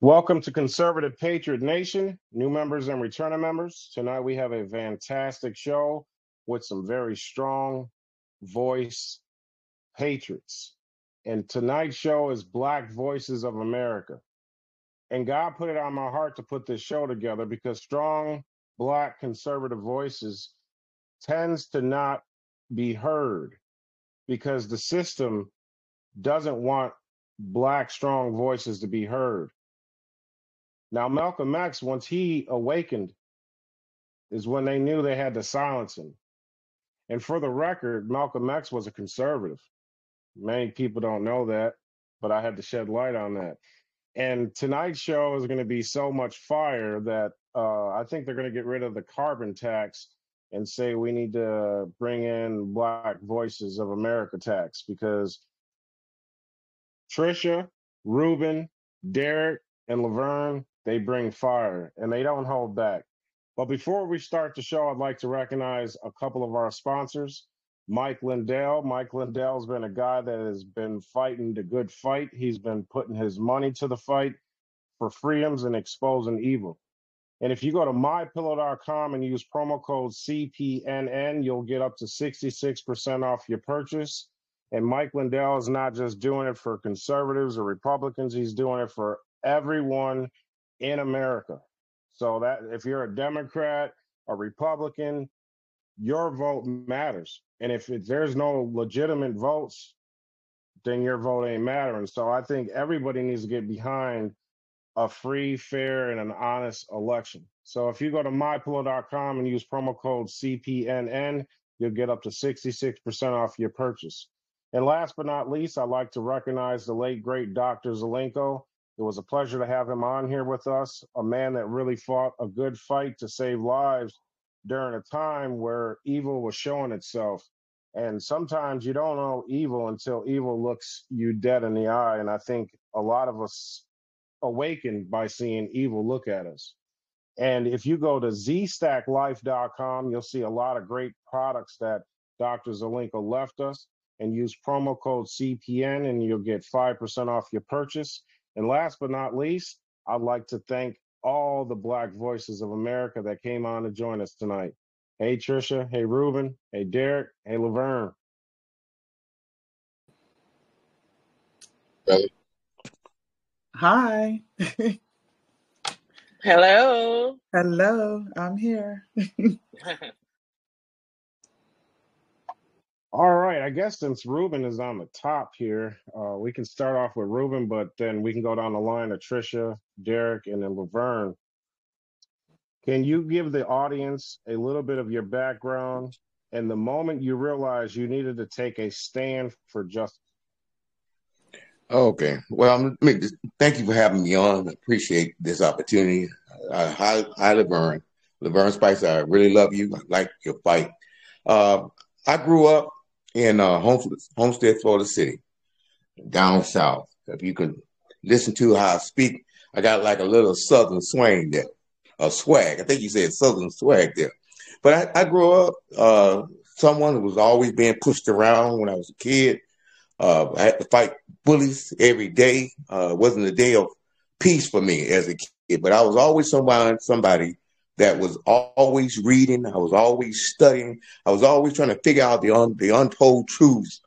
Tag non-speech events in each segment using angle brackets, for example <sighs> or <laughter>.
Welcome to Conservative Patriot Nation, new members and returning members. Tonight we have a fantastic show with some very strong voice patriots. And tonight's show is Black Voices of America. And God put it on my heart to put this show together because strong black conservative voices tends to not be heard because the system doesn't want black strong voices to be heard. Now, Malcolm X, once he awakened, is when they knew they had to silence him. And for the record, Malcolm X was a conservative. Many people don't know that, but I had to shed light on that. And tonight's show is going to be so much fire that uh, I think they're going to get rid of the carbon tax and say we need to bring in Black Voices of America tax because Trisha, Ruben, Derek, and Laverne, they bring fire and they don't hold back. But before we start the show, I'd like to recognize a couple of our sponsors. Mike Lindell. Mike Lindell's been a guy that has been fighting the good fight. He's been putting his money to the fight for freedoms and exposing evil. And if you go to mypillow.com and use promo code CPNN, you'll get up to 66% off your purchase. And Mike Lindell is not just doing it for conservatives or Republicans, he's doing it for everyone in America. So that if you're a Democrat, a Republican, your vote matters. And if it, there's no legitimate votes, then your vote ain't mattering. So I think everybody needs to get behind a free, fair, and an honest election. So if you go to mypillow.com and use promo code CPNN, you'll get up to 66% off your purchase. And last but not least, I'd like to recognize the late, great Dr. Zelenko. It was a pleasure to have him on here with us, a man that really fought a good fight to save lives during a time where evil was showing itself. And sometimes you don't know evil until evil looks you dead in the eye. And I think a lot of us awakened by seeing evil look at us. And if you go to zstacklife.com, you'll see a lot of great products that Dr. Zelenko left us and use promo code CPNN you'll get 5% off your purchase. And last but not least, I'd like to thank all the Black voices of America that came on to join us tonight. Hey, Trisha. Hey, Ruben. Hey, Derek. Hey, Laverne. Hi. Hello. <laughs> Hello. I'm here. <laughs> All right, I guess since Ruben is on the top here, uh, we can start off with Ruben, but then we can go down the line of Trisha, Derek, and then Laverne. Can you give the audience a little bit of your background and the moment you realized you needed to take a stand for justice? Okay. Well, thank you for having me on. I appreciate this opportunity. Hi, hi, Laverne. Laverne Spicer, I really love you. I like your fight. Uh, I grew up in uh, Homestead, Florida City, down south. If you could listen to how I speak, I got like a little southern swing there, a swag. I think you said southern swag there. But I, I grew up uh, someone who was always being pushed around when I was a kid. Uh, I had to fight bullies every day. Uh, wasn't a day of peace for me as a kid, but I was always somebody, somebody that was always reading. I was always studying. I was always trying to figure out the un, the untold truths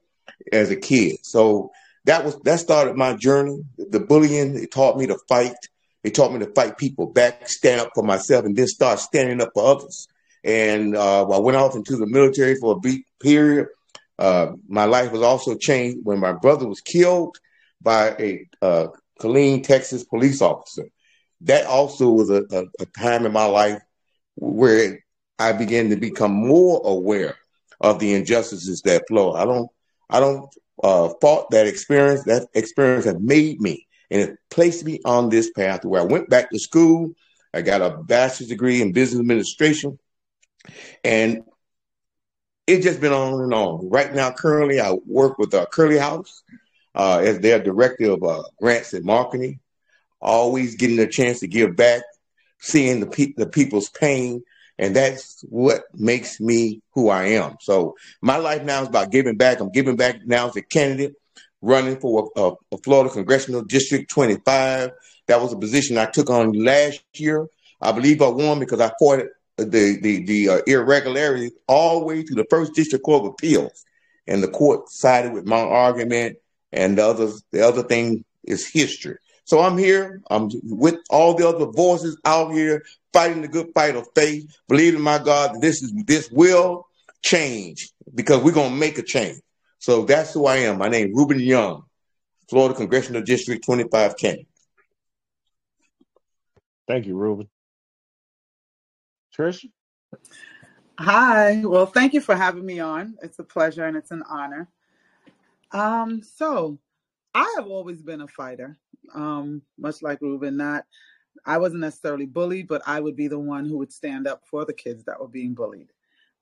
as a kid. So that was that started my journey. The bullying it taught me to fight. It taught me to fight people back, stand up for myself, and then start standing up for others. And uh, I went off into the military for a brief period. Uh, my life was also changed when my brother was killed by a uh, Killeen, Texas police officer that also was a, a, a time in my life where I began to become more aware of the injustices that flow. I don't, I don't uh, fault that experience. That experience has made me and it placed me on this path where I went back to school. I got a bachelor's degree in business administration, and it's just been on and on. Right now, currently, I work with uh, Curly House uh, as their director of uh, grants and marketing always getting a chance to give back, seeing the pe- the people's pain, And that's what makes me who I am. So my life now is about giving back. I'm giving back now as a candidate running for a, a Florida Congressional District 25. That was a position I took on last year. I believe I won because I fought the the the uh, irregularities all the way to the first district court of appeals, and the court sided with my argument. And the other the other thing is history. So I'm here. I'm with all the other voices out here fighting the good fight of faith, believing my God that this is this will change because we're gonna make a change. So that's who I am. My name is Ruben Young, Florida Congressional District 25 candidate. Thank you, Ruben. Trish? Hi. Well, thank you for having me on. It's a pleasure and it's an honor. Um, so I have always been a fighter, um, much like Ruben. Not, I wasn't necessarily bullied, but I would be the one who would stand up for the kids that were being bullied.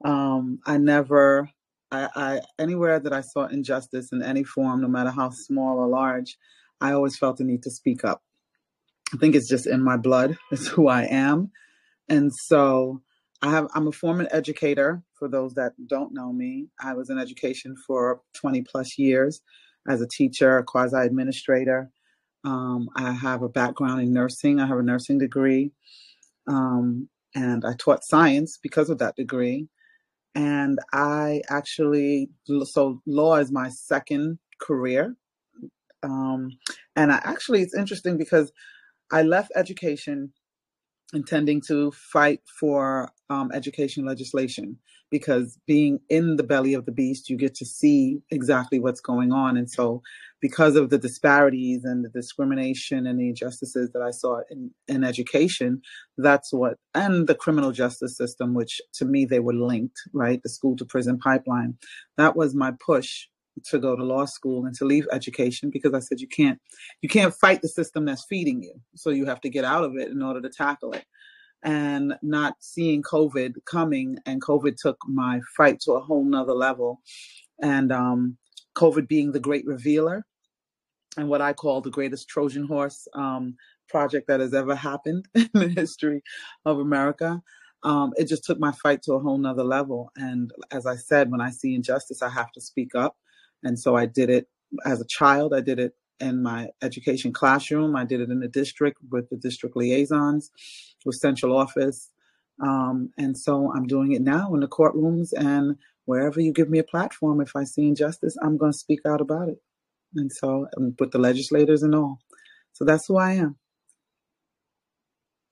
Um, I never, I, I anywhere that I saw injustice in any form, no matter how small or large, I always felt the need to speak up. I think it's just in my blood. <laughs> It's who I am. And so I have I'm a former educator for those that don't know me. I was in education for 20 plus years as a teacher, a quasi administrator. Um, I have a background in nursing. I have a nursing degree. Um, and I taught science because of that degree. And I actually, so law is my second career. Um, and I actually, it's interesting because I left education intending to fight for um, education legislation because being in the belly of the beast, you get to see exactly what's going on. And so, because of the disparities and the discrimination and the injustices that I saw in, in education, that's what, and the criminal justice system, which to me they were linked, right? The school to prison pipeline. That was my push to go to law school and to leave education because I said you can't you can't fight the system that's feeding you. So you have to get out of it in order to tackle it. And not seeing COVID coming and COVID took my fight to a whole nother level. And um, COVID being the great revealer and what I call the greatest Trojan horse um, project that has ever happened <laughs> in the history of America. Um, it just took my fight to a whole nother level. And as I said, when I see injustice, I have to speak up. And so I did it as a child. I did it in my education classroom. I did it in the district with the district liaisons, with central office. Um, and so I'm doing it now in the courtrooms and wherever you give me a platform. If I see injustice, I'm going to speak out about it. And so um, with the legislators and all. So that's who I am.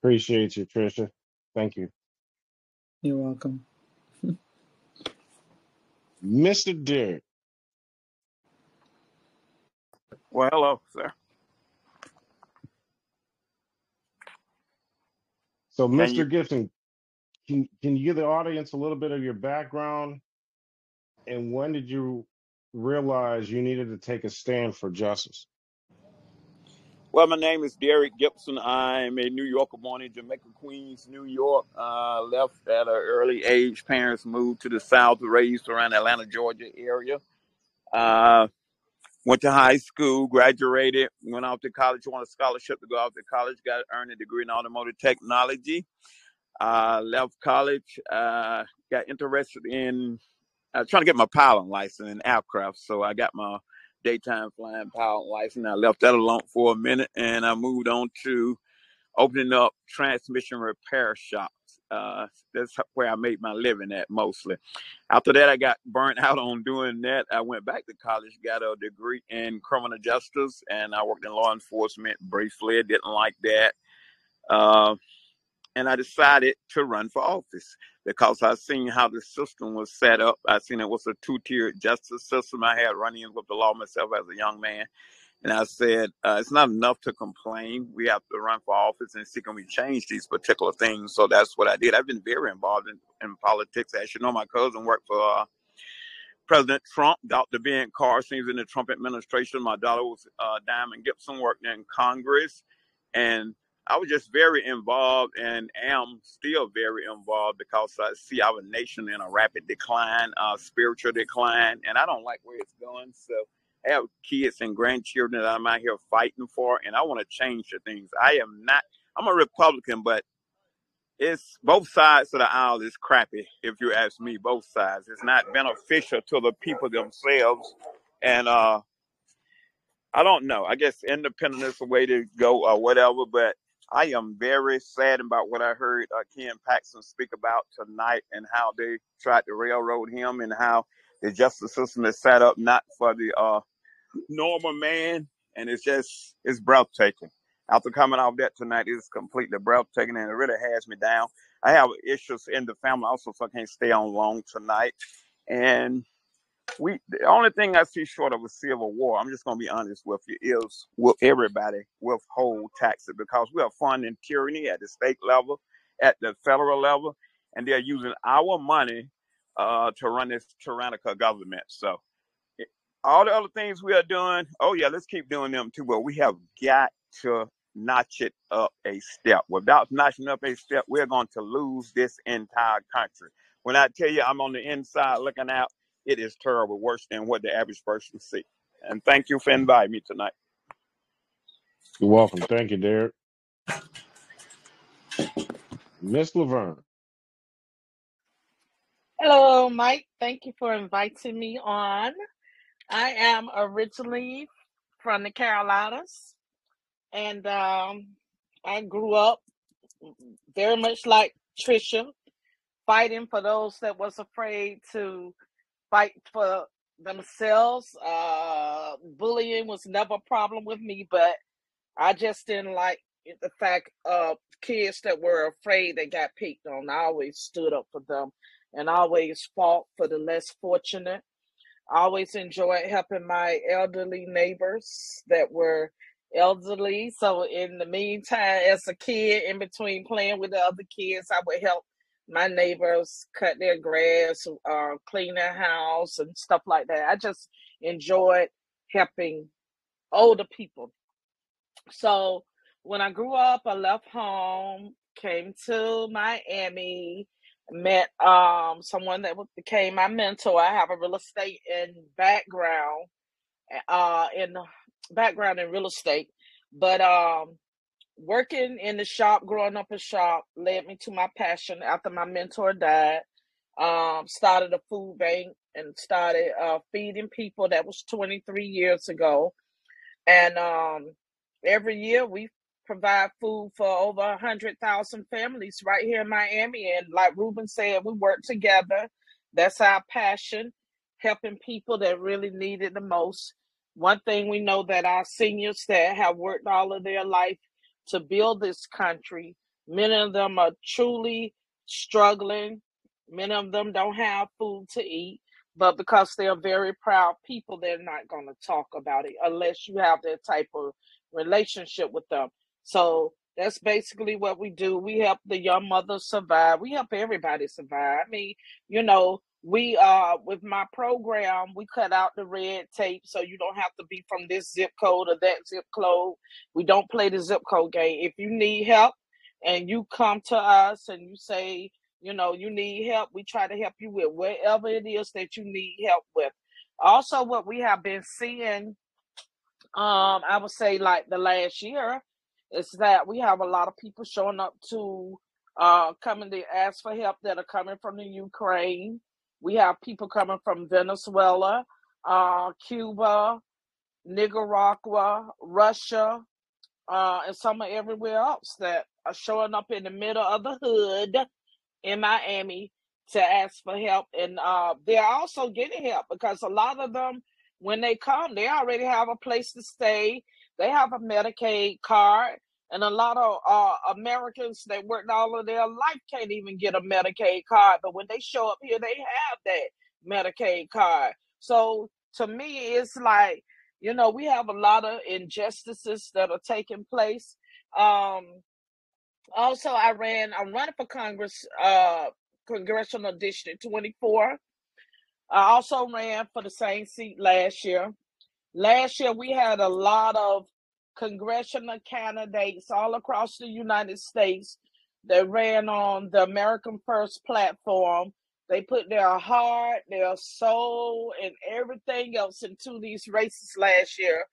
Appreciate you, Trisha. Thank you. You're welcome. <laughs> Mr. Derek. Well, hello, sir. So, Can Mr. you? Gibson, can, can you give the audience a little bit of your background and when did you realize you needed to take a stand for justice? Well, my name is Derek Gibson. I'm a New Yorker born in Jamaica, Queens, New York. Uh, left at an early age. Parents moved to the South, raised around Atlanta, Georgia area. Uh, went to high school, graduated, went off to college, won a scholarship to go off to college, got earned a degree in automotive technology. Uh, left college, uh, got interested in uh, trying to get my pilot license in aircraft. So I got my daytime flying pilot license. I left that alone for a minute and I moved on to opening up transmission repair shops. Uh, that's where I made my living at mostly. After that, I got burnt out on doing that. I went back to college, got a degree in criminal justice, and I worked in law enforcement briefly. I didn't like that. Uh, and I decided to run for office because I seen how the system was set up. I seen it was a two-tiered justice system. I had run in with the law myself as a young man, and I said uh, it's not enough to complain. We have to run for office and see can we change these particular things. So that's what I did. I've been very involved in, in politics. As you know, my cousin worked for. Uh, President Trump, Dr. Ben Carson, was in the Trump administration. My daughter was uh, Diamond Gibson, working in Congress. And I was just very involved and am still very involved because I see our nation in a rapid decline, uh, spiritual decline, and I don't like where it's going. So have kids and grandchildren that I'm out here fighting for, and I want to change the things. I am not, I'm a Republican, but it's both sides of the aisle is crappy, if you ask me. Both sides. It's not beneficial to the people themselves, and uh, I don't know. I guess independent is the way to go or whatever. But I am very sad about what I heard uh, Ken Paxton speak about tonight and how they tried to railroad him and how the justice system is set up not for the uh, normal man. And it's just, it's breathtaking. After coming off that tonight, it's completely breathtaking and it really has me down. I have issues in the family also, so I can't stay on long tonight. And we the only thing I see short of a civil war, I'm just gonna be honest with you, is will everybody withhold taxes because we are funding tyranny at the state level, at the federal level, and they're using our money uh, to run this tyrannical government. So all the other things we are doing, oh yeah, let's keep doing them too. But we have got to notch it up a step. Without notching up a step, we're going to lose this entire country. When I tell you I'm on the inside looking out, it is terrible, worse than what the average person see. And thank you for inviting me tonight. You're welcome. Thank you, Derek. Miss Laverne. Hello, Mike. Thank you for inviting me on. I am originally from the Carolinas, and um, I grew up very much like Trisha, fighting for those that was afraid to fight for themselves. Uh, bullying was never a problem with me, but I just didn't like the fact of kids that were afraid they got picked on. I always stood up for them and always fought for the less fortunate. I always enjoyed helping my elderly neighbors that were elderly. So in the meantime, as a kid, in between playing with the other kids, I would help my neighbors cut their grass, uh, clean their house, and stuff like that. I just enjoyed helping older people. So when I grew up, I left home, came to Miami, met um someone that became my mentor. I have a real estate and background, uh, in background in real estate, but um working in the shop, growing up in shop, led me to my passion after my mentor died. Um, started a food bank and started uh, feeding people. That was 23 years ago. And um, every year we provide food for over 100,000 families right here in Miami. And like Ruben said, we work together. That's our passion, helping people that really need it the most. One thing we know that our seniors that have worked all of their life to build this country. Many of them are truly struggling. Many of them don't have food to eat, but because they're very proud people, they're not going to talk about it unless you have that type of relationship with them. So that's basically what we do. We help the young mothers survive. We help everybody survive. I mean, you know, we uh with my program we cut out the red tape so you don't have to be from this zip code or that zip code we don't play the zip code game if you need help and you come to us and you say you know you need help we try to help you with whatever it is that you need help with also what we have been seeing um i would say like the last year is that we have a lot of people showing up to uh coming to ask for help that are coming from the ukraine we have people coming from Venezuela, uh, Cuba, Nicaragua, Russia, uh, and some are everywhere else that are showing up in the middle of the hood in Miami to ask for help. And uh, they're also getting help because a lot of them, when they come, they already have a place to stay. They have a Medicaid card. And a lot of uh, Americans that worked all of their life can't even get a Medicaid card. But when they show up here, they have that Medicaid card. So to me, it's like, you know, we have a lot of injustices that are taking place. Um, also, I ran, I'm running for Congress, uh, Congressional District 24. I also ran for the same seat last year. Last year, we had a lot of congressional candidates all across the United States that ran on the American First platform. They put their heart, their soul, and everything else into these races last year,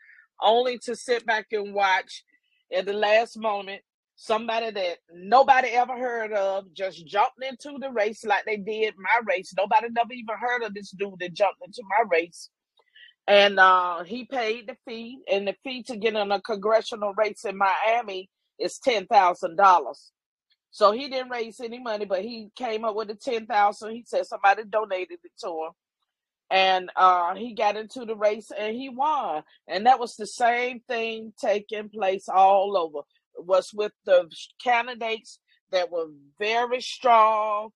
only to sit back and watch at the last moment somebody that nobody ever heard of just jumped into the race like they did my race. Nobody never even heard of this dude that jumped into my race. And uh, he paid the fee, and the fee to get in a congressional race in Miami is ten thousand dollars. So he didn't raise any money, but he came up with the ten thousand. He said somebody donated it to him, and uh, he got into the race and he won. And that was the same thing taking place all over. It was with the candidates that were very strong,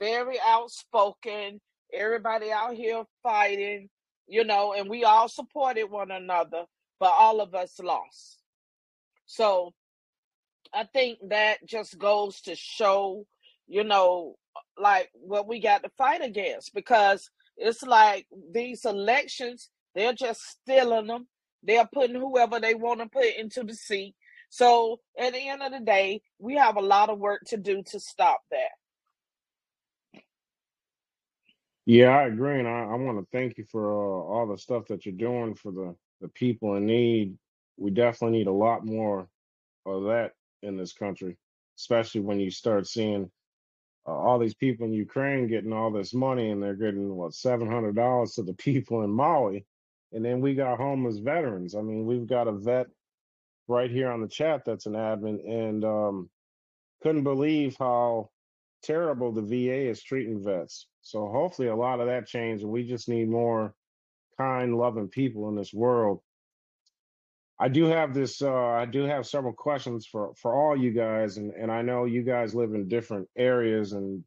very outspoken. Everybody out here fighting, you know, and we all supported one another, but all of us lost. So I think that just goes to show, you know, like what we got to fight against because it's like these elections, they're just stealing them. They're putting whoever they want to put into the seat. So at the end of the day, we have a lot of work to do to stop that. Yeah, I agree, and I, I want to thank you for uh, all the stuff that you're doing for the the people in need. We definitely need a lot more of that in this country, especially when you start seeing uh, all these people in Ukraine getting all this money and they're getting what seven hundred dollars to the <laughs> people in Mali, and then we got homeless veterans. I mean, we've got a vet right here on the chat that's an admin, and um, couldn't believe how terrible the VA is treating vets. So hopefully, a lot of that change, and we just need more kind, loving people in this world I do have this. Uh, I do have several questions for for all you guys, and and I know you guys live in different areas, and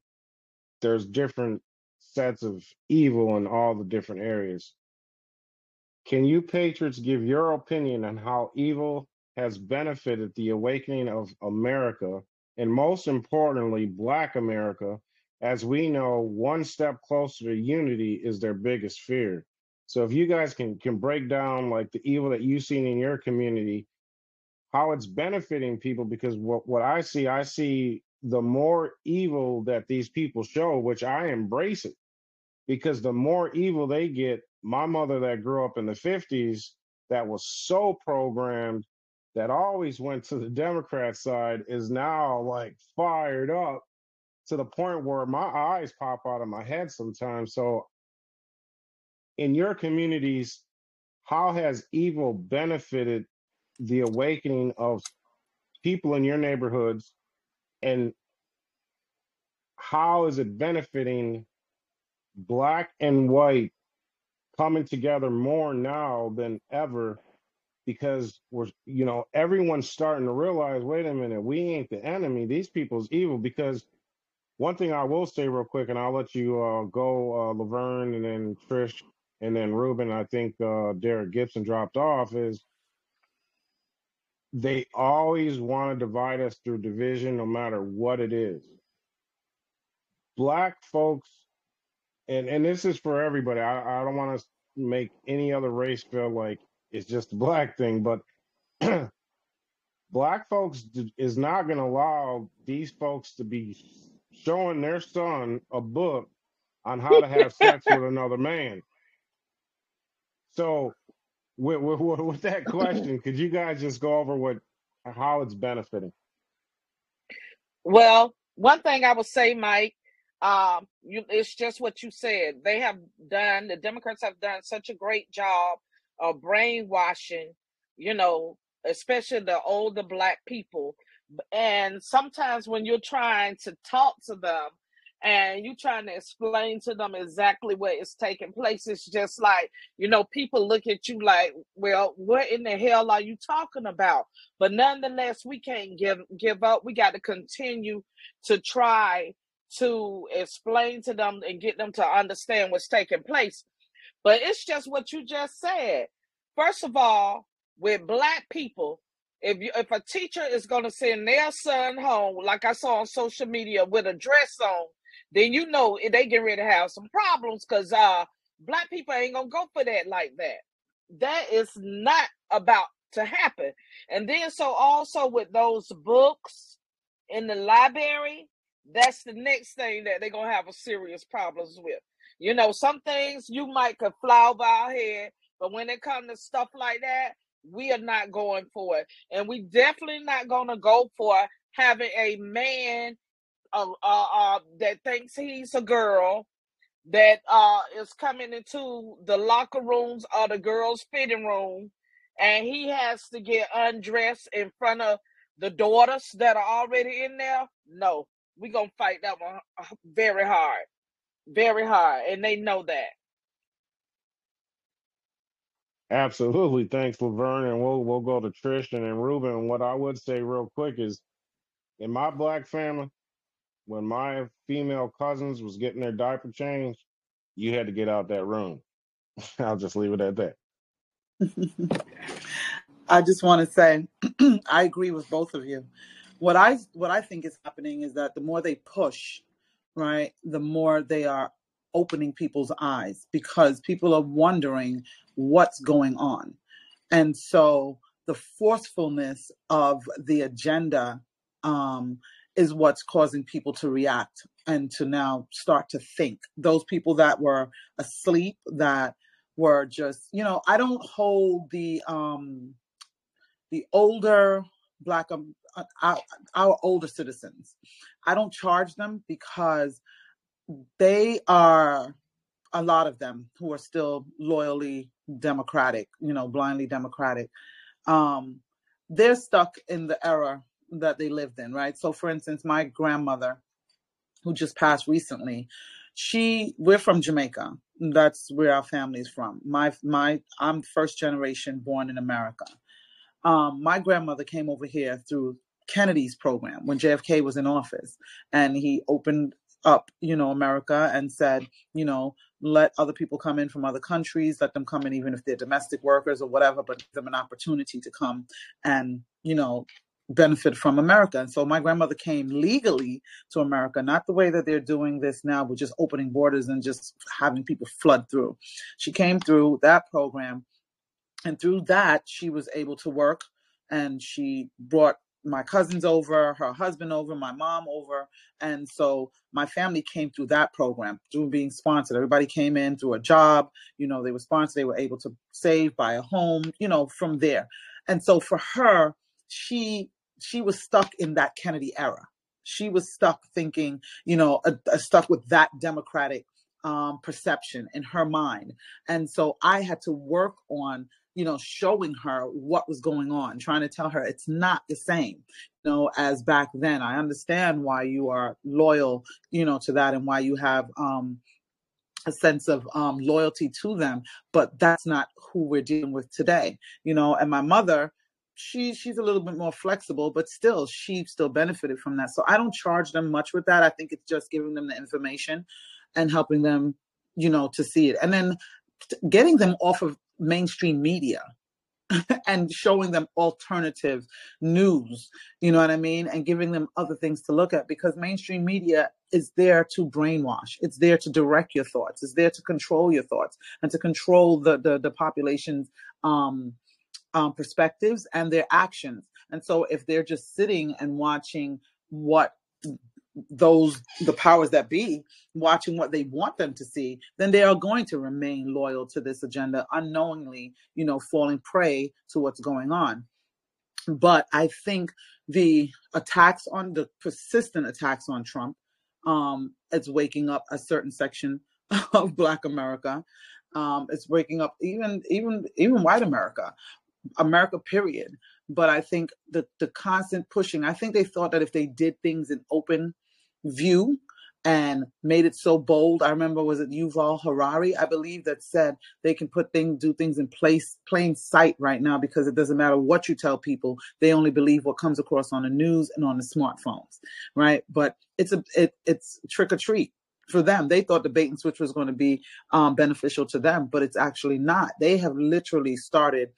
there's different sets of evil in all the different areas. Can you patriots give your opinion on how evil has benefited the awakening of America, and most importantly, Black America? As we know, one step closer to unity is their biggest fear. So if you guys can can break down like the evil that you've seen in your community, how it's benefiting people, because what what I see, I see the more evil that these people show, which I embrace it, because the more evil they get, my mother that grew up in the 50s, that was so programmed that always went to the Democrat side is now like fired up to the point where my eyes pop out of my head sometimes. So in your communities, how has evil benefited the awakening of people in your neighborhoods? And how is it benefiting black and white coming together more now than ever? Because we're you know everyone's starting to realize wait a minute we ain't the enemy. These people's evil. Because one thing i will say real quick and i'll let you uh, go uh, laverne and then trish and then Ruben, I think uh, Derek Gibson dropped off, is they always want to divide us through division, no matter what it is. Black folks, and and this is for everybody. I, I don't want to make any other race feel like it's just a black thing, but <clears throat> black folks is not going to allow these folks to be showing their son a book on how to have sex with another man. So, with, with with that question, could you guys just go over what how it's benefiting? Well, one thing I would say, Mike, um, you, it's just what you said. They have done, the Democrats have done such a great job of brainwashing, you know, especially the older black people. And sometimes when you're trying to talk to them and you're trying to explain to them exactly what is taking place. It's just like, you know, people look at you like, well, what in the hell are you talking about? But nonetheless, we can't give give up. We got to continue to try to explain to them and get them to understand what's taking place. But it's just what you just said. First of all, with black people, if you if a teacher is going to send their son home, like I saw on social media with a dress on, then you know they get ready to have some problems because uh black people ain't gonna go for that like that. That is not about to happen. And then so also with those books in the library, that's the next thing that they're gonna have a serious problems with. You know, some things you might could fly over our head, but when it comes to stuff like that, we are not going for it. And we definitely not going to go for having a man uh, uh, uh, that thinks he's a girl that uh, is coming into the locker rooms or the girls' fitting room, and he has to get undressed in front of the daughters that are already in there. No, we're gonna fight that one uh, very hard, very hard, and they know that. Absolutely. Thanks, Laverne. And we'll we'll go to Tristan and Ruben. What I would say real quick is in my black family, when my female cousins was getting their diaper changed, you had to get out that room. <laughs> I'll just leave it at that. <laughs> I just want to say <clears throat> I agree with both of you. What I what I think is happening is that the more they push, right, the more they are opening people's eyes because people are wondering what's going on. And so the forcefulness of the agenda um, is what's causing people to react and to now start to think. Those people that were asleep, that were just, you know, I don't hold the um, the older black um, uh, our, our older citizens. I don't charge them because they are a lot of them who are still loyally democratic, you know, blindly democratic. Um, they're stuck in the era that they lived in, right? So, for instance, my grandmother, who just passed recently, she we're from Jamaica. That's where our family's from. My my I'm first generation born in America. Um, my grandmother came over here through Kennedy's program when JFK was in office, and he opened up, you know, America and said, you know, let other people come in from other countries, let them come in even if they're domestic workers or whatever, but give them an opportunity to come and, you know, benefit from America. And so my grandmother came legally to America, not the way that they're doing this now, with just opening borders and just having people flood through. She came through that program, and through that, she was able to work and she brought my cousins over, her husband over, my mom over. And so my family came through that program, through being sponsored. Everybody came in through a job, you know, they were sponsored, they were able to save, buy a home, you know, from there. And so for her, she she was stuck in that Kennedy era. She was stuck thinking, you know, stuck with that democratic um, perception in her mind. And so I had to work on you know, showing her what was going on, trying to tell her it's not the same, you know, as back then. I understand why you are loyal, you know, to that and why you have um a sense of um loyalty to them, but that's not who we're dealing with today, you know. And my mother, she she's a little bit more flexible, but still she still benefited from that. So I don't charge them much with that. I think it's just giving them the information and helping them, you know, to see it. And then getting them off of mainstream media <laughs> and showing them alternative news, you know what I mean? And giving them other things to look at because mainstream media is there to brainwash. It's there to direct your thoughts. It's there to control your thoughts and to control the the, the population's um, um, perspectives and their actions. And so if they're just sitting and watching what those the powers that be watching what they want them to see then they are going to remain loyal to this agenda unknowingly you know falling prey to what's going on. But i think the attacks on the persistent attacks on trump um it's waking up a certain section <laughs> of black america. Um it's waking up even even even white america america period. But i think the the constant pushing i think they thought that if they did things in open view and made it so bold. I remember was it Yuval Harari, I believe, that said they can put things, do things in place, plain sight right now because it doesn't matter what you tell people; they only believe what comes across on the news and on the smartphones, right? But it's a it, it's trick or treat for them. They thought the bait and switch was going to be um, beneficial to them, but it's actually not. They have literally started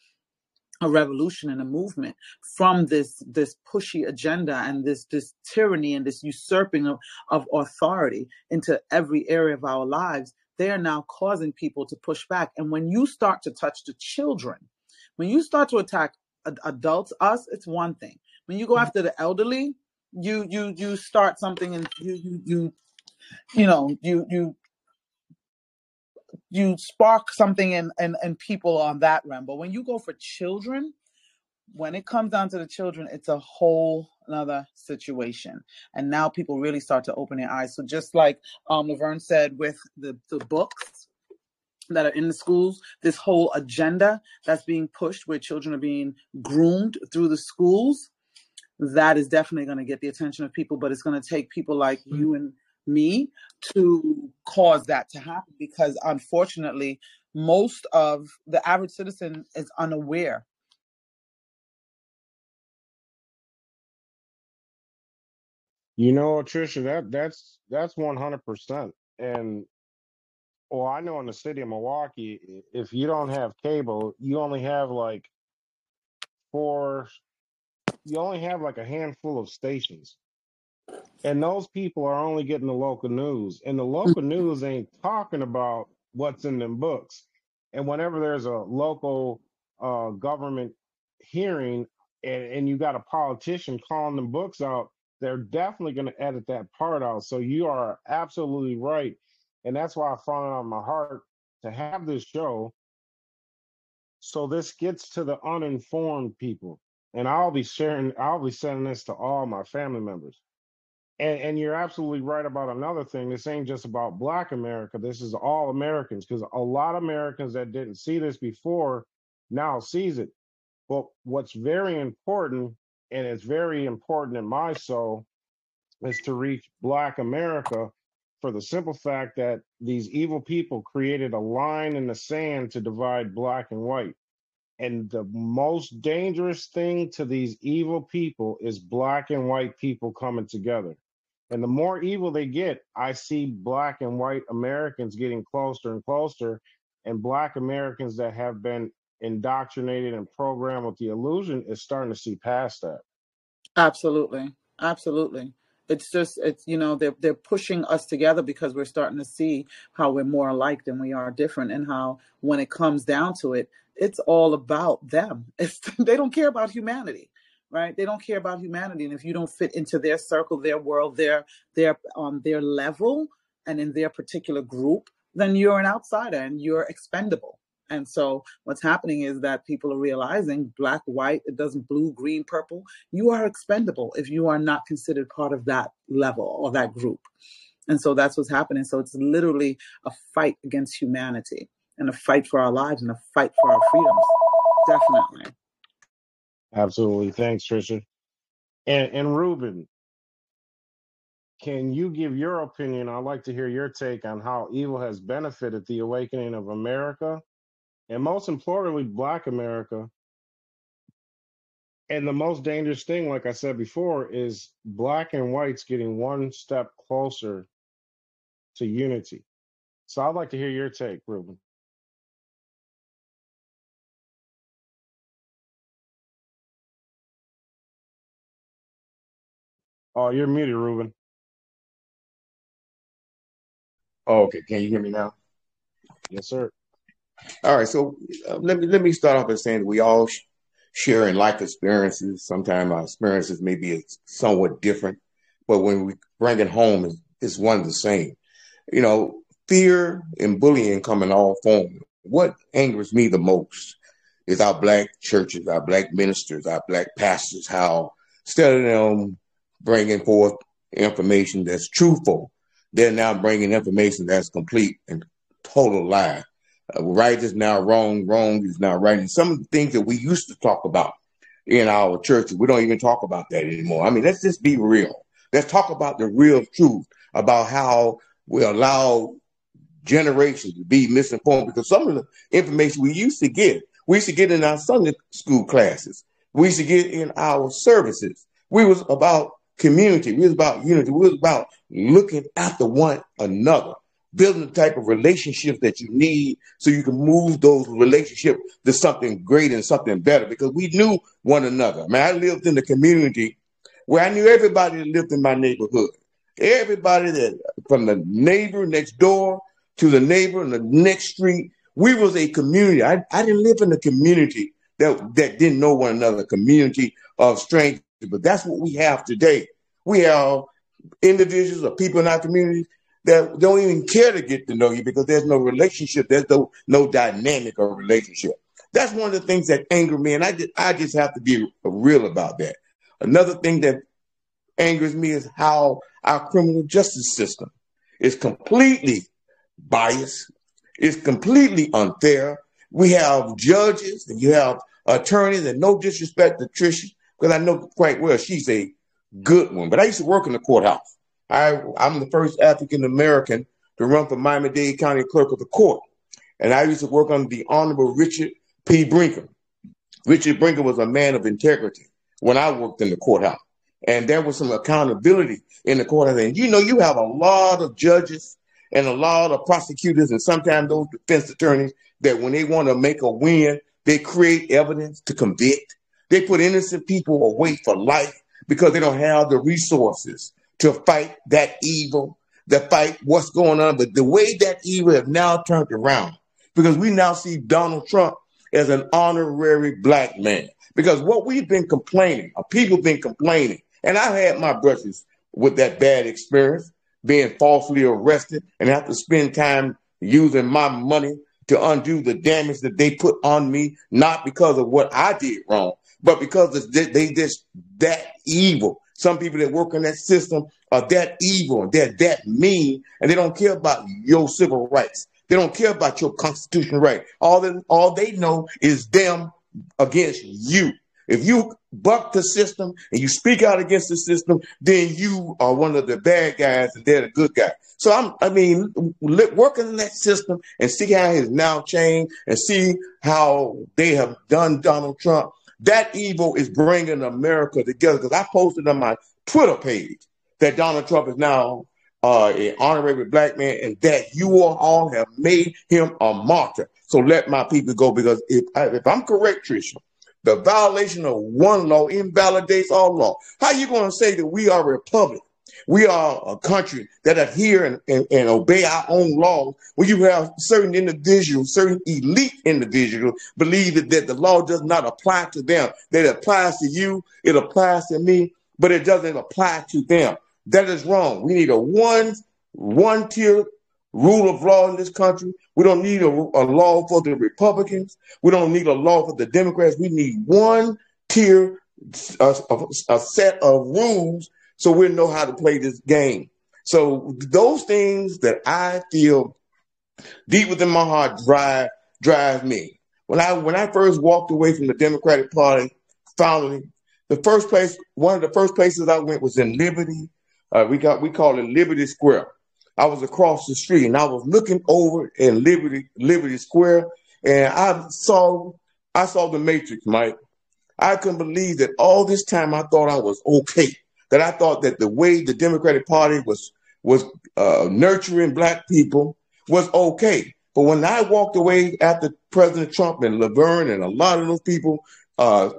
a revolution and a movement from this this pushy agenda and this this tyranny and this usurping of, of authority into every area of our lives they are now causing people to push back and when you start to touch the children when you start to attack ad- adults us it's one thing when you go mm-hmm. after the elderly you you you start something and you you you you know you you you spark something in, in in people on that realm. But when you go for children, when it comes down to the children, it's a whole another situation. And now people really start to open their eyes. So just like um, Laverne said with the, the books that are in the schools, this whole agenda that's being pushed where children are being groomed through the schools, that is definitely going to get the attention of people. But it's going to take people like mm-hmm. you and me to cause that to happen because unfortunately, most of the average citizen is unaware You know, Trisha, that that's that's one hundred percent. And well, I know in the city of Milwaukee, if you don't have cable, you only have like four. You only have like a handful of stations, and those people are only getting the local news, and the local news ain't talking about what's in them books. And whenever there's a local uh, government hearing, and, and you got a politician calling them books out they're definitely going to edit that part out. So you are absolutely right. And that's why I found it on my heart to have this show. So this gets to the uninformed people. And I'll be sharing, I'll be sending this to all my family members. And, and you're absolutely right about another thing. This ain't just about Black America. This is all Americans because a lot of Americans that didn't see this before now sees it. But what's very important and it's very important in my soul is to reach black america for the simple fact that these evil people created a line in the sand to divide black and white and the most dangerous thing to these evil people is black and white people coming together and the more evil they get i see black and white americans getting closer and closer and black americans that have been indoctrinated and programmed with the illusion is starting to see past that. Absolutely. Absolutely. It's just it's you know they're they're pushing us together because we're starting to see how we're more alike than we are different and how when it comes down to it it's all about them. <laughs> It's they don't care about humanity right they don't care about humanity and if you don't fit into their circle their world their their um their level and in their particular group then you're an outsider and you're expendable and so what's happening is that people are realizing black, white, it doesn't blue, green, purple. You are expendable if you are not considered part of that level or that group. And so that's what's happening. So it's literally a fight against humanity and a fight for our lives and a fight for our freedoms. Definitely. Absolutely. Thanks, Trisha. And and Ruben, can you give your opinion? I'd like to hear your take on how evil has benefited the awakening of America and most importantly, Black America. And the most dangerous thing, like I said before, is Black and whites getting one step closer to unity. So I'd like to hear your take, Ruben. Oh, you're muted, Ruben. Oh, okay. Can you hear me now? Yes, sir. All right, so uh, let me let me start off by saying we all sh- share in life experiences. Sometimes our experiences may be somewhat different, but when we bring it home, it's, it's one the same. You know, fear and bullying come in all forms. What angers me the most is our black churches, our black ministers, our black pastors. How instead of them bringing forth information that's truthful, they're now bringing information that's complete and total lie uh, right is now wrong, wrong is now right. And some of the things that we used to talk about in our churches, we don't even talk about that anymore. I mean, let's just be real. Let's talk about the real truth about how we allow generations to be misinformed because some of the information we used to get, we used to get in our Sunday school classes. We used to get in our services. We was about community. We was about unity. We was about looking after one another building the type of relationships that you need so you can move those relationships to something great and something better because we knew one another. I mean, I lived in a community where I knew everybody that lived in my neighborhood. Everybody that from the neighbor next door to the neighbor in the next street, we was a community. I, I didn't live in a community that, that didn't know one another, community of strangers, but that's what we have today. We have individuals or people in our communities that don't even care to get to know you because there's no relationship, there's no no dynamic or relationship. That's one of the things that anger me, and I just I just have to be real about that. Another thing that angers me is how our criminal justice system is completely biased, it's completely unfair. We have judges and you have attorneys, and no disrespect to Trisha, because I know quite well she's a good one. But I used to work in the courthouse. I, I'm the first African American to run for Miami Dade County Clerk of the Court. And I used to work under the Honorable Richard P. Brinker. Richard Brinker was a man of integrity when I worked in the courthouse. And there was some accountability in the courthouse. And you know, you have a lot of judges and a lot of prosecutors and sometimes those defense attorneys that when they want to make a win, they create evidence to convict. They put innocent people away for life because they don't have the resources to fight that evil, to fight what's going on. But the way that evil has now turned around, because we now see Donald Trump as an honorary black man. Because what we've been complaining, or people been complaining, and I had my brushes with that bad experience, being falsely arrested and have to spend time using my money to undo the damage that they put on me, not because of what I did wrong, but because they just that evil. Some people that work in that system are that evil, they're that mean, and they don't care about your civil rights. They don't care about your constitutional right. All that all they know is them against you. If you buck the system and you speak out against the system, then you are one of the bad guys and they're the good guy. So I'm, I mean, working in that system and see how it's now changed and see how they have done Donald Trump. That evil is bringing America together because I posted on my Twitter page that Donald Trump is now uh, an honorary black man and that you all have made him a martyr. So let my people go because if, if I'm correct, Tricia, the violation of one law invalidates all law. How you going to say that we are a republic? We are a country that adhere and, and, and, obey our own laws. When you have certain individuals, certain elite individuals, believe that, that the law does not apply to them. That it applies to you, it applies to me, but it doesn't apply to them. That is wrong. We need a one one tier rule of law in this country. We don't need a, a, law for the Republicans. We don't need a law for the Democrats. We need one tier, a, a set of rules so we know how to play this game. So those things that I feel deep within my heart drive drive me. When I when I first walked away from the Democratic Party, finally, the first place, one of the first places I went was in Liberty. Uh, we got we call it Liberty Square. I was across the street and I was looking over in Liberty Liberty Square and I saw I saw the Matrix, Mike. I couldn't believe that all this time I thought I was okay. That I thought that the way the Democratic Party was was uh, nurturing black people was okay. But when I walked away after President Trump and Laverne and a lot of those people uh,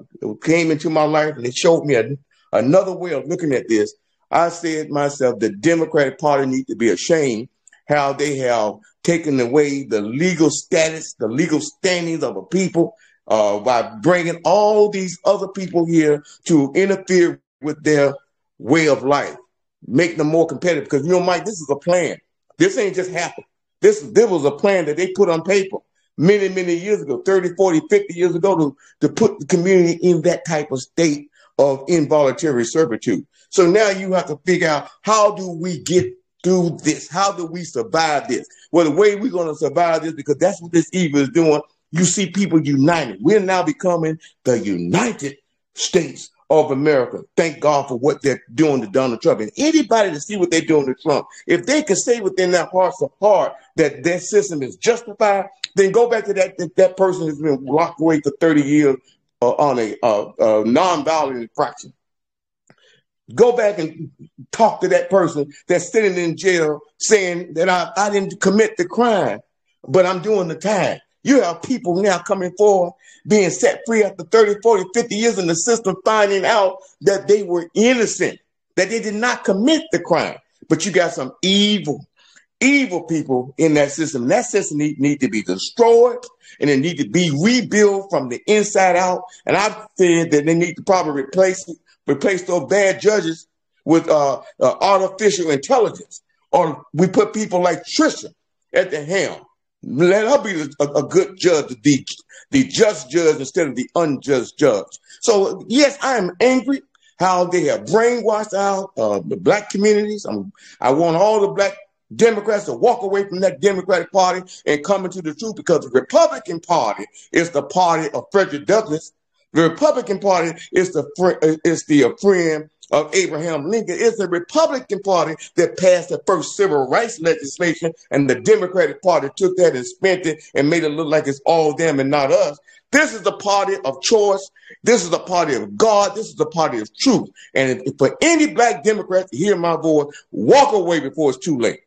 came into my life and they showed me a, another way of looking at this, I said myself, the Democratic Party need to be ashamed how they have taken away the legal status, the legal standings of a people uh, by bringing all these other people here to interfere with their way of life, make them more competitive. Because you know, Mike, this is a plan. This ain't just happened. This, this was a plan that they put on paper many, many years ago, 30, 40, 50 years ago to, to put the community in that type of state of involuntary servitude. So now you have to figure out how do we get through this? How do we survive this? Well, the way we're going to survive this, because that's what this evil is doing. You see people united. We're now becoming the United States of America. Thank God for what they're doing to Donald Trump. And anybody to see what they're doing to Trump, if they can say within their hearts of heart that their system is justified, then go back to that that, that person who's been locked away for 30 years uh, on a uh, uh, non-violent infraction. Go back and talk to that person that's sitting in jail saying that I, I didn't commit the crime, but I'm doing the time. You have people now coming forward, being set free after 30, 40, 50 years in the system, finding out that they were innocent, that they did not commit the crime. But you got some evil, evil people in that system. That system need, need to be destroyed and it need to be rebuilt from the inside out. And I've said that they need to probably replace replace those bad judges with uh, uh, artificial intelligence or we put people like Trisha at the helm. Let her be a, a good judge, the, the just judge instead of the unjust judge. So yes, I am angry how they have brainwashed out uh, the black communities. I'm, I want all the black Democrats to walk away from that Democratic Party and come into the truth because the Republican Party is the party of Frederick Douglass. The Republican Party is the fr- is the friend of Abraham Lincoln. It's the Republican Party that passed the first civil rights legislation, and the Democratic Party took that and spent it and made it look like it's all them and not us. This is the party of choice. This is the party of God. This is the party of truth. And if, for any black Democrat to hear my voice, walk away before it's too late.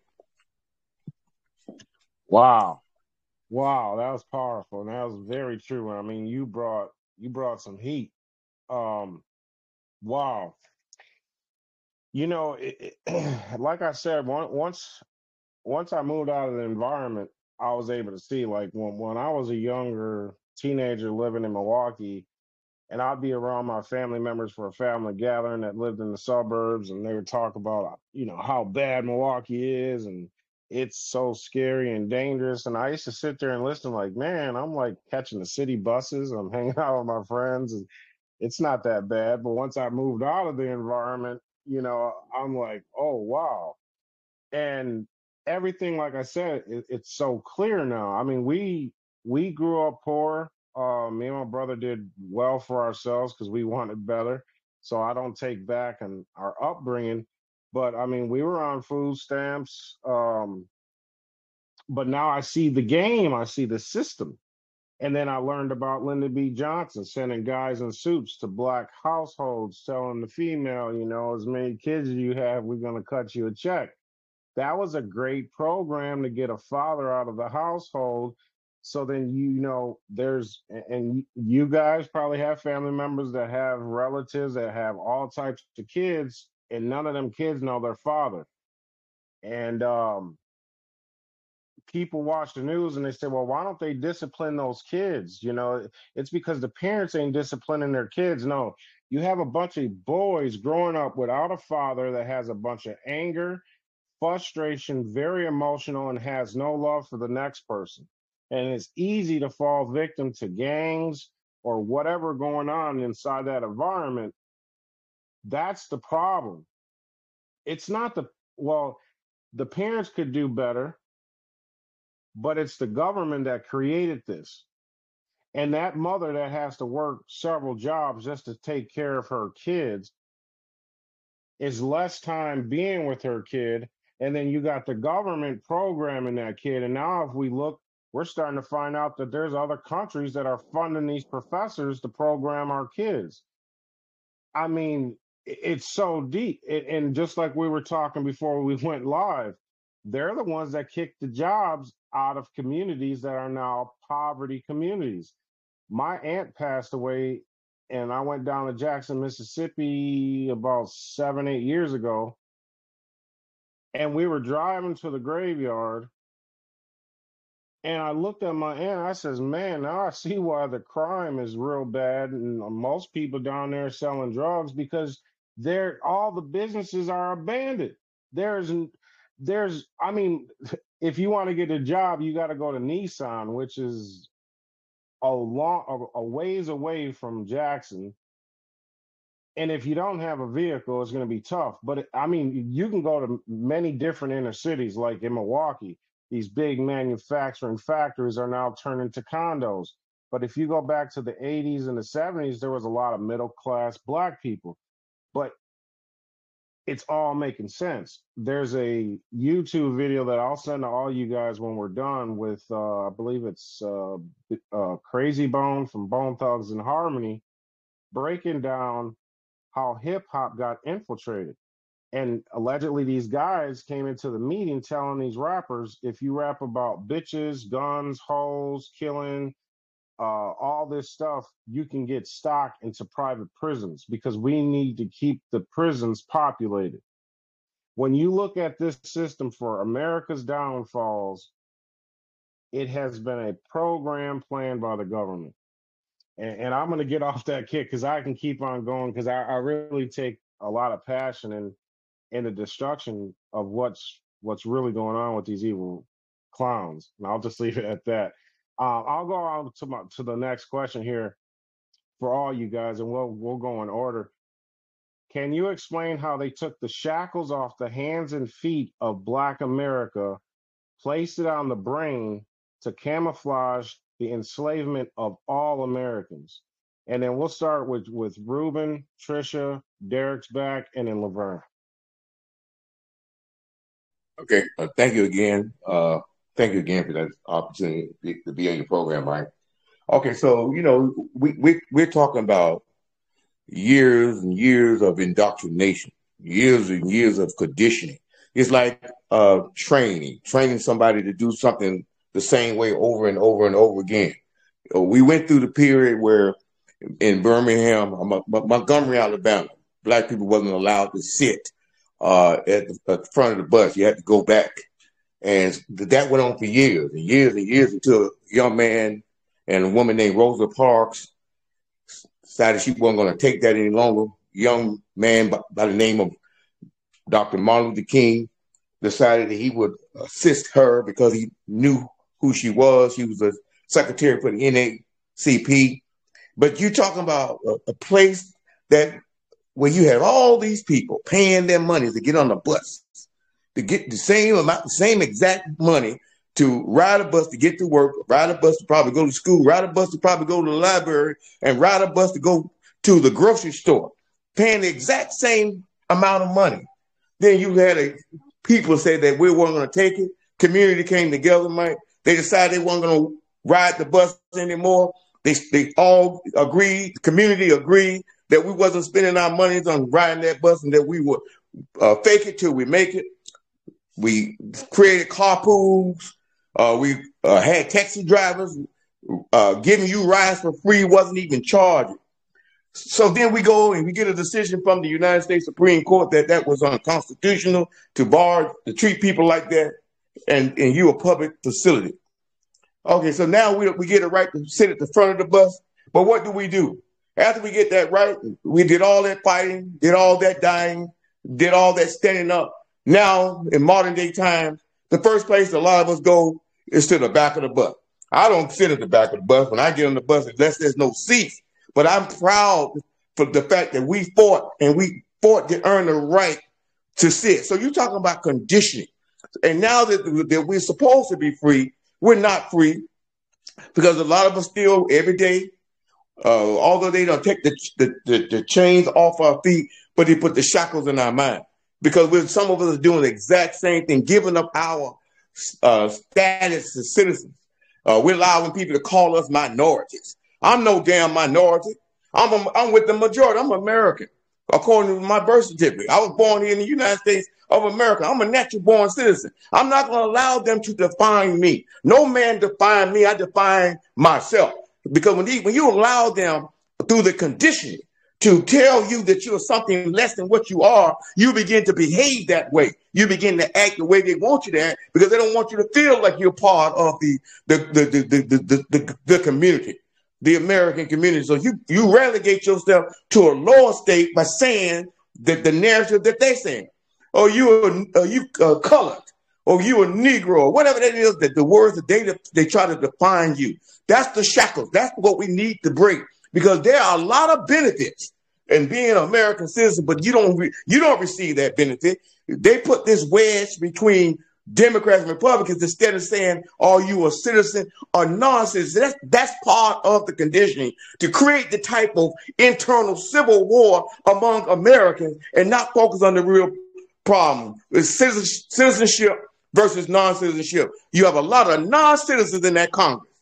Wow. Wow, that was powerful. And that was very true. I mean, you brought you brought some heat. Um wow. You know, it, it, <clears throat> like I said, once once I moved out of the environment, I was able to see like when when I was a younger teenager living in Milwaukee, and I'd be around my family members for a family gathering that lived in the suburbs, and they would talk about you know how bad Milwaukee is and it's so scary and dangerous. And I used to sit there and listen, like, man, I'm like catching the city buses. I'm <laughs> hanging out with my friends, and it's not that bad. But once I moved out of the environment, you know, I'm like, oh wow. And everything, like I said, it, it's so clear now. I mean, we we grew up poor. Uh, me and my brother did well for ourselves because we <laughs> wanted better. So I don't take back and our upbringing but I mean, we were on food stamps. Um, but now I see the game, I see the system. And then I learned about Lyndon B. Johnson sending guys in suits to black households, telling the female, you know, as many kids as you have, we're going to cut you a check. That was a great program to get a father out of the household. So then, you know, there's, and you guys probably have family members that have relatives that have all types of kids and none of them kids know their father. And um, people watch the news and they say, well, why don't they discipline those kids? You know, it's because the parents ain't disciplining their kids. No, you have a bunch of boys growing up without a father that has a bunch of anger, frustration, very emotional, and has no love for the next person. And it's easy to fall victim to gangs or whatever going on inside that environment that's the problem. It's not the, well, the parents could do better, but it's the government that created this. And that mother that has to work several jobs just to take care of her kids is less time being with her kid. And then you got the government programming that kid. And now, if we look, we're starting to find out that there's other countries that are funding these professors to program our kids. I mean, it's so deep. And just like we were talking before we <laughs> went live, they're the ones that kick the jobs out of communities that are now poverty communities. My aunt passed away, and I went down to Jackson, Mississippi about seven, eight years ago. And we were driving to the graveyard, and I looked at my aunt. I says, "Man, now I see why the crime is real bad, and most people down there selling drugs because they're all the businesses are abandoned. There's there's I mean, if you want to get a job, you got to go to Nissan, which is a long a, a ways away from Jackson. And if you don't have a vehicle, it's going to be tough. But I mean, you can go to many different inner cities, like in Milwaukee. These big manufacturing factories are now turning to condos. But if you go back to the 80s and the 70s, there was a lot of middle class black people it's all making sense. There's a YouTube video that I'll send to all you guys when we're done with, uh, I believe it's uh, uh, Krayzie Bone from Bone Thugs and Harmony, breaking down how hip hop got infiltrated. And allegedly, these guys came into the meeting telling these rappers if you rap about bitches, guns, hoes, killing, uh, all this stuff, you can get stock into private prisons because we need to keep the prisons populated. When you look at this system for America's downfalls, it has been a program planned by the government. And, and I'm going to get off that kick because I can keep on going because I, I really take a lot of passion in in the destruction of what's what's really going on with these evil clowns. And I'll just <laughs> leave it at that. Um, I'll go on to my to the next question here for all you guys, and we'll we'll go in order. Can you explain how they took the shackles off the hands and feet of Black America, placed it on the brain to camouflage the enslavement of all Americans? And then we'll start with with Ruben, Trisha, Derek's back, and then Laverne. Okay, uh, thank you again. Uh, thank you again for that opportunity to be, on your program, Mike. Okay, so you know we we we're talking about years and years of indoctrination, years and years of conditioning. It's like uh, training, training somebody to do something the same way over and over and over again. Uh, We went through the period where in Birmingham, uh, Mon- Mon- Montgomery, Alabama, black people wasn't allowed to sit uh, at, the, at the front of the bus. You had to go back, and that went on for years and years and years until a young man and a woman named Rosa Parks decided she wasn't going to take that any longer. Young man by, by the name of Dr. Martin Luther King decided that he would assist her because he knew who she was. She was a secretary for the NAACP. But you're talking about a, a place that where you had all these people paying their money to get on the bus, to get the same amount, the same exact money to ride a bus to get to work, ride a bus to probably go to school, ride a bus to probably go to the library, and ride a bus to go to the grocery store, paying the exact same amount of money. Then you had a, people say that we weren't going to take it. Community came together, Mike. They decided they weren't going to ride the bus anymore. They, they all agreed, the community agreed that we wasn't spending our monies on riding that bus and that we would uh, fake it till we make it. We created carpools. Uh, we uh, had taxi drivers uh, giving you rides for free, wasn't even charging. So then we go and we get a decision from the United States Supreme Court that that was unconstitutional to bar to treat people like that, and and you a public facility. Okay, so now we we get it right to sit at the front of the bus, but what do we do after we get that right? We did all that fighting, did all that dying, did all that standing up. Now in modern day times, the first place a lot of us go is to the back of the bus. I don't sit at the back of the bus when I get on the bus unless there's no seats. But I'm proud for the fact that we fought and we fought to earn the right to sit. So you're talking about conditioning. And now that, that we're supposed to be free, we're not free because a lot of us still every day, uh, although they don't take the, the, the, the chains off our feet, but they put the shackles in our mind. Because we're, some of us are doing the exact same thing, giving up our uh, status as citizens. Uh, we're allowing people to call us minorities. I'm no damn minority. I'm a, I'm with the majority. I'm American, according to my birth certificate. I was born here in the United States of America. I'm a natural born citizen. I'm not going to allow them to define me. No man define me. I define myself. Because when, he, when you allow them through the conditioning to tell you that you're something less than what you are, you begin to behave that way. You begin to act the way they want you to act because they don't want you to feel like you're part of the the the the the, the, the, the community, the American community. So you you relegate yourself to a lower state by saying that the narrative that they're saying, or you are, are you uh, colored, or you a Negro, or whatever that is, that the words that they they try to define you. That's the shackles. That's what we need to break because there are a lot of benefits in being an American citizen, but you don't re- you don't receive that benefit. They put this wedge between Democrats and Republicans instead of saying, "Are you a citizen or non-citizen?" That's that's part of the conditioning to create the type of internal civil war among Americans and not focus on the real problem: it's citizenship versus non-citizenship. You have a lot of non-citizens in that Congress.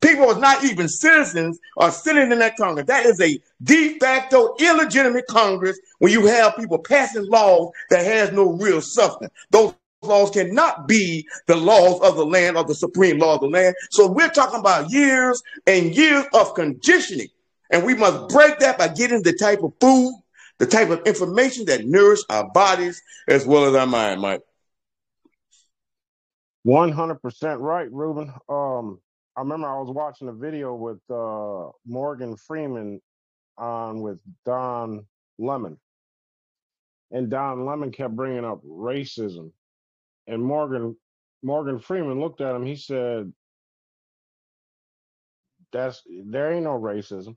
People are not even citizens are sitting in that Congress. That is a de facto illegitimate Congress when you have people passing laws that has no real substance. Those laws cannot be the laws of the land or the supreme law of the land. So we're talking about years and years of conditioning. And we must break that by getting the type of food, the type of information that nourish our bodies as well as our mind, Mike. One hundred percent right, Ruben. Um, I remember I was watching a video with uh, Morgan Freeman on with Don Lemon, and Don Lemon kept bringing up racism, And Morgan Morgan Freeman looked at him. He said, "That's there ain't no racism."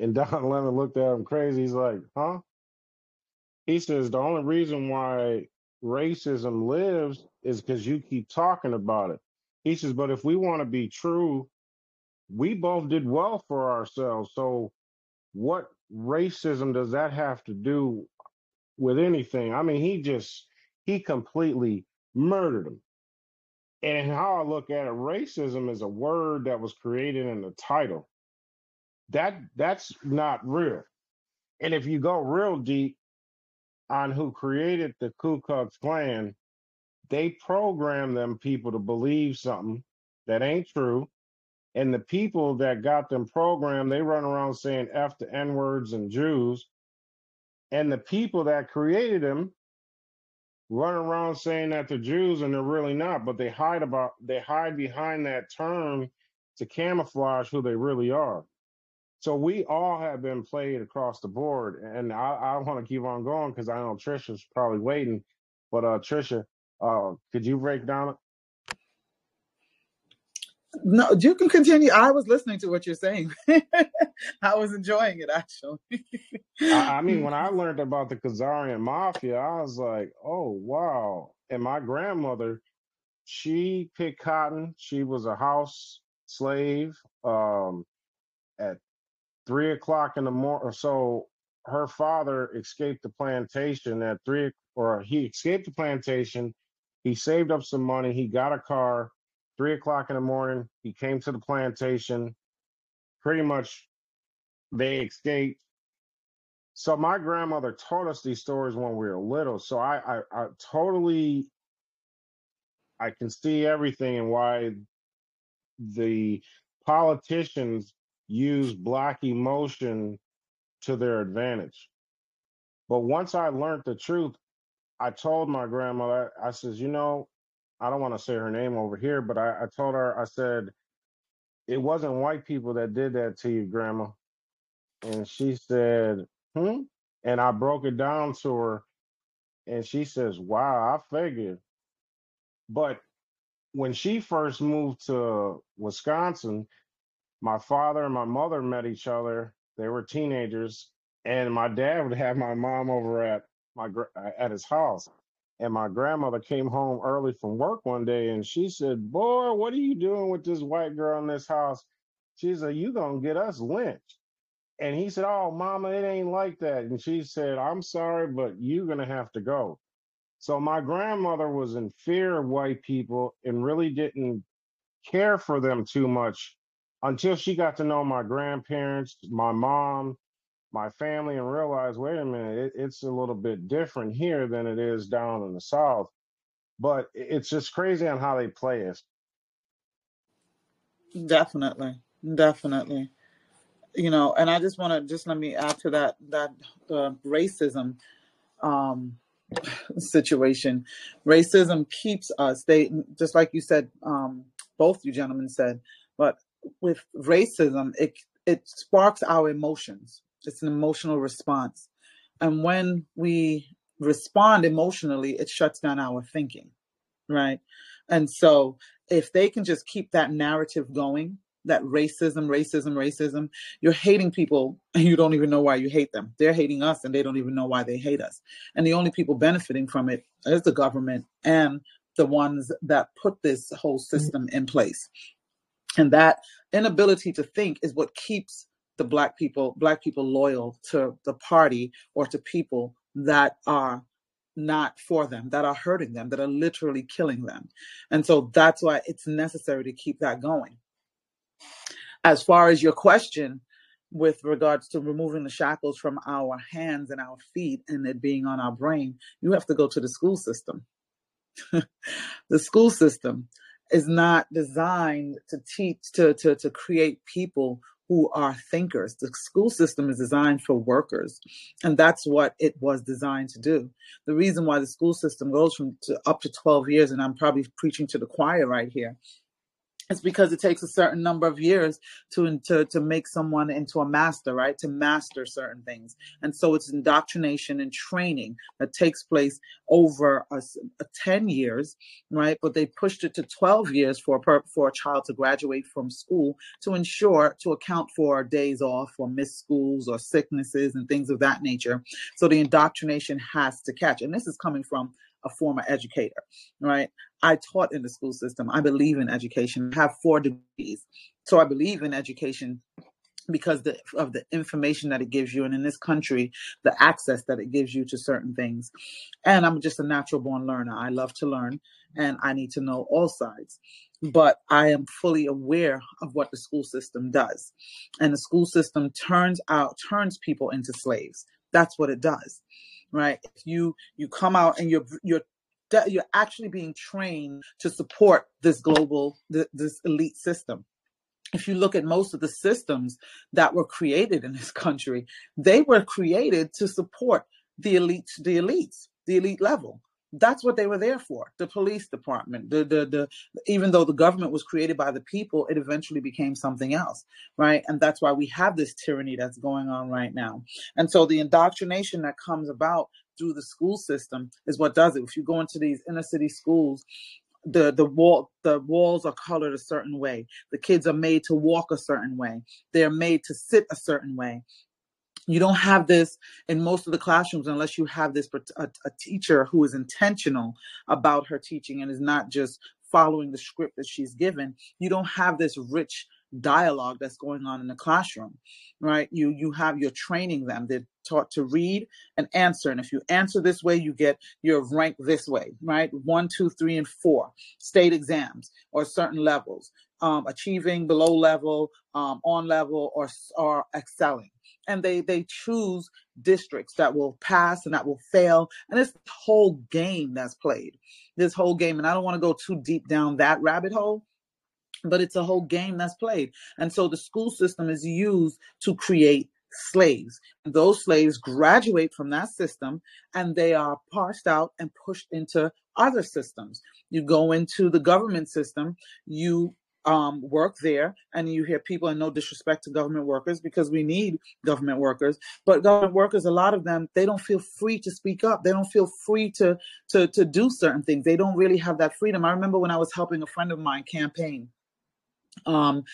And <laughs> Don Lemon looked at him crazy. He's like, "Huh?" He says the only reason why racism lives is because you keep talking about it. He says, but if we want to be true, we both did well for ourselves. So what racism does that have to do with anything? I mean, he just he completely murdered him. And how I look at it, racism is a word that was created in the title. That that's not real. And if you go real deep on who created the Ku Klux Klan, they program them people to believe something that ain't true. And the people that got them programmed, they run around saying F to N words and Jews. And the people that created them run around saying that they're Jews and they're really not, but they hide about they hide behind that term to camouflage who they really are. So we all have been played across the board, and I, I want to keep on going because I know Trisha's probably waiting. But uh, Trisha, uh, could you break down it? No, you can continue. I was listening to what you're saying. <laughs> I was enjoying it actually. I, I <laughs> mean, when I learned about the Khazarian mafia, I was like, oh wow. And my grandmother, she picked cotton. She was a house slave. Um, at three o'clock in the morning. or So her father escaped the plantation at three, or he escaped the plantation. He saved up some money. He got a car. Three o'clock in the morning, he came to the plantation. Pretty much, they escaped. So my grandmother taught us these stories when we were little. So I, I, I totally, I can see everything and why the politicians use black emotion to their advantage. But once I learned the truth, I told my grandmother, I says, you know, I don't want to say her name over here, but I, I told her, I said, it wasn't white people that did that to you, grandma. And she said, hmm? And I broke it down to her, and she says, wow, I figured. But when she first moved to Wisconsin, my father and my mother met each other. They were teenagers, and my dad would have my mom over at my uh, at his house. And my grandmother came home early from work one day, and she said, "Boy, what are you doing with this white girl in this house?" She said, "You gonna get us lynched." And he said, "Oh, mama, it ain't like that." And she said, "I'm sorry, but you're gonna have to go." So my grandmother was in fear of white people and really didn't care for them too much until she got to know my grandparents, my mom, my family, and realized, wait a minute, it, it's a little bit different here than it is down in the South. But it's just crazy on how they play it. Definitely, definitely. You know, and I just want to just let me add to that that uh, racism um, <sighs> situation. Racism keeps us. They just like you said. Um, both you gentlemen said, but with racism, it it sparks our emotions. It's an emotional response, and when we respond emotionally, it shuts down our thinking, right? And so, if they can just keep that narrative going, that racism, racism, racism, you're hating people <laughs> and you don't even know why you hate them. They're hating us and they don't even know why they hate us. And the only people benefiting from it is the government and the ones that put this whole mm. system in place and that inability to think is what keeps the black people black people loyal to the party or to people that are not for them that are hurting them that are literally killing them. And so that's why it's necessary to keep that going. As far as your question with regards to removing the shackles from our hands and our feet and it being on our brain you have to go to the school system. <laughs> The school system is not designed to teach to, to to create people who are thinkers. The school system is designed for workers, and that's what it was designed to do. The reason why the school system goes from to up to 12 years, and I'm probably preaching to the choir right here, it's because it takes a certain number of years to, to to make someone into a master right? To master certain things. And so it's indoctrination and training that takes place over a, a 10 years right? But they pushed it to 12 years for a, for a child to graduate from school to ensure to account for days off or missed schools or sicknesses and things of that nature. So the indoctrination has to catch. And this is coming from a former educator, right? I taught in the school system. I believe in education. I have four degrees. So I believe in education because the, of the information that it gives you and in this country the access that it gives you to certain things and i'm just a natural born learner i love to learn and i need to know all sides but i am fully aware of what the school system does and the school system turns out turns people into slaves that's what it does right? If you you come out and you're you're you're actually being trained to support this global this elite system if you look at most of the systems that were created in this <laughs> country they were created to support the elites the elites the elite level that's what they were there for the police department the, the the even though the government was created by the people it eventually became something else right? And that's why we have this tyranny that's going on right now. And so the indoctrination that comes about through the school system is what does it. If you go into these inner city schools the the wall the walls are colored a certain way. The kids are made to walk a certain way. They're made to sit a certain way you don't have this in most of the classrooms unless you have this a, a teacher who is intentional about her teaching and is not just following the script that she's given. You don't have this rich dialogue that's going on in the classroom right? You you have you're training them. They're taught to read and answer and if you answer this way you get your rank this way right? One two three and four state exams or certain levels um, achieving below level um, on level or or excelling and they they choose districts that will pass and that will fail and it's the whole game that's played this whole game and i don't want to go too deep down that rabbit hole but it's a whole game that's played and so the school system is used to create slaves those slaves graduate from that system and they are parsed out and pushed into other systems. You go into the government system you um, work there, and you hear people, and no disrespect to government workers because we need government workers, but government workers, a lot of them, they don't feel free to speak up. They don't feel free to to to do certain things. They don't really have that freedom. I remember when I was helping a friend of mine campaign um,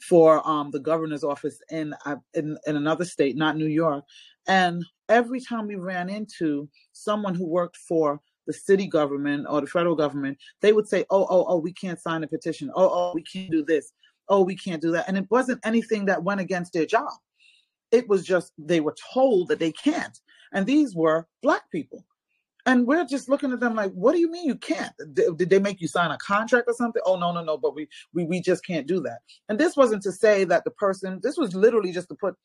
for um, the governor's office in, uh, in in another state, not New York, and every time we ran into someone who worked for the city government or the federal government, they would say, oh, oh, oh, we can't sign a petition. Oh, oh, we can't do this. Oh, we can't do that. And it wasn't anything that went against their job. It was just they were told that they can't. And these were black people. And we're just looking at them like, what do you mean you can't? Did they make you sign a contract or something? Oh no, no, no, but we we we just can't do that. And this wasn't to say that the person, this was literally just to put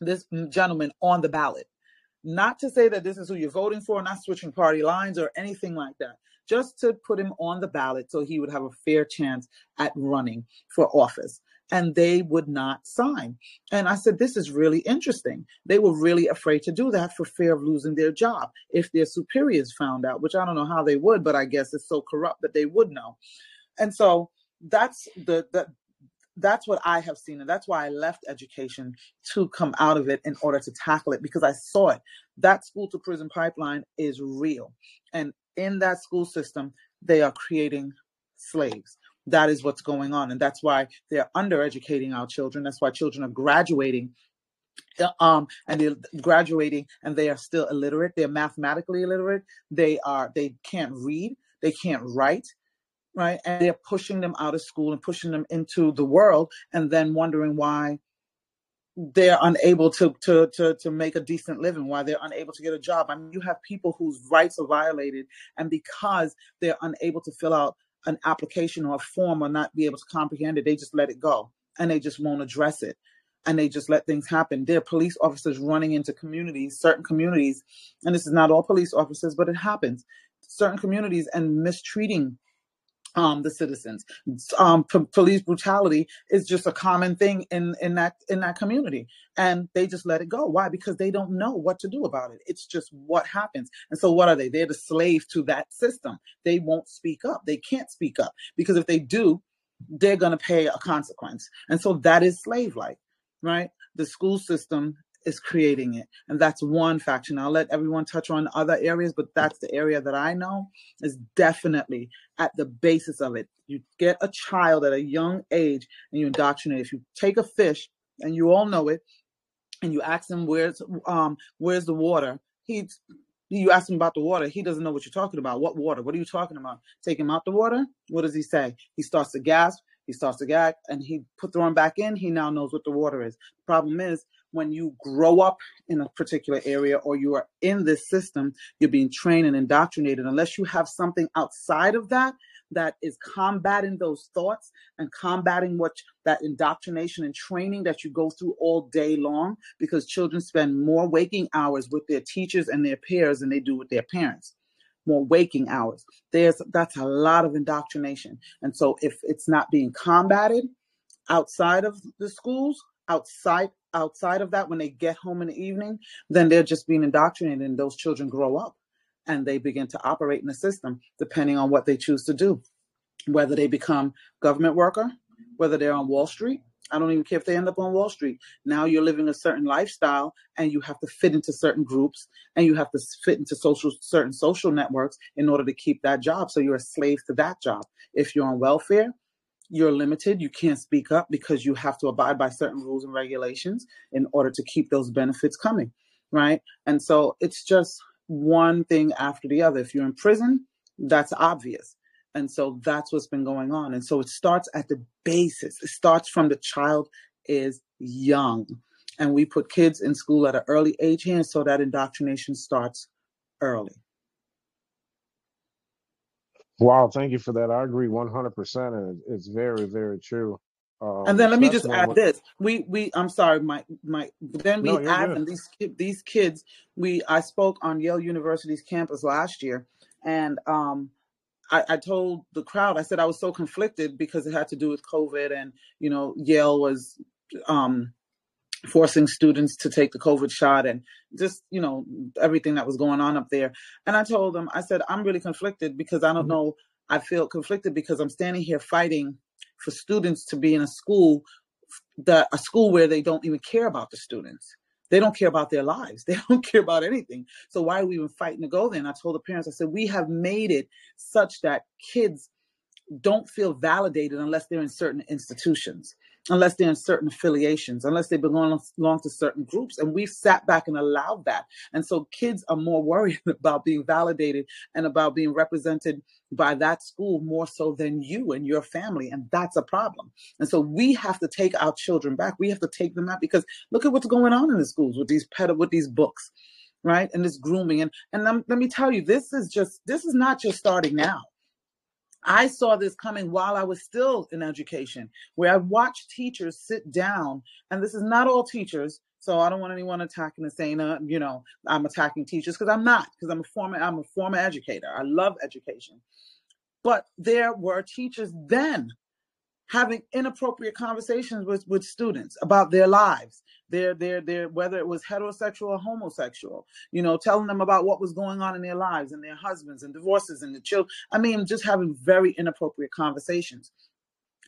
this gentleman on the ballot. Not to say that this is who you're voting for, not switching party lines or anything like that. Just to put him on the ballot so he would have a fair chance at running for office. And they would not sign. And I said, This is really interesting. They were really afraid to do that for fear of losing their job if their superiors found out, which I don't know how they would, but I guess it's so corrupt that they would know. And so that's the, the that's what I have seen. And that's why I left education to come out of it in order to tackle it because I saw it. That school to prison pipeline is real. And in that school system, they are creating slaves. That is what's going on. And that's why they're undereducating our children. That's why children are graduating uh, um and they're graduating and they are still illiterate they're mathematically illiterate they are they can't read they can't write right? And they're pushing them out of school and pushing them into the world, and then wondering why they're unable to to to to make a decent living, why they're unable to get a job. I mean, you have people whose rights are violated, and because they're unable to fill out an application or a form or not be able to comprehend it, they just let it go and they just won't address it and they just let things happen. There are police officers running into communities, certain communities, and this is not all police officers, but it happens, certain communities and mistreating um, the citizens. Um, p- police brutality is just a common thing in in that in that community, and they just let it go. Why? Because they don't know what to do about it. It's just what happens. And so, what are they? They're the slave to that system. They won't speak up. They can't speak up because if they do, they're going to pay a consequence. And so that is slave like, right? The school system is creating it. And that's one faction. I'll let everyone touch on other areas, but that's the area that I know is definitely at the basis of it. You get a child at a young age and you indoctrinate. If you take a fish, and you all know it, and you ask him where's um where's the water, he you ask him about the water, he doesn't know what you're talking about. What water? What are you talking about? Take him out the water. What does he say? He starts to gasp. He starts to gag, and he put the one back in. He now knows what the water is. Problem is when you grow up in a particular area or you are in this system, you're being trained and indoctrinated. Unless you have something outside of that that is combating those thoughts and combating what that indoctrination and training that you go through all day long, because children spend more waking hours with their teachers and their peers than they do with their parents more waking hours. There's that's a lot of indoctrination. And so if it's not being combated outside of the schools, outside outside of that when they get home in the evening, then they're just being indoctrinated and those children grow up and they begin to operate in the system depending on what they choose to do. Whether they become government worker, whether they're on Wall Street, I don't even care if they end up on Wall Street. Now you're living a certain lifestyle and you have to fit into certain groups and you have to fit into social certain social networks in order to keep that job. So you're a slave to that job. If you're on welfare, you're limited. You can't speak up because you have to abide by certain rules and regulations in order to keep those benefits coming, right? And so it's just one thing after the other. If you're in prison, that's obvious. And so that's what's been going on. And so it starts at the basis. It starts from the child is young. And we put kids in school at an early age here, so that indoctrination starts early. Wow, thank you for that. I agree 100%, and it's very, very true. And Um, then let me just especially add when, this. We we I'm sorry, my my then no, we you're add good. them these ki- these kids. We I spoke on Yale University's campus last year, and um I, I told the crowd, I said I was so conflicted because it had to do with COVID and you know Yale was um forcing students to take the COVID shot and just, you know, everything that was going on up there. And I told them, I said, I'm really conflicted because I don't mm-hmm. know. I feel conflicted because I'm standing here fighting for students to be in a school that a school where they don't even care about the students. They don't care about their lives. <laughs> They don't care about anything. So why are we even fighting to go there? And I told the parents, I said, we have made it such that kids don't feel validated unless they're in certain institutions, unless they're in certain affiliations, unless they belong, belong to certain groups. And we've sat back and allowed that. And so kids are more <laughs> worried about being validated and about being represented by that school more so than you and your family. And that's a problem. And so we have to take our children back. We have to take them out because look at what's going on in the schools with these ped with these books, right? And this grooming. And and let let me tell you, this is just this is not just starting now I saw this coming while I was still in education, where I watched teachers sit down, and this is not all teachers. So I don't want anyone attacking and saying, uh, you know, I'm attacking teachers because I'm not, because I'm a former, I'm a former educator. I love education, but there were teachers then having inappropriate conversations with, with students about their lives their their their whether it was heterosexual or homosexual you know telling them about what was going on in their lives and their husbands and divorces and the children i mean just having very inappropriate conversations.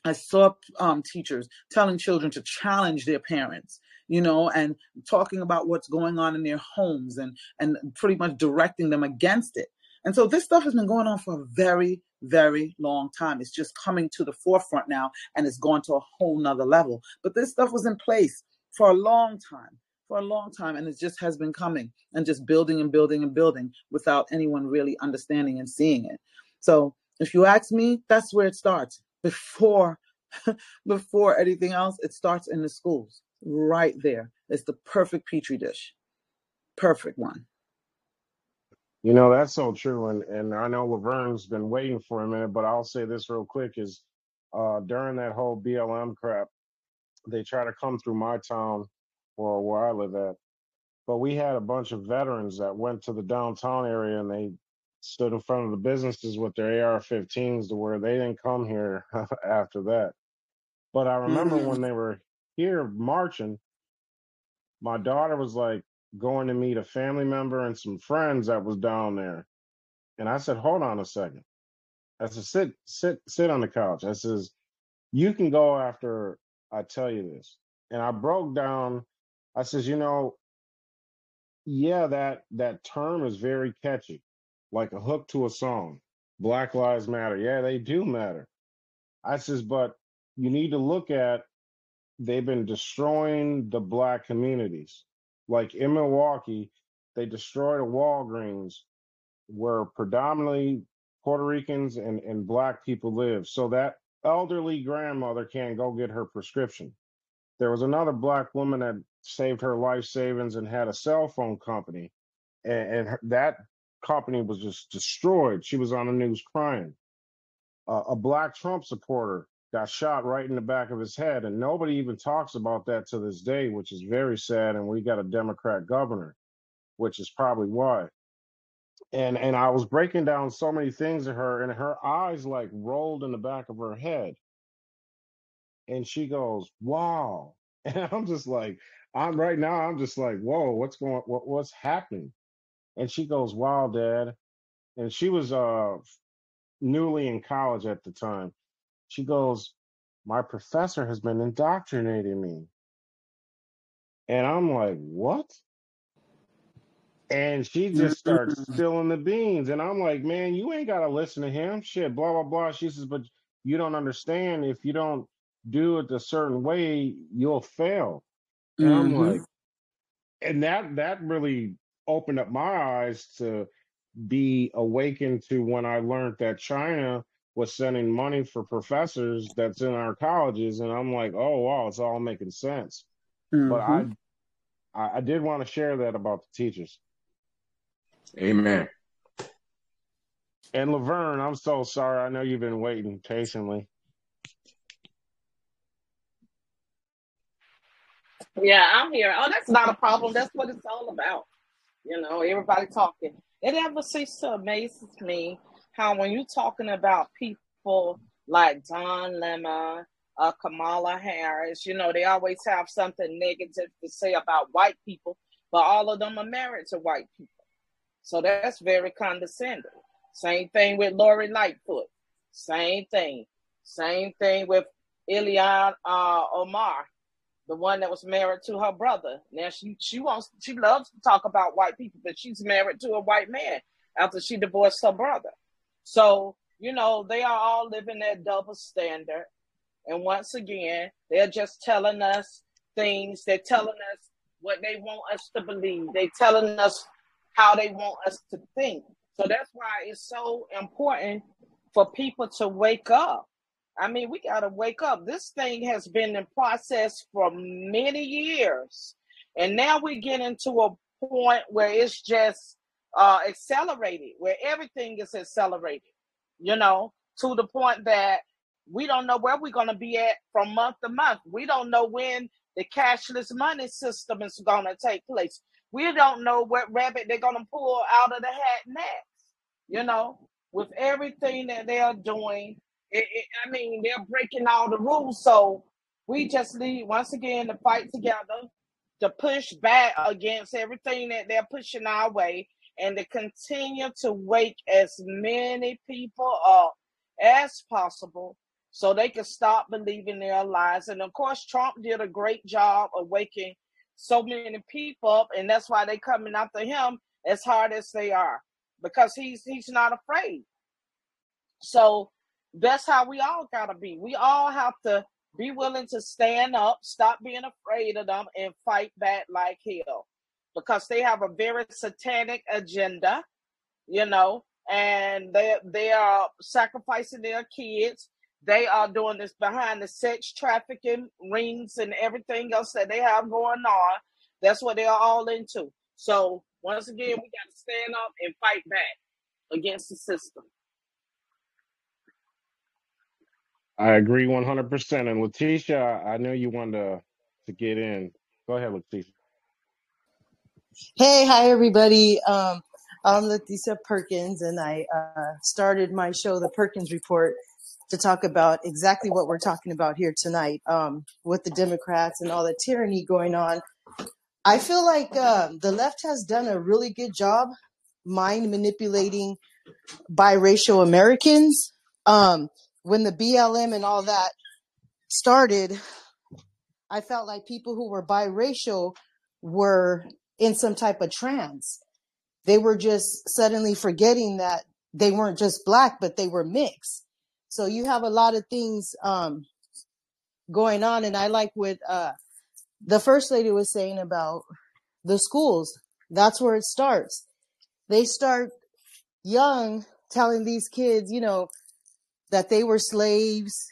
I saw um, teachers telling children to challenge their parents you know and talking about what's going on in their homes and and pretty much directing them against it and so this stuff has been going on for a very very long time. It's just coming to the forefront now and it's gone to a whole nother level. But this stuff was in place for a long time for a long time and it just has been coming and just building and building and building without anyone really understanding and seeing it. So if you ask me that's where it starts. Before <laughs> before anything else it starts in the schools. Right there. It's the perfect petri dish. Perfect one You know, that's so true. And and I know Laverne's been waiting for a minute, but I'll say this real quick is uh during that whole BLM crap, they try to come through my town or where I live at. But we had a bunch of veterans that went to the downtown area and they stood in front of the businesses with their AR-15s to where they didn't come here <laughs> after that. But I remember Mhm. when they were here marching, my daughter was like going to meet a family member and some friends that was down there. And I said, hold on a second. I said, sit, sit, sit on the couch. I says, You can go after I tell you this. And I broke down, I says, you know, yeah, that that term is very catchy, like a hook to a song. Black Lives Matter. Yeah, they do matter. I says, but you need to look at they've been destroying the black communities. Like in Milwaukee, they destroyed a Walgreens where predominantly Puerto Ricans and, and black people live. So that elderly grandmother can't go get her prescription. There was another black woman that saved her life savings and had a cell phone company, and, and her, that company was just destroyed. She was on the news crying. Uh, a black Trump supporter got shot right in the back of his head, and nobody even talks about that to this day, which is very sad. And we got a Democrat governor, which is probably why. And and I was breaking down so many things to her, and her eyes like rolled in the back of her head, and she goes, "Wow!" <laughs> And I'm just like, I'm right now. I'm just like, "Whoa, what's going? What, what's happening?" And she goes, "Wow, Dad." And she was uh newly in college at the time she goes, My professor has been indoctrinating me. And I'm like, What? And she just starts spilling the beans. And I'm like, Man, you ain't got to listen to him. Shit, blah, blah, blah. She says, But you don't understand. If you don't do it a certain way, you'll fail. And I'm Mm-hmm. like, and that that really opened up my eyes to be awakened to when I learned that China was sending money for professors that's in our colleges, and I'm like, oh wow, it's all making sense. But Mm-hmm. I I, I did want to share that about the teachers. Amen. And Laverne, I'm so sorry. I know you've been waiting patiently. Yeah, I'm here. Oh, that's not a problem. That's what it's all about. You know, everybody talking. It ever ceases to amaze me how when you're talking about people like Don Lemon, uh, Kamala Harris, you know, they always have something negative to say about white people, but all of them are married to white people. So that's very condescending. Same thing with Lori Lightfoot. Same thing. Same thing with Ilhan uh, Omar, the one that was married to her brother. Now she she wants she loves to talk about white people, but she's married to a white man after she divorced her brother. So you know they are all living that double standard. And once again, they're just telling us things. They're telling us what they want us to believe. They're telling us how they want us to think. So that's why it's so important for people to wake up. I mean, we got to wake up. This thing has been in process for many years. And now we're getting to a point where it's just uh, accelerated, where everything is accelerated, you know, to the point that we don't know where we're going to be at from month to month. We don't know when the cashless money system is going to take place. We don't know what rabbit they're going to pull out of the hat next. You know, with everything that they're doing, it, it, I mean, they're breaking all the rules. So we just need, once again, to fight together, to push back against everything that they're pushing our way, and to continue to wake as many people up as possible so they can stop believing their lies. And of course, Trump did a great job of waking so many people up, and that's why they're coming after him as hard as they are because he's he's not afraid. So that's how we all gotta be. We all have to be willing to stand up, stop being afraid of them, and fight back like hell because they have a very satanic agenda, you know, and they they are sacrificing their kids. They are doing this behind the sex trafficking rings and everything else that they have going on. That's what they are all into. So once again, we got to stand up and fight back against the system. I agree 100%. And Letitia, I know you wanted to, to get in. Go ahead, Letitia. Hey, hi everybody. Um, I'm Leticia Perkins, and I uh, started my show, The Perkins Report, to talk about exactly what we're talking about here tonight um, with the Democrats and all the tyranny going on. I feel like uh, the left has done a really good job mind manipulating biracial Americans. Um, when the BLM and all that started, I felt like people who were biracial were in some type of trance. They were just suddenly forgetting that they weren't just black, but they were mixed. So you have a lot of things um, going on. And I like what uh, the first lady was saying about the schools. That's where it starts. They start young telling these kids, you know, that they were slaves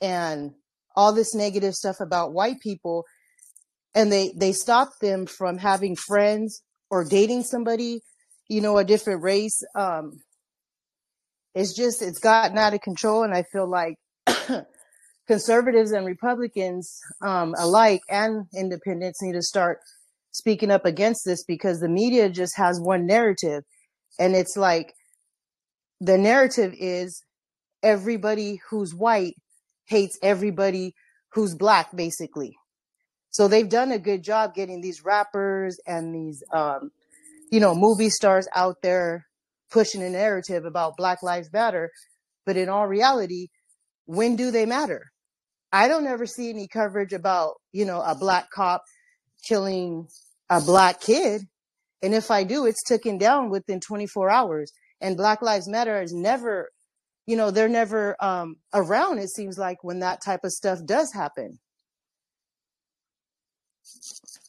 and all this negative stuff about white people and they they stop them from having friends or dating somebody you know a different race um it's just it's gotten out of control and i feel like <coughs> conservatives and republicans um alike and independents need to start speaking up against this because the media just has one narrative and it's like the narrative is everybody who's white hates everybody who's black basically so they've done a good job getting these rappers and these um, you know movie stars out there pushing a narrative about black lives matter. But in all reality when do they matter? I don't ever see any coverage about you know a black cop killing a black kid. And if i do it's taken down within 24 hours. And black lives matter is never you know they're never um, around it seems like when that type of stuff does happen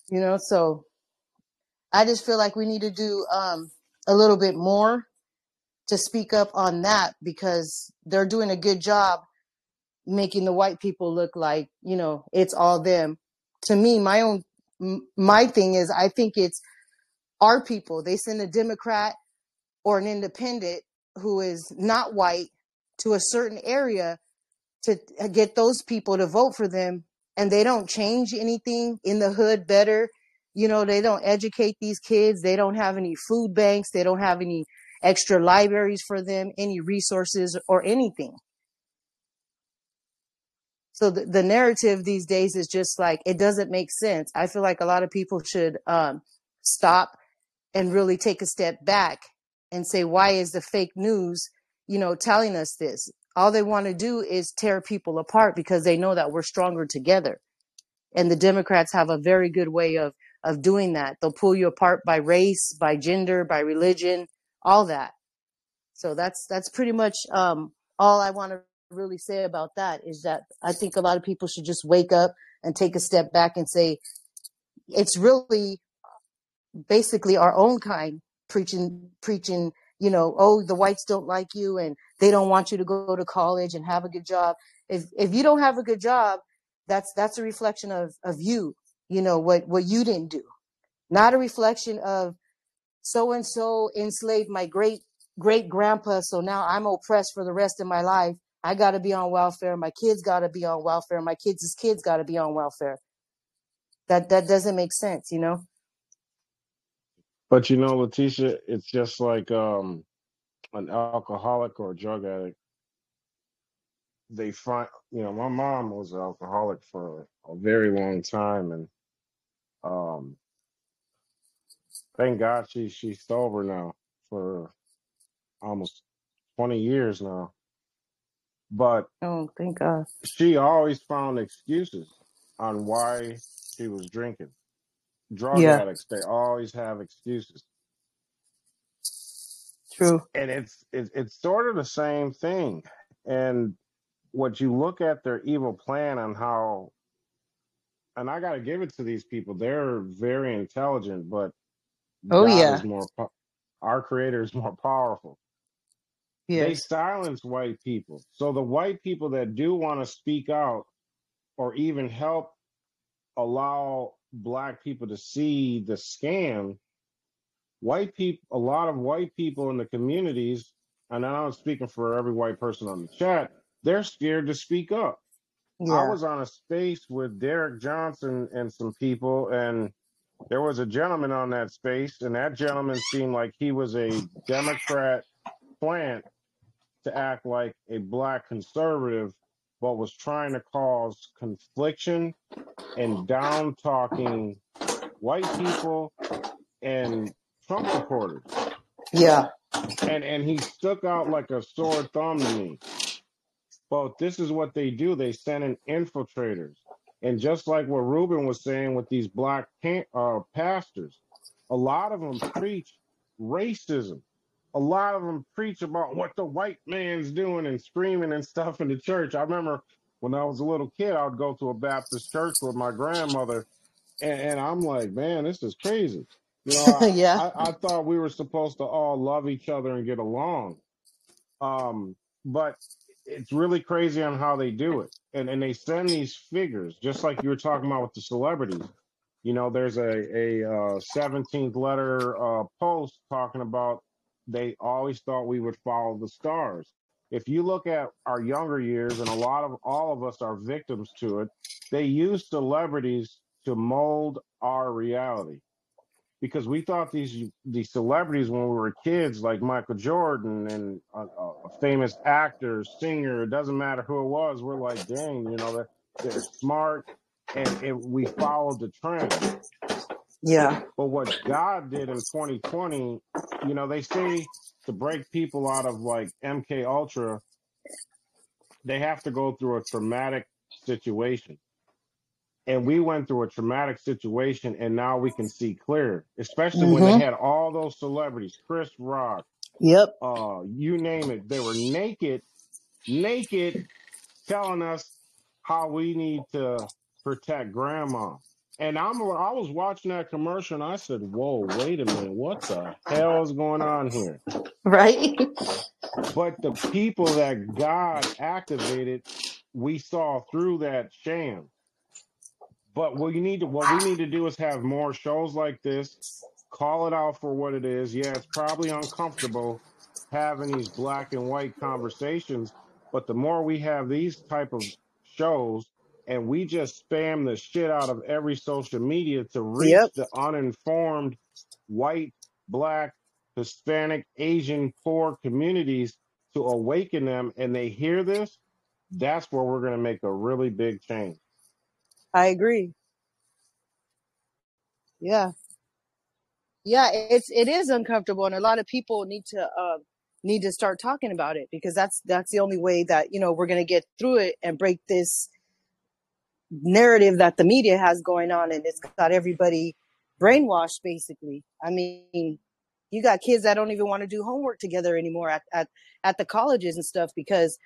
you know so i just feel like we need to do um, a little bit more to speak up on that because they're doing a good job making the white people look like you know it's all them. To me my own my thing is i think it's our people. They send a democrat or an independent who is not white to a certain area to get those people to vote for them and they don't change anything in the hood better. You know they don't educate these kids. They don't have any food banks. They don't have any extra libraries for them any resources or anything. So the, the narrative these days is just like it doesn't make sense. I feel like a lot of people should um, stop and really take a step back and say why is the fake news you know telling us this all they want to do is tear people apart because they know that we're stronger together. And the democrats have a very good way of of doing that. They'll pull you apart by race by gender by religion all that. So that's that's pretty much um, all i want to really say about that is that i think a lot of people should just wake up and take a step back and say it's really basically our own kind preaching preaching you know oh the whites don't like you and they don't want you to go to college and have a good job. If if you don't have a good job that's that's a reflection of of you you know what what you didn't do. Not a reflection of so and so enslaved my great great grandpa so now i'm oppressed for the rest of my life. I got to be on welfare. My kids got to be on welfare. My kids' kids got to be on welfare. That that doesn't make sense you know But you know, Letitia, it's just like um, an alcoholic or a drug addict. They find, you know, my mom was an alcoholic for a very long time, and um, thank God she she's sober now for almost twenty years now. But oh thank god she always found excuses on why she was drinking. Drug yeah. addicts, they always have excuses. true. And it's it's it's sort of the same thing. And what you look at their evil plan and how and i got to give it to these people they're very intelligent but oh god yeah. is more po- our creator is more powerful. They silence white people. So the white people that do want to speak out or even help allow black people to see the scam white people a lot of white people in the communities and i'm speaking for every white person on the chat they're scared to speak up. I was on a space with derek johnson and some people and there was a gentleman on that space and that gentleman seemed like he was a democrat plant to act like a black conservative but was trying to cause confliction and down talking white people and Trump supporters. yeah And and he stuck out like a sore thumb to me. But this is what they do. They send in infiltrators. And just like what Ruben was saying with these black uh, pastors, a lot of them preach racism. A lot of them preach about what the white man's doing and screaming and stuff in the church. I remember when I was a little kid, I would go to a Baptist church with my grandmother, and, and I'm like, man, this is crazy. You know, <laughs> I, yeah. I, I thought we were supposed to all love each other and get along. Um, but it's really crazy on how they do it. And and they send these figures, just like you were talking about with the celebrities. You know, there's a a uh, 17th letter uh, post talking about they always thought we would follow the stars. If you look at our younger years, and a lot of all of us are victims to it, they use celebrities to mold our reality because we thought these these celebrities when we were kids, like Michael Jordan and a, a famous actor, singer, it doesn't matter who it was, we're like, dang, you know, they're, they're smart, and, and we followed the trend. Yeah. But what God did in 2020, you know, they say to break people out of like MK Ultra, they have to go through a traumatic situation and we went through a traumatic situation and now we can see clear especially mm-hmm. when they mm-hmm. had all those celebrities chris rock yep uh you name it they were naked naked telling us how we need to protect grandma and I'm I was watching that commercial and I said, "Whoa, wait a minute, what the hell is going on here?" Right. but the people that God activated, we saw through that sham. But what you need to what we need to do is have more shows like this. Call it out for what it is. Yeah, it's probably uncomfortable having these black and white conversations, but the more we have these type of shows and we just spam the shit out of every social media to reach yep. the uninformed white, black, Hispanic, Asian, poor communities to awaken them and they hear this, that's where we're going to make a really big change. I agree. Yeah. Yeah, it's it is uncomfortable and a lot of people need to uh, need to start talking about it because that's that's the only way that, you know, we're going to get through it and break this narrative that the media has going on and it's got everybody brainwashed basically. I mean, you got kids that don't even want to do homework together anymore at, at, at the colleges and stuff because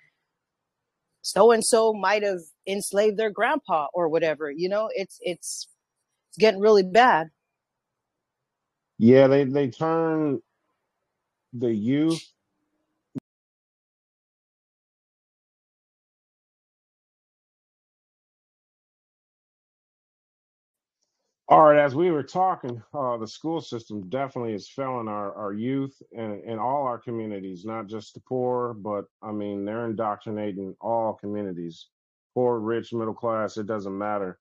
so and so might have enslaved their grandpa or whatever. You know, it's it's it's getting really bad. Yeah, they they turn the youth All right, as we were talking, uh, the school system definitely is failing our, our youth and in all our communities, not just the poor, but I mean, they're indoctrinating all communities, poor, rich, middle class, it doesn't matter.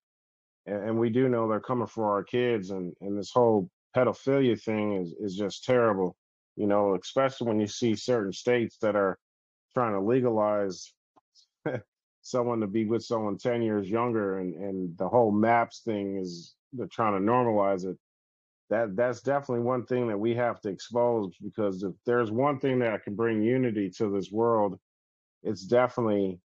And, and we do know they're coming for our kids, and, and this whole pedophilia thing is, is just terrible, you know, especially when you see certain states that are trying to legalize <laughs> someone to be with someone 10 years younger, and, and the whole MAPS thing is they're trying to normalize it. That that's definitely one thing that we have to expose because if there's one thing that can bring unity to this world, it's definitely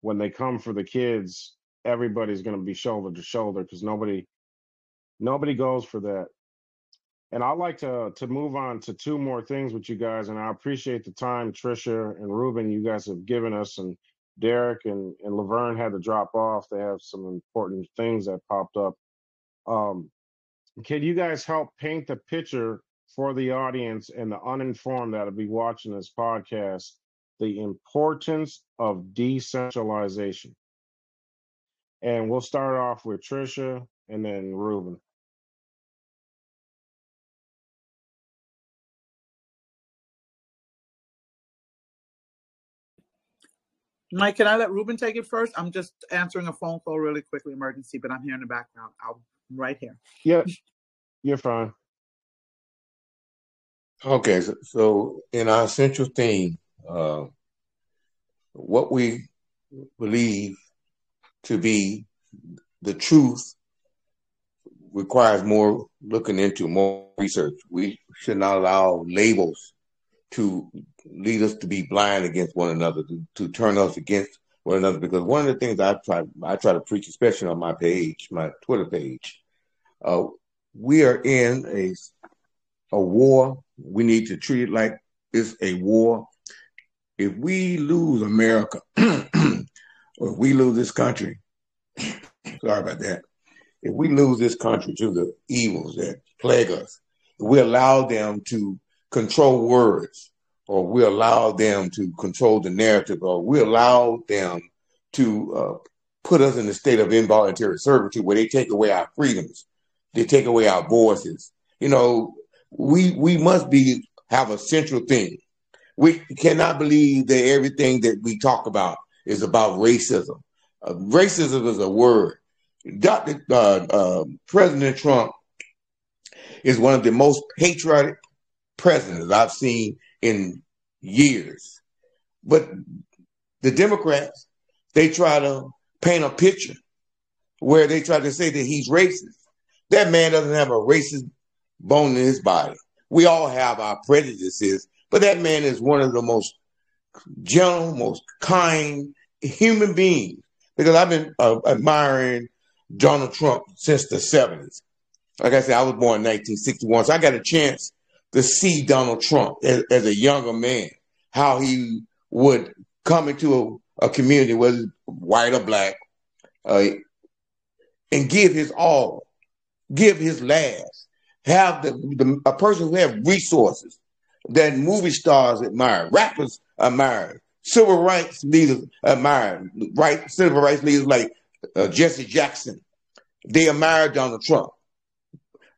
when they come for the kids, everybody's going to be shoulder to shoulder because nobody nobody goes for that. And I'd like to to move on to two more things with you guys, and I appreciate the time Trisha and Ruben you guys have given us, and Derek and and Laverne had to drop off. They have some important things that popped up. Um, can you guys help paint the picture for the audience and the uninformed that'll be watching this podcast the importance of decentralization? And we'll start off with Trisha and then Ruben. Mike, can I let Ruben take it first? I'm just answering a phone call really quickly, emergency, but I'm here in the background. I'll right here. Yeah, you're fine. Okay, so, so in our central theme, uh, what we believe to be the truth requires more looking into, more research. We should not allow labels to lead us to be blind against one another, to, to turn us against one another. Because one of the things I try I try to preach, especially on my page, my Twitter page, uh, we are in a a war. We need to treat it like it's a war. If we lose America, <clears throat> or if we lose this country, <clears throat> sorry about that. If we lose this country to the evils that plague us, we allow them to control words, or we allow them to control the narrative, or we allow them to uh, put us in a state of involuntary servitude where they take away our freedoms, they take away our voices. You know, we we must be have a central thing. We cannot believe that everything that we talk about is about racism. Uh, racism is a word. Dr. Uh, uh, President Trump is one of the most patriotic presidents I've seen in years. But the Democrats, they try to paint a picture where they try to say that he's racist. That man doesn't have a racist bone in his body. We all have our prejudices, but that man is one of the most gentle, most kind human beings. Because I've been uh, admiring Donald Trump since the 70s. Like I said, I was born in 1961, so I got a chance to see Donald Trump as, as a younger man, how he would come into a, a community, whether white or black, uh, and give his all, give his last, have the, the a person who have resources that movie stars admire, rappers admire, civil rights leaders admire, right? Civil rights leaders like uh, Jesse Jackson, they admire Donald Trump.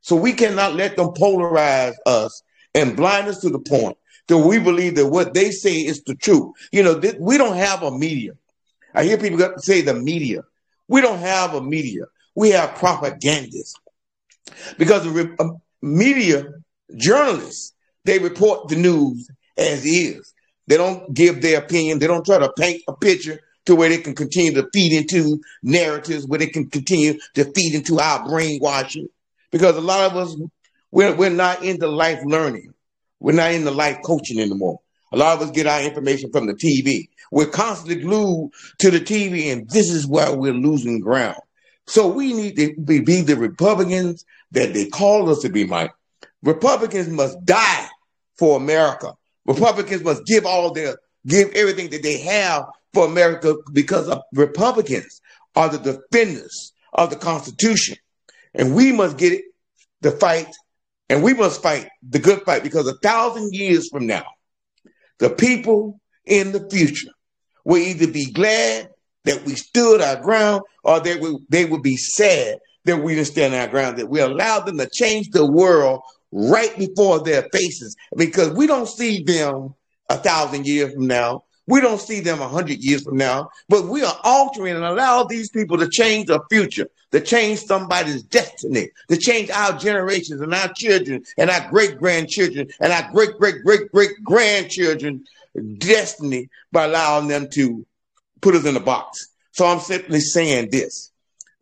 So we cannot let them polarize us and blind us to the point that we believe that what they say is the truth. You know, th- we don't have a media. I hear people say the media. We don't have a media. We have propagandists because the uh, media journalists they report the news as is. They don't give their opinion. They don't try to paint a picture to where they can continue to feed into narratives, where they can continue to feed into our brainwashing. Because a lot of us, we're, we're not into life learning. We're not into life coaching anymore. A lot of us get our information from the TV. We're constantly glued to the TV, and this is where we're losing ground. So we need to be, be the Republicans that they call us to be, Mike. Republicans must die for America. Republicans must give all their, give everything that they have for America because Republicans are the defenders of the Constitution. And we must get it, the fight, and we must fight the good fight because a thousand years from now, the people in the future will either be glad that we stood our ground or they will, they will be sad that we didn't stand our ground, that we allowed them to change the world right before their faces because we don't see them a thousand years from now. We don't see them a hundred years from now, but we are altering and allow these people to change the future, to change somebody's destiny, to change our generations and our children and our great grandchildren and our great great great great grandchildren destiny by allowing them to put us in a box. So I'm simply saying this.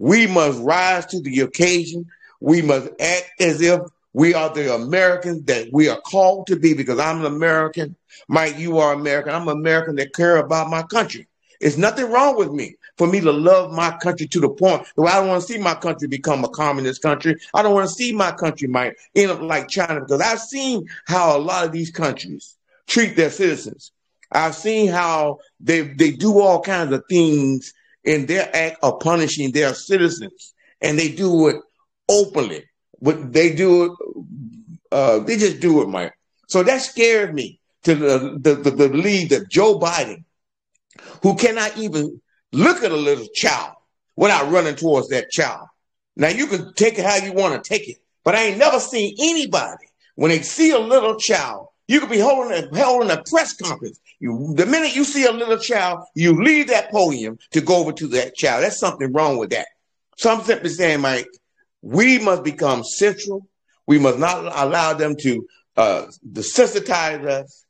We must rise to the occasion. We must act as if we are the Americans that we are called to be because I'm an American. Mike, you are American. I'm an American that care about my country. It's nothing wrong with me for me to love my country to the point that I don't want to see my country become a communist country. I don't want to see my country might end up like China because I've seen how a lot of these countries treat their citizens. I've seen how they they do all kinds of things in their act of punishing their citizens, and they do it openly but they do it. Uh, they just do it, Mike. So that scares me to the, the, the, the believe that Joe Biden, who cannot even look at a little child without running towards that child. Now you can take it how you want to take it, but I ain't never seen anybody when they see a little child. You could be holding a, holding a press conference. You, the minute you see a little child, you leave that podium to go over to that child. That's something wrong with that. So I'm simply saying, Mike, we must become central. We must not allow them to uh, desensitize us.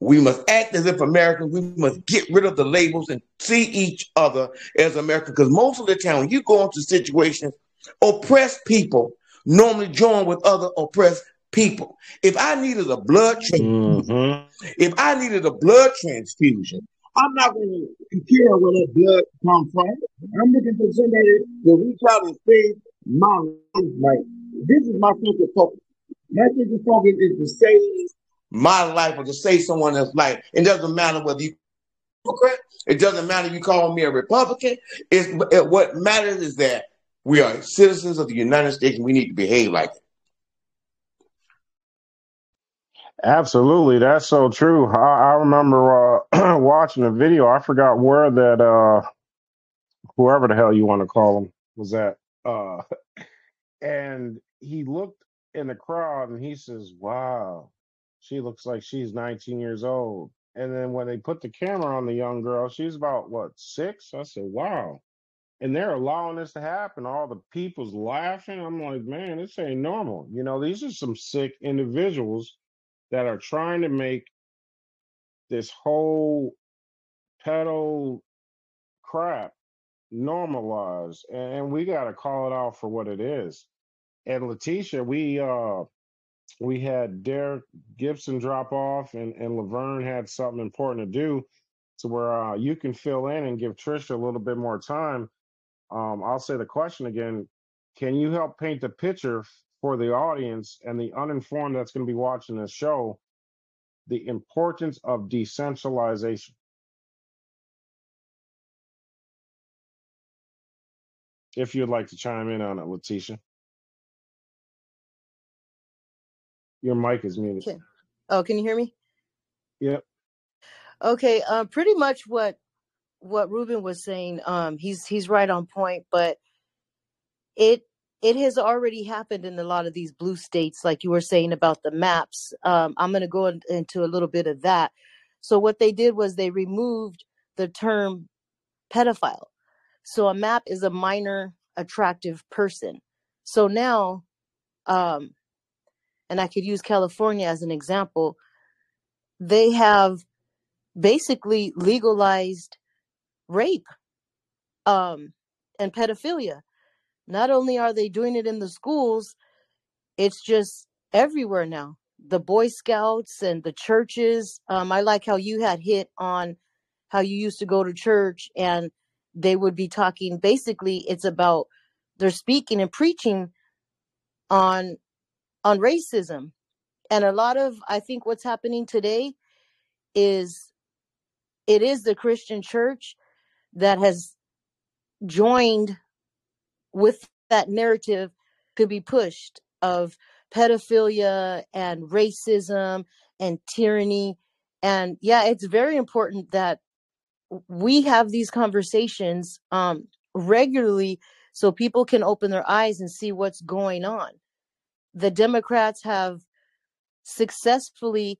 We must act as if Americans. We must get rid of the labels and see each other as Americans. Because most of the time, when you go into situations, oppressed people normally join with other oppressed people. If I needed a blood transfusion, hmm if I needed a blood transfusion, I'm not going to care where that blood comes from. I'm looking for somebody to reach out and save my life. Like this is my future focus. My future focus is to save my life or to save someone else's life. It doesn't matter whether you Democrat. It doesn't matter if you call me a Republican. It's it, what matters is that we are citizens of the United States and we need to behave like it. Absolutely, that's so true. I, I remember uh, <clears throat> watching a video. I forgot where that uh, whoever the hell you want to call him was at, uh, <laughs> and he looked in the crowd and he says, "Wow, she looks like she's 19 years old." And then when they put the camera on the young girl, she's about what six? I said, "Wow." And they're allowing this to happen. All the people's laughing. I'm like, man, this ain't normal. You know, these are some sick individuals that are trying to make this whole pedal crap normalized and we got to call it out for what it is. And letitia we uh we had derek gibson drop off and and laverne had something important to do to where uh you can fill in and give trisha a little bit more time. Um i'll say the question again can you help paint the picture for the audience and the uninformed that's going to be watching this show the importance of decentralization. If you'd like to chime in on it, Letitia, your mic is muted. Okay. Oh, can you hear me? Yep. Okay. Um, pretty much what what Ruben was saying. Um, he's he's right on point, but it it has already happened in a lot of these blue states, like you were saying about the maps. Um, I'm going to go in- into a little bit of that. So what they did was they removed the term pedophile. So a map is a minor attractive person. So now, um, and I could use California as an example. They have basically legalized rape um, and pedophilia. Not only are they doing it in the schools, it's just everywhere now. The Boy Scouts and the churches. Um, I like how you had hit on how you used to go to church and they would be talking. Basically, it's about they're speaking and preaching on on racism, and a lot of I think what's happening today is it is the Christian church that has joined with that narrative could be pushed of pedophilia and racism and tyranny. And yeah, it's very important that we have these conversations um, regularly so people can open their eyes and see what's going on. The Democrats have successfully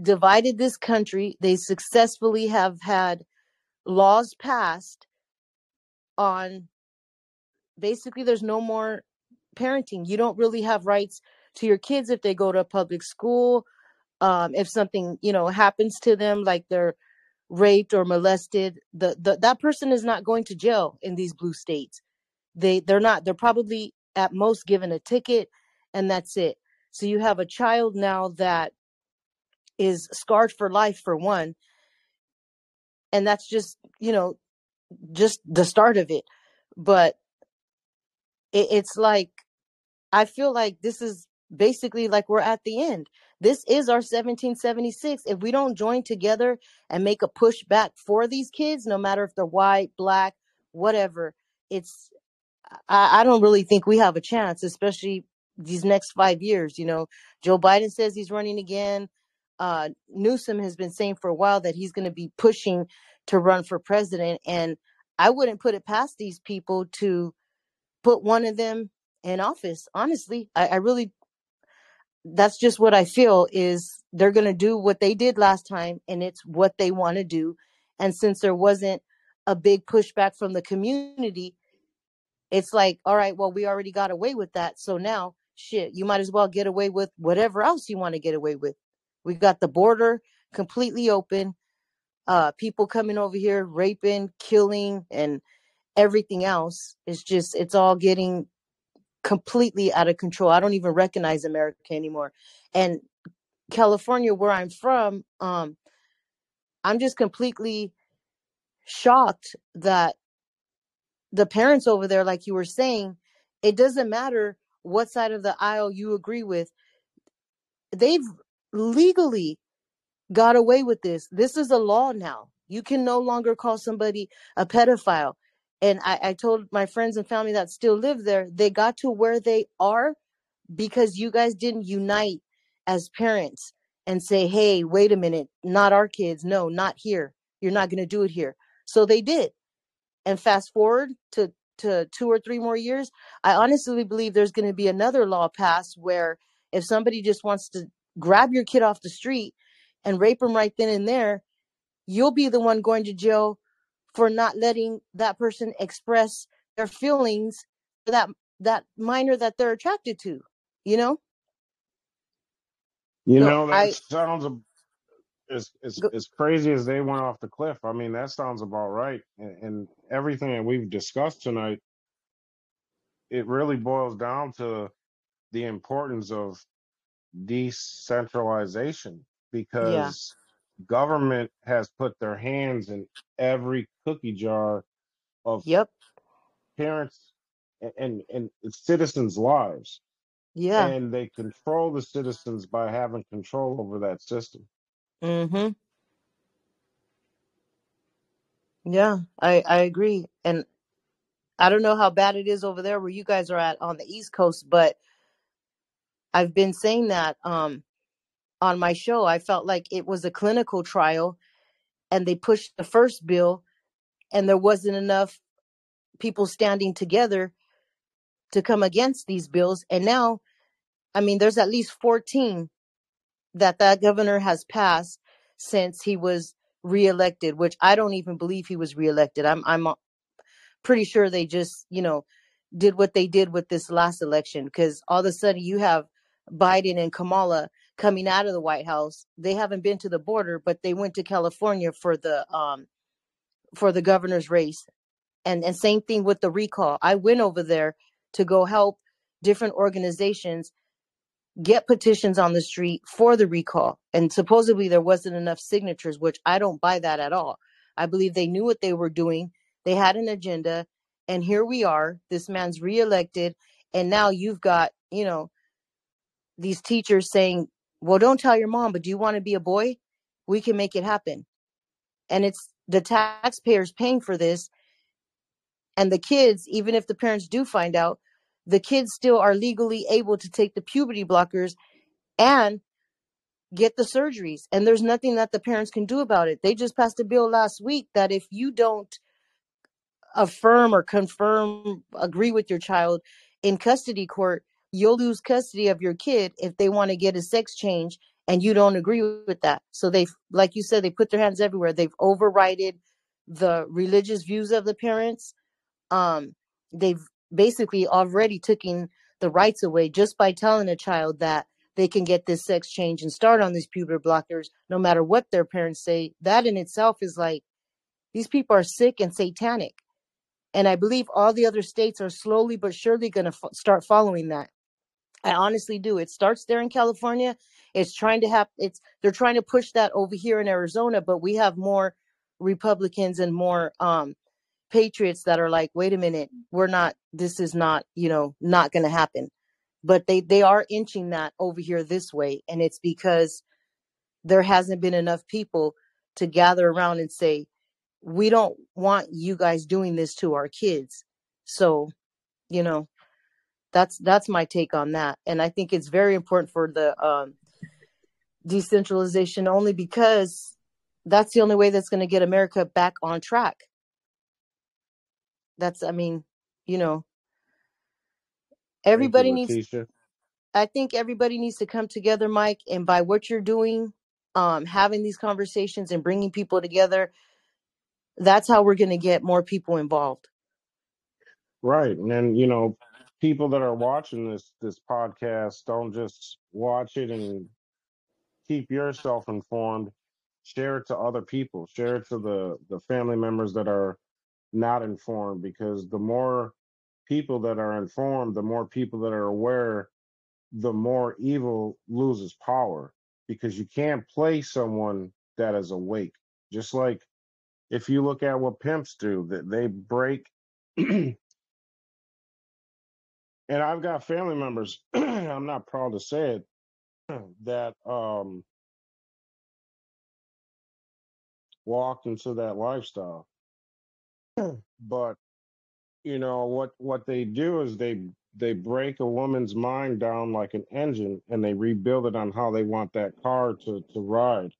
divided this country. They successfully have had laws passed on basically there's no more parenting. You don't really have rights to your kids if they go to a public school. Um, if something you know happens to them, like they're raped or molested, the, the that person is not going to jail in these blue states. They they're not. They're probably at most given a ticket, and that's it. So you have a child now that is scarred for life for one, and that's just you know just the start of it. But it, it's like I feel like this is basically like we're at the end. This is our 1776. If we don't join together and make a push back for these kids, no matter if they're white, black, whatever, it's I, I don't really think we have a chance, especially these next five years. You know, Joe Biden says he's running again. Uh, Newsom has been saying for a while that he's going to be pushing to run for president, and I wouldn't put it past these people to put one of them in office. Honestly, I, I really that's just what I feel is they're going to do what they did last time and it's what they want to do. And since there wasn't a big pushback from the community, it's like, all right, well, we already got away with that. So now, shit, you might as well get away with whatever else you want to get away with. We got the border completely open, uh, people coming over here, raping, killing, and everything else. is just, it's all getting completely out of control. I don't even recognize America anymore. And California, where I'm from, um, I'm just completely shocked that the parents over there, like you were saying, it doesn't matter what side of the aisle you agree with. They've legally got away with this. This is a law now. You can no longer call somebody a pedophile. And I, I told my friends and family that still live there, they got to where they are because you guys didn't unite as parents and say, hey, wait a minute, not our kids. No, not here. You're not going to do it here. So they did. And fast forward to, to two or three more years, I honestly believe there's going to be another law passed where if somebody just wants to grab your kid off the street and rape them right then and there, you'll be the one going to jail for not letting that person express their feelings for that that minor that they're attracted to you know You so know, that i sounds a- as as go, as crazy as they went off the cliff. I mean, that sounds about right. And, and everything that we've discussed tonight, it really boils down to the importance of decentralization yeah because government has put their hands in every cookie jar of yep. parents and and, and citizens' lives, yeah. And they control the citizens by having control over that system. mhm yeah i i agree. And i don't know how bad it is over there where you guys are at on the east coast but i've been saying that um on my show i felt like it was a clinical trial and they pushed the first bill and there wasn't enough people standing together to come against these bills and now i mean there's at least 14 that that governor has passed since he was reelected which i don't even believe he was reelected. I'm i'm uh, pretty sure they just you know did what they did with this last election because all of a sudden you have biden and kamala coming out of the white house they haven't been to the border but they went to california for the um for the governor's race. And and same thing with the recall. I went over there to go help different organizations get petitions on the street for the recall. And supposedly there wasn't enough signatures which i don't buy that at all. I believe they knew what they were doing. They had an agenda. And here we are this man's reelected. And now you've got you know these teachers saying well don't tell your mom but do you want to be a boy? We can make it happen. And it's the taxpayers paying for this and the kids even if the parents do find out the kids still are legally able to take the puberty blockers and get the surgeries and there's nothing that the parents can do about it. They just passed a bill last week that if you don't affirm or confirm agree with your child in custody court you'll lose custody of your kid if they want to get a sex change and you don't agree with that. So they like you said they put their hands everywhere. They've overrided the religious views of the parents. Um they've basically already taken the rights away just by telling a child that they can get this sex change and start on these puberty blockers no matter what their parents say. That in itself is like these people are sick and satanic. And i believe all the other states are slowly but surely going to f- start following that i honestly do. It starts there in california. It's trying to have it's they're trying to push that over here in arizona but we have more republicans and more um patriots that are like wait a minute we're not this is not you know not going to happen. But they they are inching that over here this way and it's because there hasn't been enough people to gather around and say we don't want you guys doing this to our kids. So you know that's that's my take on that. And i think it's very important for the um decentralization only because that's the only way that's going to get america back on track. That's i mean you know Thank you, everybody needs i think everybody needs to come together mike and by what you're doing um having these conversations and bringing people together that's how we're going to get more people involved. Right. And then, you know, people that are watching this this podcast don't just watch it and keep yourself informed. Share it to other people. Share it to the the family members that are not informed because the more people that are informed, the more people that are aware, the more evil loses power because you can't play someone that is awake. Just like if you look at what pimps do, that they break <clears throat> and I've got family members, <clears throat> I'm not proud to say it, <clears throat> that um walked into that lifestyle. <clears throat> But you know what what they do is they they break a woman's mind down like an engine and they rebuild it on how they want that car to to ride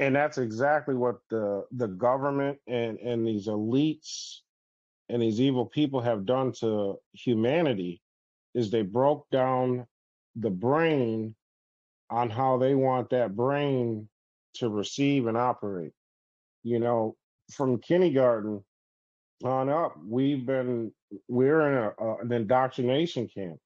and that's exactly what the the government and and these elites and these evil people have done to humanity is they broke down the brain on how they want that brain to receive and operate. You know from kindergarten on up we've been we're in a, an indoctrination camp.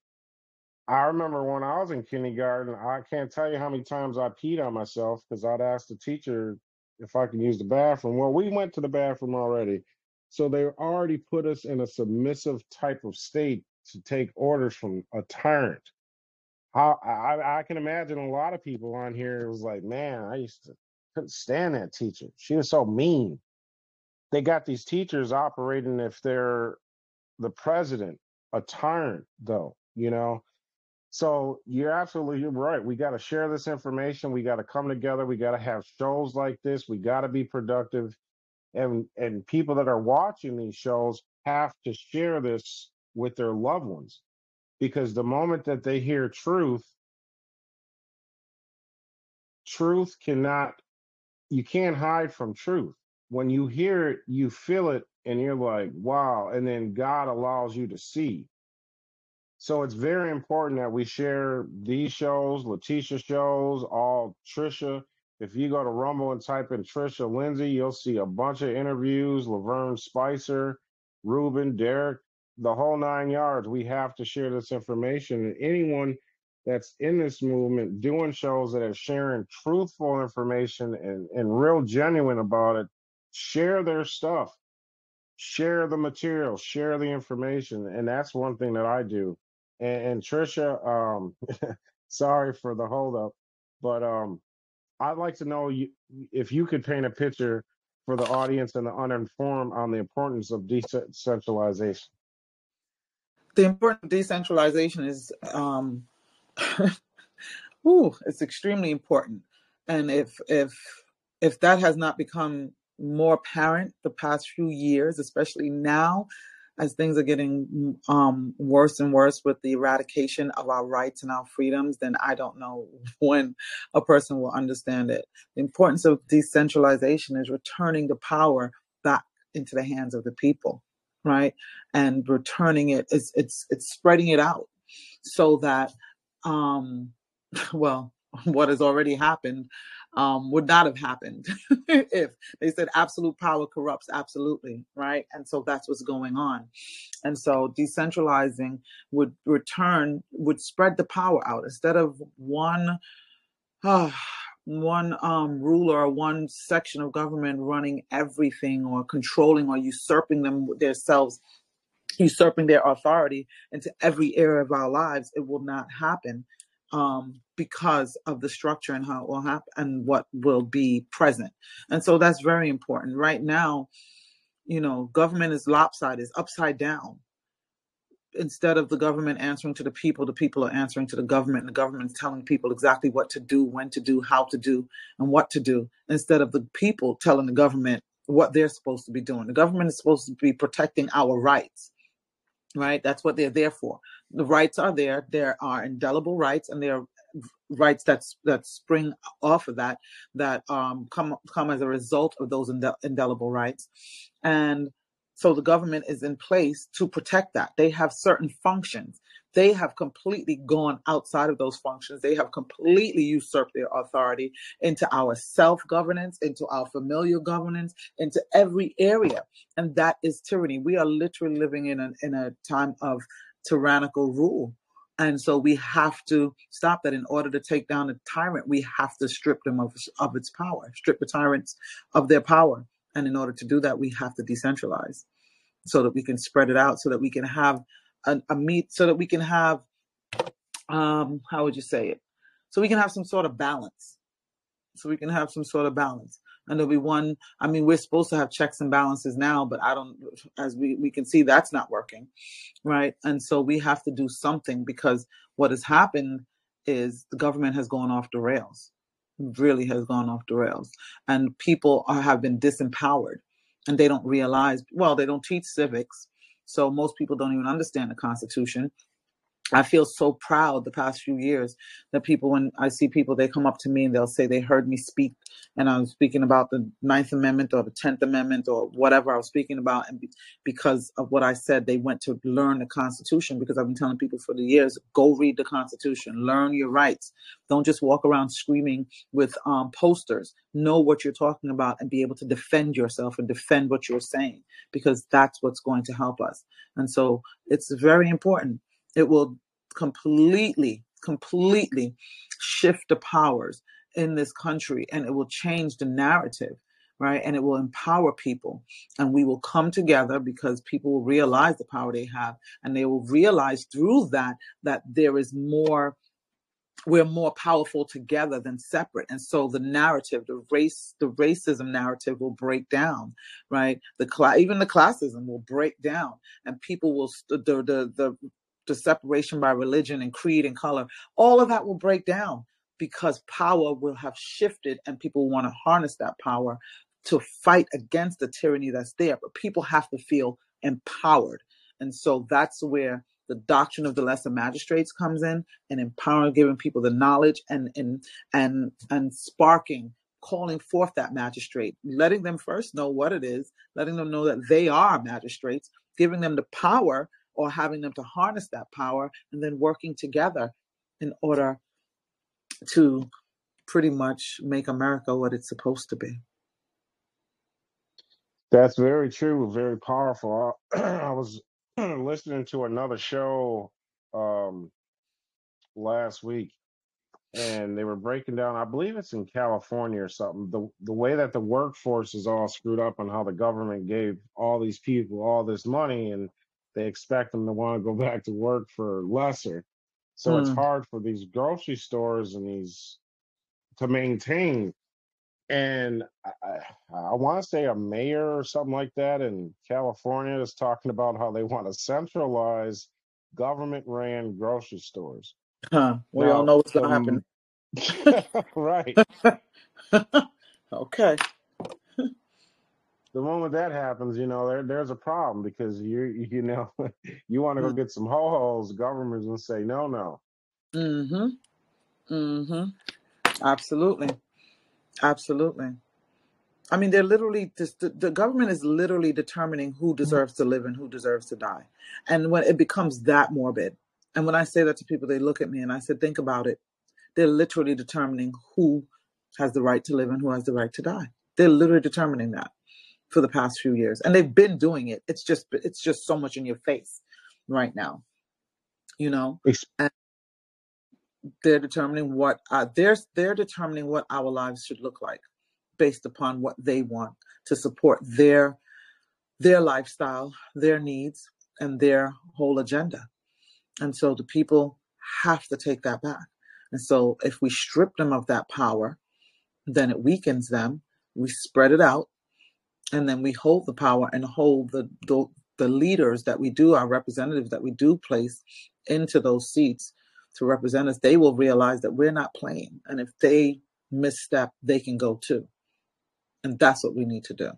I remember when i was in kindergarten i can't tell you how many times i peed on myself because i'd ask the teacher if i could use the bathroom. Well we went to the bathroom already so they already put us in a submissive type of state to take orders from a tyrant how I, I can imagine a lot of people on here was like man i used to couldn't stand that teacher she was so mean they got these teachers operating if they're the president, a tyrant, though, you know. So you're absolutely right. We got to share this information. We got to come together. We got to have shows like this. We got to be productive, and and people that are watching these shows have to share this with their loved ones, because the moment that they hear truth, truth cannot you can't hide from truth when you hear it, you feel it and you're like, wow. And then God allows you to see. So it's very important that we share these shows, Letitia shows, all Trisha. If you go to Rumble and type in Trisha Lindsay, you'll see a bunch of interviews, Lavern Spicer, Ruben, Derek, the whole nine yards. We have to share this information. And anyone that's in this movement doing shows that are sharing truthful information and, and real genuine about it share their stuff, share the material, share the information, and that's one thing that I do. And, and Trisha, um, <laughs> sorry for the holdup, but um, I'd like to know you, if you could paint a picture for the audience and the uninformed on the importance of decentralization. The importance of decentralization is, um, <laughs> ooh, it's extremely important. And if if if that has not become more apparent the past few years, especially now as things are getting um, worse and worse with the eradication of our rights and our freedoms, then I don't know <laughs> when a person will understand it. The importance of decentralization is returning the power back into the hands of the people, right? And returning it is it's it's spreading it out so that um <laughs> well <laughs> what has already happened um, would not have happened <laughs> if they said absolute power corrupts absolutely, right? And so that's what's going on. And so decentralizing would return, would spread the power out instead of one. Uh, <sighs> one um, ruler or one section of government running everything or controlling or usurping them themselves usurping their authority into every area of our lives it will not happen um, because of the structure and how it will happen and what will be present. And so that's very important. Right now, you know, government is lopsided, is upside down. Instead of the government answering to the people, the people are answering to the government, and the government is telling people exactly what to do, when to do, how to do, and what to do, instead of the people telling the government what they're supposed to be doing. The government is supposed to be protecting our rights right? That's what they're there for. The rights are there. There are indelible rights, and there are rights that's that spring off of that that um, come come as a result of those indelible rights, and so the government is in place to protect that. They have certain functions. They have completely gone outside of those functions. They have completely usurped their authority into our self governance, into our familial governance, into every area. And that is tyranny. We are literally living in a, in a time of tyrannical rule. And so we have to stop that. In order to take down a tyrant, we have to strip them of, of its power, strip the tyrants of their power. And in order to do that, we have to decentralize. so that we can spread it out, so that we can have a, a meet, so that we can have, um, how would you say it? So we can have some sort of balance. So we can have some sort of balance. And there'll be one, I mean, we're supposed to have checks and balances now, but I don't, as we, we can see, that's not working. Right. And so we have to do something because what has happened is the government has gone off the rails, really has gone off the rails. And people are, have been disempowered and they don't realize, well, they don't teach civics. So most people don't even understand the Constitution. I feel so proud the past few years that people, when I see people, they come up to me and they'll say they heard me speak, and I was speaking about the Ninth Amendment or the Tenth Amendment or whatever I was speaking about, and be, because of what I said, they went to learn the Constitution. Because I've been telling people for the years, go read the Constitution, learn your rights. Don't just walk around screaming with um, posters. Know what you're talking about and be able to defend yourself and defend what you're saying, because that's what's going to help us. And so it's very important it will completely, completely shift the powers in this country and it will change the narrative right? And it will empower people. And we will come together because people will realize the power they have and they will realize through that that there is more we're more powerful together than separate. And so the narrative the race the racism narrative will break down right? The class even the classism will break down and people will the the the the separation by religion and creed and color, all of that will break down because power will have shifted and people want to harness that power to fight against the tyranny that's there. But people have to feel empowered. And so that's where the doctrine of the lesser magistrates comes in and empowering giving people the knowledge and and and and sparking calling forth that magistrate letting them first know what it is letting them know that they are magistrates giving them the power or having them to harness that power and then working together in order to pretty much make America what it's supposed to be. That's very true, very powerful. I <clears throat> was <clears throat> listening to another show um, last week and they were breaking down i believe it's in california or something the the way that the workforce is all screwed up and how the government gave all these people all this money and they expect them to want to go <laughs> back to work for lesser. So it's Mm. hard for these grocery stores and these to maintain. And I, I, want to say a mayor or something like that in California is talking about how they want to centralize government ran grocery stores. Huh. We all know what's going to happen. <laughs> right. <laughs> okay. The moment that happens, you know, there there's a problem because you you know <laughs> you want to go Mm. get some ho hos, government's gonna say no, no. Mm-hmm. Mm-hmm. Absolutely. Absolutely. I mean, they're literally just the, the government is literally determining who deserves to live and who deserves to die. And when it becomes that morbid, and when I say that to people, they look at me and I said, think about it. They're literally determining who has the right to live and who has the right to die. They're literally determining that for the past few years. And they've been doing it. It's just it's just so much in your face right now. You know? And they're determining what uh, they're they're determining what our lives should look like based upon what they want to support their their lifestyle, their needs, and their whole agenda. And so the people have to take that back. And so if we strip them of that power, then it weakens them. We spread it out, and then we hold the power and hold the the, the leaders that we do, our representatives that we do place into those seats to represent us. They will realize that we're not playing, and if they misstep, they can go too. And that's what we need to do.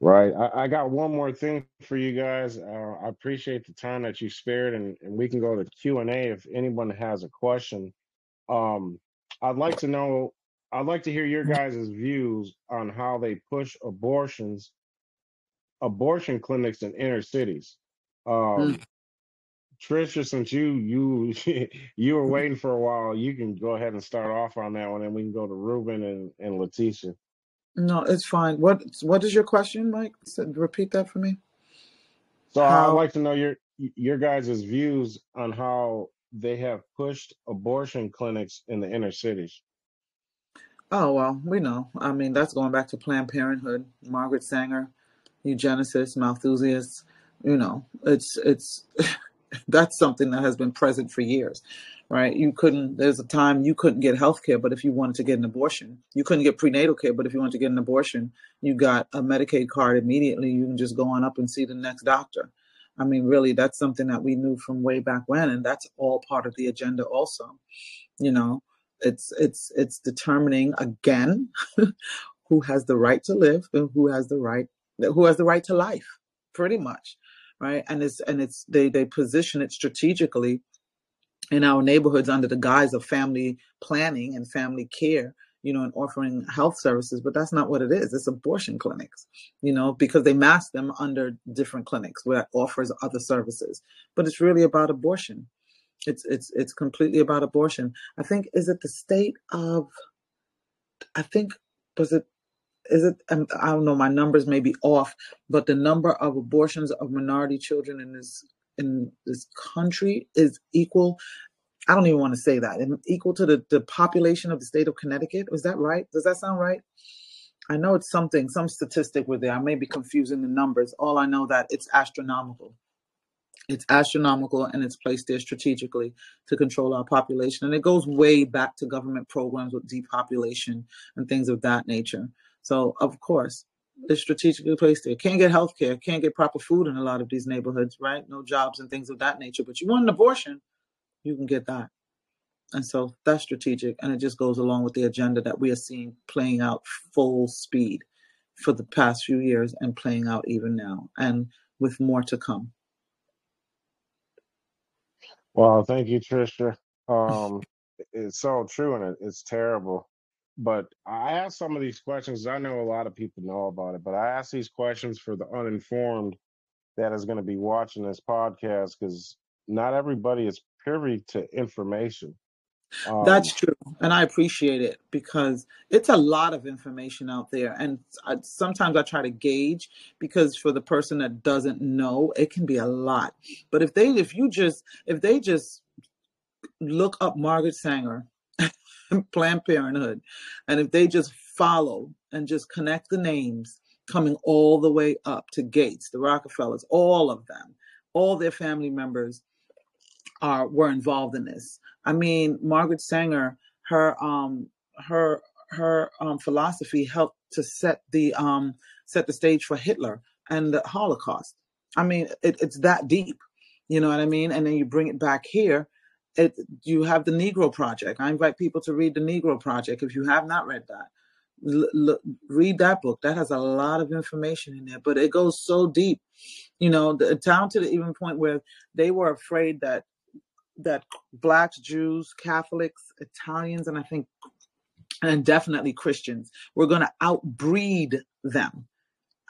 Right. I, I got one more thing for you guys. Uh, I appreciate the time that you spared, and, and we can go to Q and A if anyone has a question. Um, I'd like to know. I'd like to hear your guys' views on how they push abortions, abortion clinics in inner cities. Mm. Um, Trisha, since you you <laughs> you were waiting for a while, you can go ahead and start off on that one, and we can go to Ruben and, and Letitia. No, it's fine. What What is your question, Mike? Repeat that for me. So I'd like to know your your guys' views on how they have pushed abortion clinics in the inner cities. Oh well, we know. I mean, that's going back to Planned Parenthood, Margaret Sanger, eugenicists, Malthusiasts. You know, it's it's <laughs> that's something that has been present for years, right? You couldn't. There's a time you couldn't get health care, but if you wanted to get an abortion, you couldn't get prenatal care, but if you wanted to get an abortion, you got a Medicaid card immediately. You can just go on up and see the next doctor. I mean, really, that's something that we knew from way back when, and that's all part of the agenda, also. You know, it's it's it's determining again <laughs> who has the right to live and who has the right who has the right to life, pretty much, right? And it's and it's they they position it strategically in our neighborhoods under the guise of family planning and family care you know, and offering health services, but that's not what it is. It's abortion clinics, you know, because they mask them under different clinics where it offers other services. But it's really about abortion. It's it's it's completely about abortion. I think is it the state of I think was it is it um, I don't know my numbers may be off, but the number of abortions of minority children in this in this country is equal. I don't even want to say that and equal to the, the population of the state of Connecticut. is that right? Does that sound right? I know it's something, some statistic with there. I may be confusing the numbers. All I know that it's astronomical. It's astronomical and it's placed there strategically to control our population. And it goes way back to government programs with depopulation and things of that nature. So, of course, it's strategically placed there. Can't get health care, can't get proper food in a lot of these neighborhoods, right? No jobs and things of that nature. But you want an abortion, you can get that. And so that's strategic. And it just goes along with the agenda that we are seeing playing out full speed for the past few years and playing out even now, and with more to come. Well, thank you, Trisha. <laughs> Um, it's so true and it, it's terrible. But I ask some of these questions. I know a lot of people know about it, but I ask these questions for the uninformed that is going to be watching this podcast because not everybody is privy to information. That's um, true. And I appreciate it because it's a lot of information out there. And I, sometimes I try to gauge because for the person that doesn't know, it can be a lot. But if they, if you just, if they just look up Margaret Sanger, <laughs> Planned Parenthood, and if they just follow and just connect the names coming all the way up to Gates, the Rockefellers, all of them, all their family members are were involved in this. I mean, Margaret Sanger, her um her her um philosophy helped to set the um set the stage for Hitler and the Holocaust. I mean, it, it's that deep, you know what I mean? And then you bring it back here. It, you have the Negro Project. I invite people to read the Negro Project if you have not read that. L- l- read that book. That has a lot of information in there, but it goes so deep, you know, the, down to the even point where they were afraid that that blacks, Jews, Catholics, Italians, and I think, and definitely Christians, we're going to outbreed them,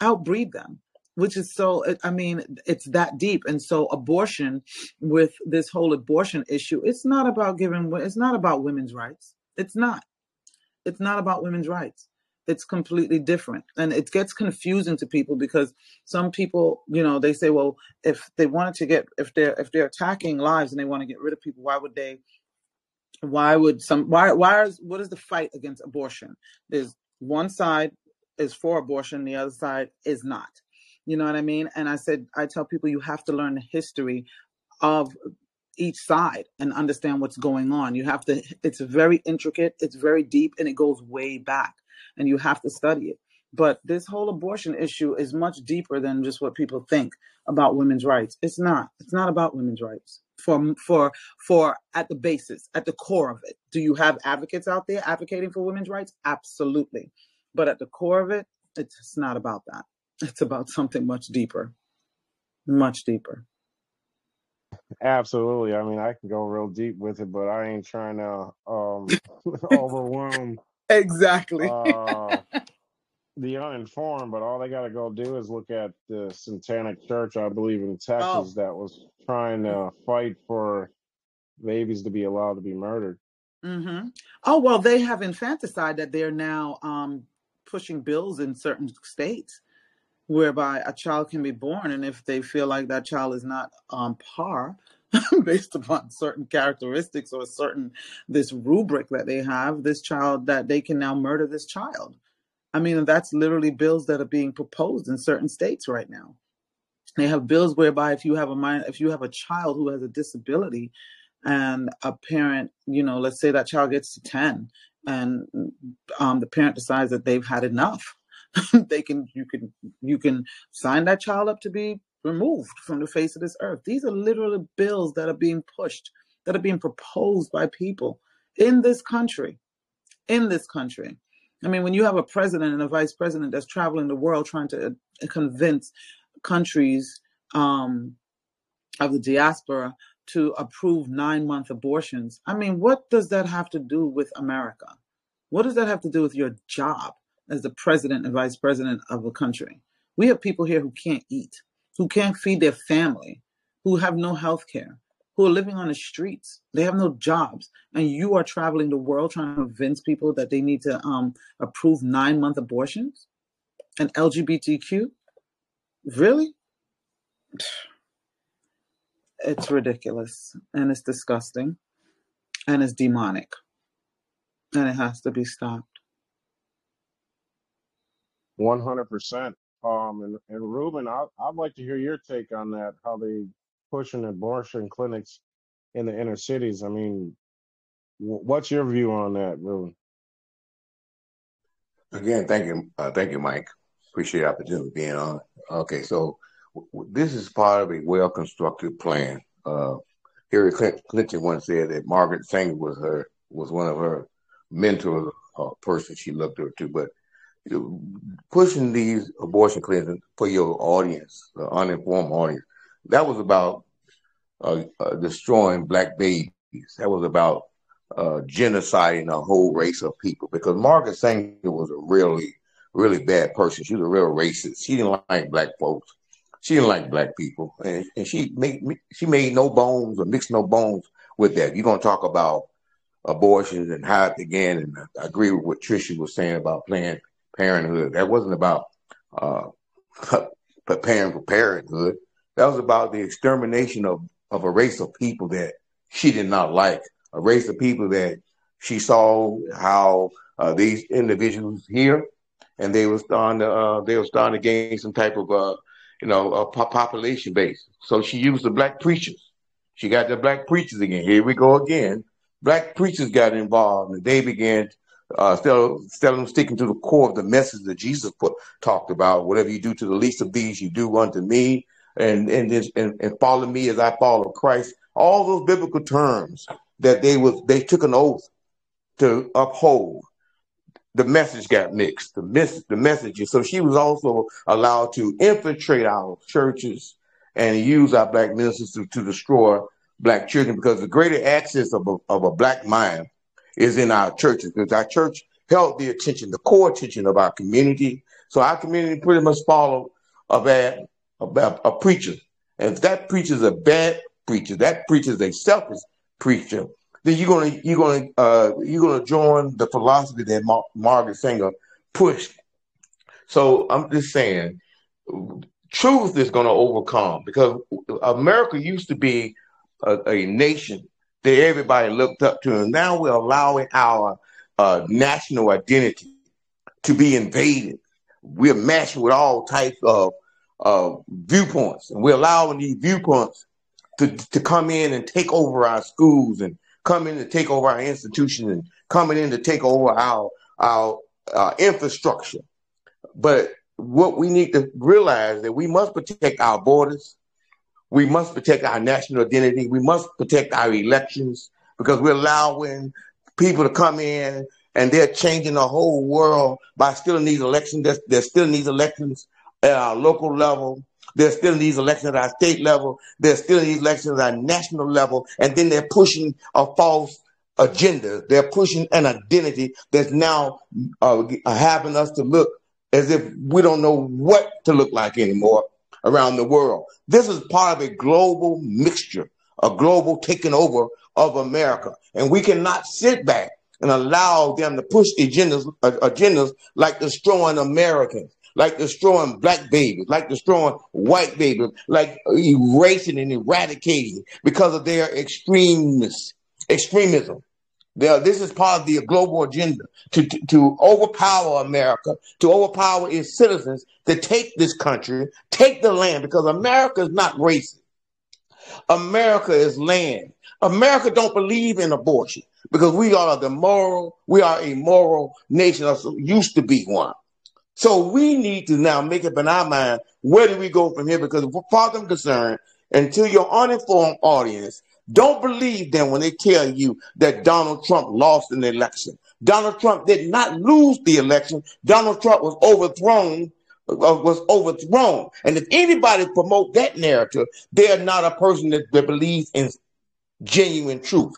outbreed them, which is so, I mean, it's that deep. And so abortion with this whole abortion issue, it's not about giving, it's not about women's rights. It's not. It's not about women's rights it's completely different. And it gets confusing to people because some people you know they say well if they wanted to get if they're if they're attacking lives and they want to get rid of people why would they why would some why why is what is the fight against abortion? There's one side is for abortion the other side is not. You know what i mean? And i said i tell people you have to learn the history of each side and understand what's going on. You have to it's very intricate it's very deep and it goes way back and you have to study it. But this whole abortion issue is much deeper than just what people think about women's rights. It's not. It's not about women's rights. For for for at the basis, at the core of it. Do you have advocates out there advocating for women's rights? Absolutely. But at the core of it, it's not about that. <laughs> It's about something much deeper. Much deeper. Absolutely. I mean, I can go real deep with it, but I ain't trying to um <laughs> overwhelm Exactly. uh, <laughs> the uninformed, but all they got to go do is look at the Satanic Church, I believe in Texas, oh. that was trying to fight for babies to be allowed to be murdered. Mm-hmm. Oh well, they have infanticide that they're now um, pushing bills in certain states whereby a child can be born, and if they feel like that child is not on par <laughs> based upon certain characteristics or certain this rubric that they have this child that they can now murder this child I mean, that's literally bills that are being proposed in certain states right now. They have bills whereby if you have a mind, if you have a child who has a disability, and a parent, you know, let's say that child gets to ten, and um, the parent decides that they've had enough, <laughs> they can you can you can sign that child up to be removed from the face of this earth. These are literally bills that are being pushed, that are being proposed by people in this country. In this country. I mean, when you have a president and a vice president that's traveling the world trying to uh, convince countries um, of the diaspora to approve nine month abortions, I mean, what does that have to do with America? What does that have to do with your job as the president and vice president of a country? We have people here who can't eat, who can't feed their family, who have no health care, who are living on the streets. They have no jobs. And you are traveling the world trying to convince people that they need to um, approve nine month abortions and LGBTQ? Really? <sighs> It's ridiculous and it's disgusting and it's demonic and it has to be stopped. 100%. Um, and, and Ruben, I, I'd like to hear your take on that, how they pushing abortion clinics in the inner cities. I mean, wh- what's your view on that, Ruben? Again, thank you, uh, thank you, Mike. Appreciate the opportunity being on. Okay, so w- w- this is part of a well constructed plan. Uh, Hillary Clinton once said that Margaret Sanger was her was one of her mentors, uh, person she looked up to. But pushing these abortion clinics for your audience, the uninformed audience, that was about uh, uh, destroying black babies. That was about uh, genociding a whole race of people because Margaret Sanger was a really, really bad person. She was a real racist. She didn't like black folks. She didn't like black people, and, and she made she made no bones or mixed no bones with that. You're gonna talk about abortions and how it began, and I agree with what Trisha was saying about Planned Parenthood. That wasn't about uh, preparing for parenthood. That was about the extermination of, of a race of people that she did not like, a race of people that she saw how uh, these individuals here, and they were starting to uh, they were starting to gain some type of uh, you know population base. So she used the black preachers. She got the black preachers again. Here we go again. Black preachers got involved, and they began uh, still, of sticking to the core of the message that Jesus put talked about. Whatever you do to the least of these, you do unto me and and and, and follow me as I follow Christ. All those biblical terms that they was they took an oath to uphold. The message got mixed. The miss the messages. So she was also allowed to infiltrate our churches and use our black ministers to, to destroy black children because the greater access of a, of a black mind is in our churches because our church held the attention, the core attention of our community. So our community pretty much followed a bad a, a preacher. And if that preacher is a bad preacher, that preacher is a selfish preacher, then you're gonna you're gonna uh, you're gonna join the philosophy that Mar- Margaret Sanger pushed. So I'm just saying, truth is gonna overcome because America used to be a, a nation that everybody looked up to, and now we're allowing our uh, national identity to be invaded. We're matching with all types of uh, viewpoints, and we're allowing these viewpoints to, to come in and take over our schools and come in to take over our institutions and coming in to take over our our uh, infrastructure. But what we need to realize that we must protect our borders. We must protect our national identity. We must protect our elections because we're allowing people to come in and they're changing the whole world by stealing these elections. They're, they're these elections at our local level. They're still these elections at our state level. They're still these elections at our national level. And then they're pushing a false agenda. They're pushing an identity that's now uh, having us to look as if we don't know what to look like anymore around the world. This is part of a global mixture, a global taking over of America. And we cannot sit back and allow them to push agendas, uh, agendas like destroying Americans like destroying black babies, like destroying white babies, like erasing and eradicating because of their extremeness, extremism. There, this is part of the global agenda to, to, to overpower America, to overpower its citizens, to take this country, take the land, because America is not racist. America is land. America don't believe in abortion because we are the moral, we are a moral nation, or used to be one. So we need to now make up in our mind where do we go from here? Because as far as I'm concerned, until your uninformed audience, don't believe them when they tell you that Donald Trump lost an election. Donald Trump did not lose the election. Donald Trump was overthrown uh, was overthrown. And if anybody promote that narrative, they are not a person that, that believes in genuine truth.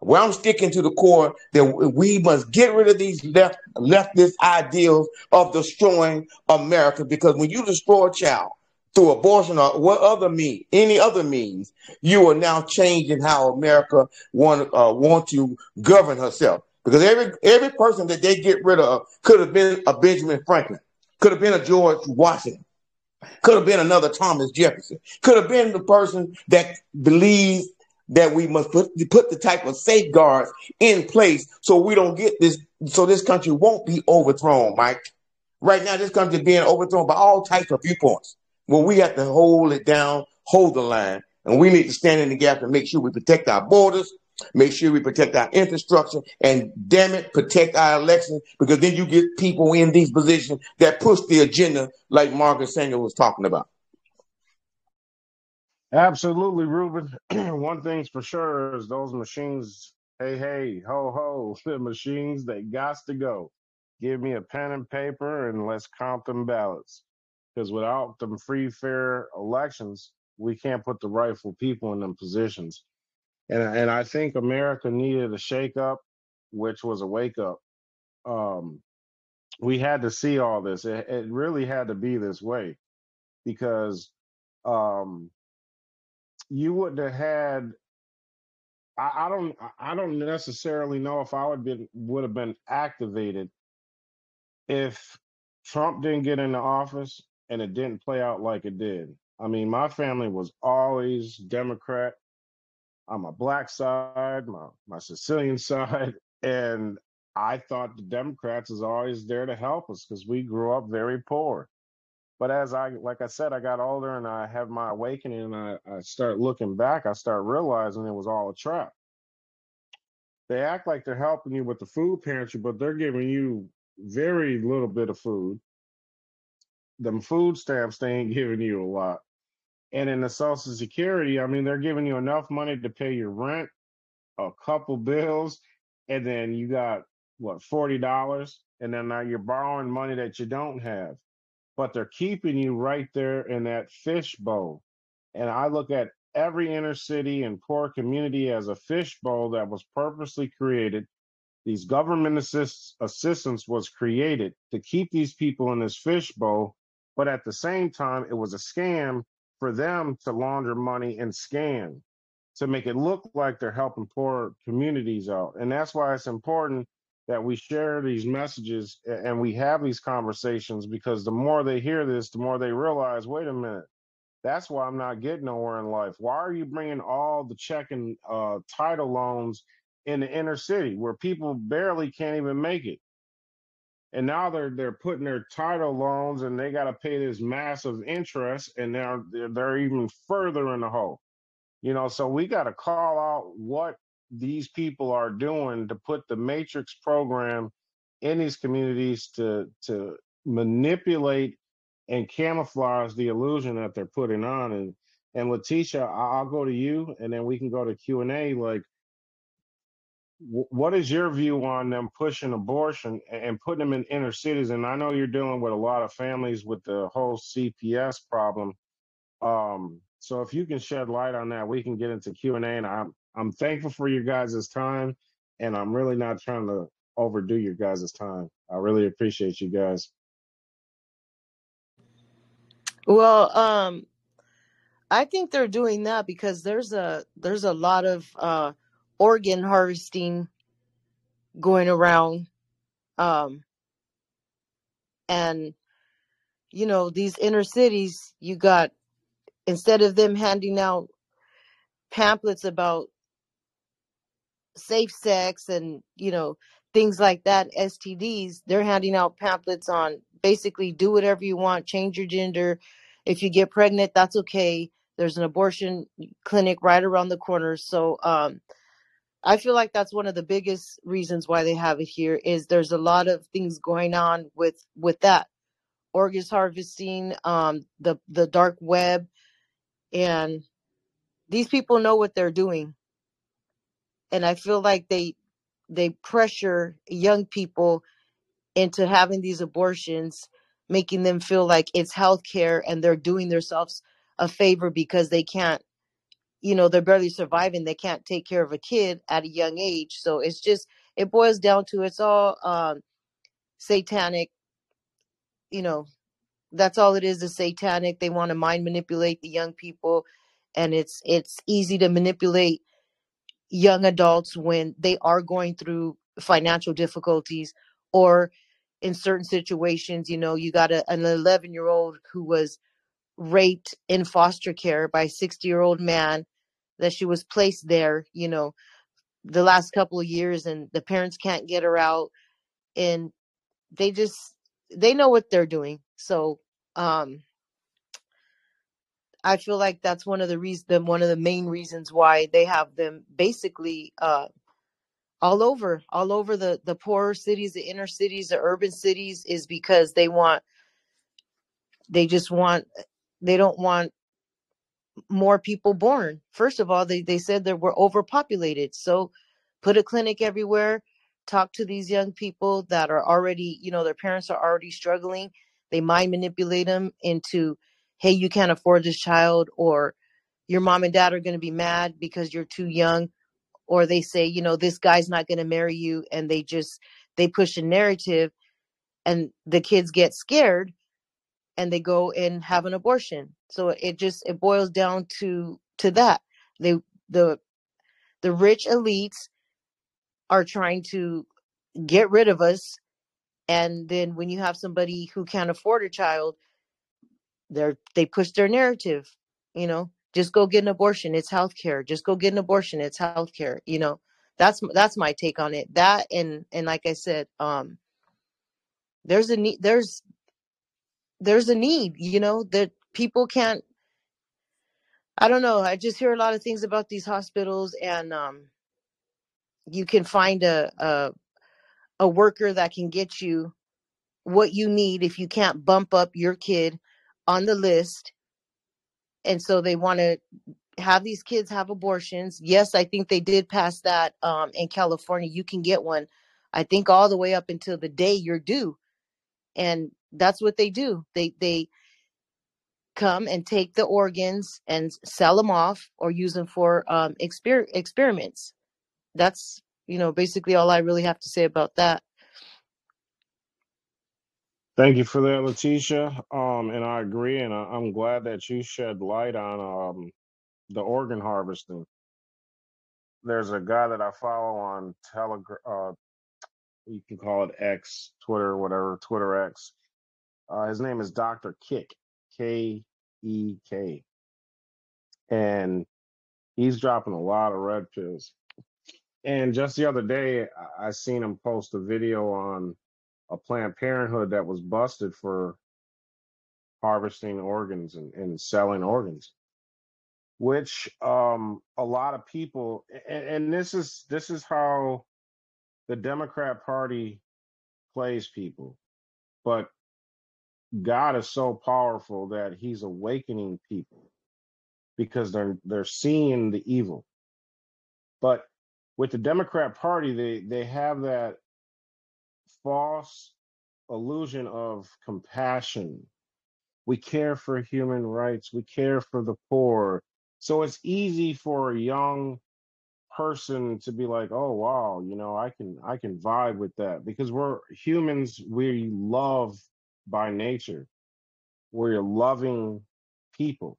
Well, I'm sticking to the core that we must get rid of these left leftist ideals of destroying America because when you destroy a child through abortion or what other means, any other means, you are now changing how America want uh, want to govern herself. Because every every person that they get rid of could have been a Benjamin Franklin, could have been a George Washington, could have been another Thomas Jefferson, could have been the person that believes that we must put put the type of safeguards in place so we don't get this so this country won't be overthrown, Mike. Right now, this country is being overthrown by all types of viewpoints. Well, we have to hold it down, hold the line, and we need to stand in the gap and make sure we protect our borders, make sure we protect our infrastructure, and damn it, protect our elections, because then you get people in these positions that push the agenda like Margaret Sanger was talking about. Absolutely, Ruben. <clears throat> One thing's for sure is those machines, hey, hey, ho, ho, <laughs> the machines, they got to go. Give me a pen and paper and let's count them ballots. Because without them free, fair elections, we can't put the rightful people in them positions. And, and I think America needed a shake up, which was a wake up. Um, we had to see all this. It, it really had to be this way because um, you wouldn't have had I, I don't I don't necessarily know if I would been would have been activated if Trump didn't get into office and it didn't play out like it did. I mean, my family was always Democrat on my black side, my my Sicilian <laughs> side, and I thought the Democrats is always there to help us because we grew up very poor. But as I, like I said, I got older and I have my awakening and I, I start looking back, I start realizing it was all a trap. They act like they're helping you with the food pantry, but they're giving you very little bit of food. Them food stamps, they ain't giving you a lot. And in the Social Security, I mean, they're giving you enough money to pay your rent, a couple bills, and then you got what, $40? And then now you're borrowing money that you don't have but they're keeping you right there in that fishbowl. And I look at every inner city and poor community as a fishbowl that was purposely created. These government assist- assistance was created to keep these people in this fishbowl, but at the same time, it was a scam for them to launder money and scam to make it look like they're helping poor communities out. And that's why it's important that we share these messages and we have these conversations because the more they hear this, the more they realize, wait a minute, that's why I'm not getting nowhere in life. Why are you bringing all the checking uh, title loans in the inner city where people barely can't even make it? And now they're they're putting their title loans and they got to pay this massive interest, and now they're, they're even further in the hole. You know, so we got to call out what these people are doing to put the matrix program in these communities to to manipulate and camouflage the illusion that they're putting on and and Letitia, I'll go to you and then we can go to Q&A like what is your view on them pushing abortion and putting them in inner cities and I know you're dealing with a lot of families with the whole CPS problem um so if you can shed light on that we can get into Q&A and I'm I'm thankful for your guys' time, and I'm really not trying to overdo your guys' time. I really appreciate you guys. Well, um, I think they're doing that because there's a there's a lot of uh, organ harvesting going around, um, and you know these inner cities. You got instead of them handing out pamphlets about safe sex and you know things like that stds they're handing out pamphlets on basically do whatever you want change your gender if you get pregnant that's okay there's an abortion clinic right around the corner so um i feel like that's one of the biggest reasons why they have it here is there's a lot of things going on with with that. Organs harvesting um the the dark web and these people know what they're doing. And i feel like they they pressure young people into having these abortions making them feel like it's health care and they're doing themselves a favor because they can't you know they're barely surviving they can't take care of a kid at a young age so it's just it boils down to it's all um satanic you know that's all it is is satanic they want to mind manipulate the young people and it's it's easy to manipulate young adults when they are going through financial difficulties or in certain situations you know you got a, an 11 year old who was raped in foster care by a 60 year old man that she was placed there you know the last couple of years and the parents can't get her out and they just they know what they're doing. So um i feel like that's one of the reasons one of the main reasons why they have them basically uh all over all over the the poorer cities the inner cities the urban cities is because they want they just want they don't want more people born. First of all they, they said that we're overpopulated. So put a clinic everywhere talk to these young people that are already you know their parents are already struggling. They mind manipulate them into hey you can't afford this child or your mom and dad are going to be mad because you're too young or they say you know this guy's not going to marry you and they just they push a narrative and the kids get scared and they go and have an abortion. So it just it boils down to to that. They the the rich elites are trying to get rid of us and then when you have somebody who can't afford a child they're they push their narrative you know? Just go get an abortion it's healthcare. Just go get an abortion it's healthcare you know? That's that's my take on it. That and and like i said um there's a need there's there's a need you know that people can't i don't know i just hear a lot of things about these hospitals and um you can find a a, a worker that can get you what you need if you can't bump up your kid on the list. And so they want to have these kids have abortions. Yes i think they did pass that um in california. You can get one i think all the way up until the day you're due. And that's what they do they they come and take the organs and sell them off or use them for um exper- experiments that's you know basically all i really have to say about that Thank you for that, Letitia. Um, and I agree, and I, I'm glad that you shed light on um the organ harvesting. There's a guy that I follow on Telegram. Uh, you can call it X, Twitter, whatever, Twitter X. Uh, his name is Dr. Kick, K E K, and he's dropping a lot of red pills. And just the other day, I I seen him post a video on a Planned Parenthood that was busted for harvesting organs and, and selling organs, which um, a lot of people, and, and this is this is how the Democrat Party plays people. But God is so powerful that He's awakening people because they're they're seeing the evil. But with the Democrat Party, they they have that false illusion of compassion. We care for human rights. We care for the poor. So it's easy for a young person to be like, "Oh wow, you know, I can I can vibe with that because we're humans. We love by nature. We're loving people.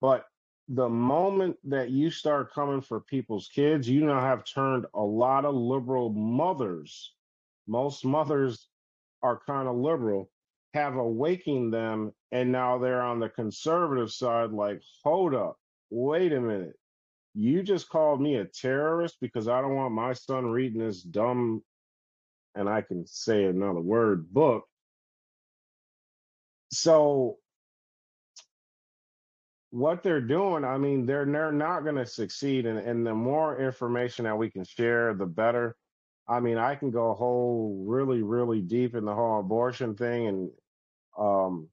But the moment that you start coming for people's kids, you now have turned a lot of liberal mothers. Most mothers are kind of liberal, have awakened them, and now they're on the conservative side. Like, hold up, wait a minute. you just called me a terrorist because I don't want my son reading this dumb, and I can say another word, book. So what they're doing, I mean, they're they're not going to succeed, and and the more information that we can share, the better. I mean, I can go whole really really deep in the whole abortion thing, and um,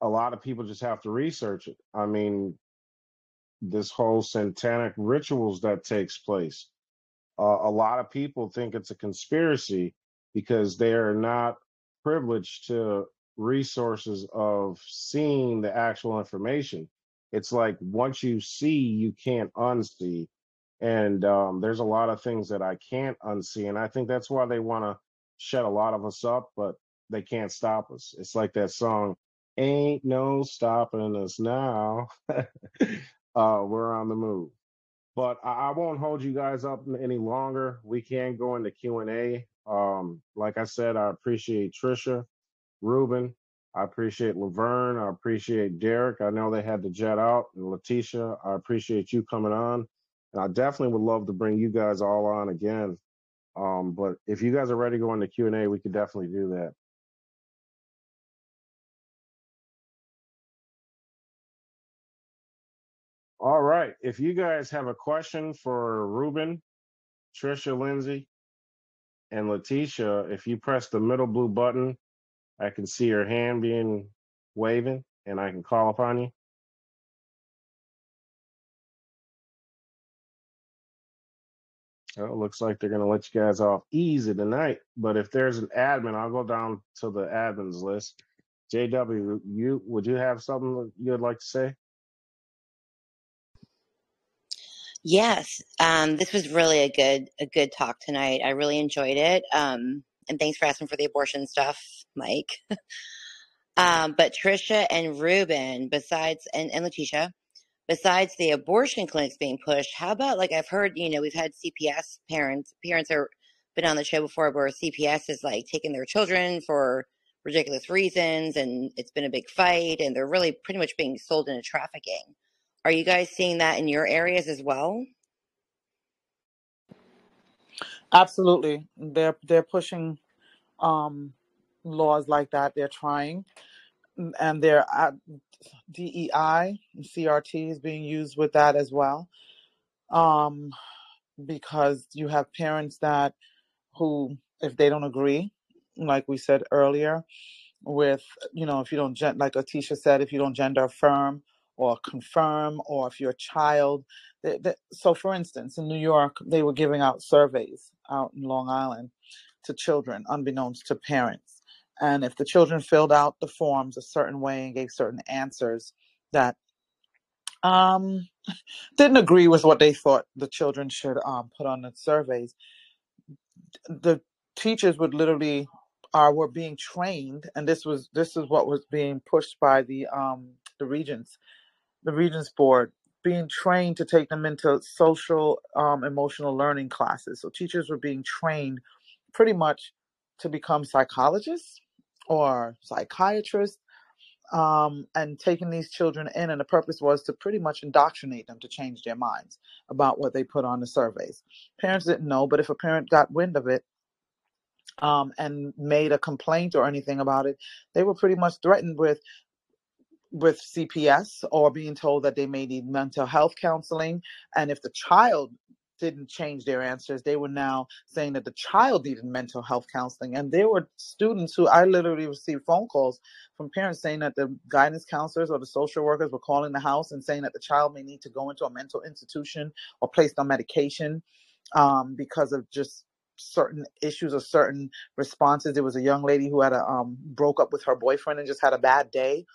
a lot of people just have to research it. I mean, this whole satanic rituals that takes place. Uh, a lot of people think it's a conspiracy because they are not privileged to resources of seeing the actual information. It's like once you see, you can't unsee. And um, there's a lot of things that I can't unsee. And I think that's why they want to shut a lot of us up, but they can't stop us. It's like that song, Ain't No Stopping Us Now. <laughs> uh, we're on the move. But I, I won't hold you guys up any longer. We can go into Q&A. Um, like I said, I appreciate Trisha. Ruben. I appreciate Laverne. I appreciate Derek. I know they had to jet out. And Letitia, I appreciate you coming on. And I definitely would love to bring you guys all on again. Um, but if you guys are ready to go into Q&A, we could definitely do that. All right. If you guys have a question for Ruben, Trisha Lindsay, and Letitia, if you press the middle blue button, I can see your hand being waving and I can call upon you. It looks like they're going to let you guys off easy tonight. But if there's an admin, I'll go down to the admins list. JW, you would you have something you'd like to say? Yes, um, this was really a good a good talk tonight. I really enjoyed it. Um, and thanks for asking for the abortion stuff, Mike. <laughs> um, but Trisha and Ruben, besides and, and Letitia, besides the abortion clinics being pushed, how about like I've heard, you know, we've had CPS parents parents are been on the show before where CPS is like taking their children for ridiculous reasons and it's been a big fight and they're really pretty much being sold into trafficking. Are you guys seeing that in your areas as well? Absolutely. They're they're pushing um, laws like that. They're trying, and they're at DEI and CRT is being used with that as well. Um, because you have parents that who, if they don't agree, like we said earlier, with you know, if you don't gen- like Atisha said, if you don't gender affirm or confirm, or if you're a child. They, they, so, for instance, in New York, they were giving out surveys out in Long Island to children, unbeknownst to parents. And if the children filled out the forms a certain way and gave certain answers that um, <laughs> didn't agree with what they thought the children should um, put on the surveys, the teachers would literally are were being trained, and this was this is what was being pushed by the um, the regents the Regents Board being trained to take them into social um, emotional learning classes. So teachers were being trained pretty much to become psychologists or psychiatrists um, and taking these children in. And the purpose was to pretty much indoctrinate them to change their minds about what they put on the surveys. Parents didn't know, but if a parent got wind of it, um, and made a complaint or anything about it, they were pretty much threatened with with CPS or being told that they may need mental health counseling. And if the child didn't change their answers, they were now saying that the child needed mental health counseling. And there were students who I literally received phone calls from parents saying that the guidance counselors or the social workers were calling the house and saying that the child may need to go into a mental institution or placed on medication um, because of just certain issues or certain responses. There was a young lady who had a um, broke up with her boyfriend and just had a bad day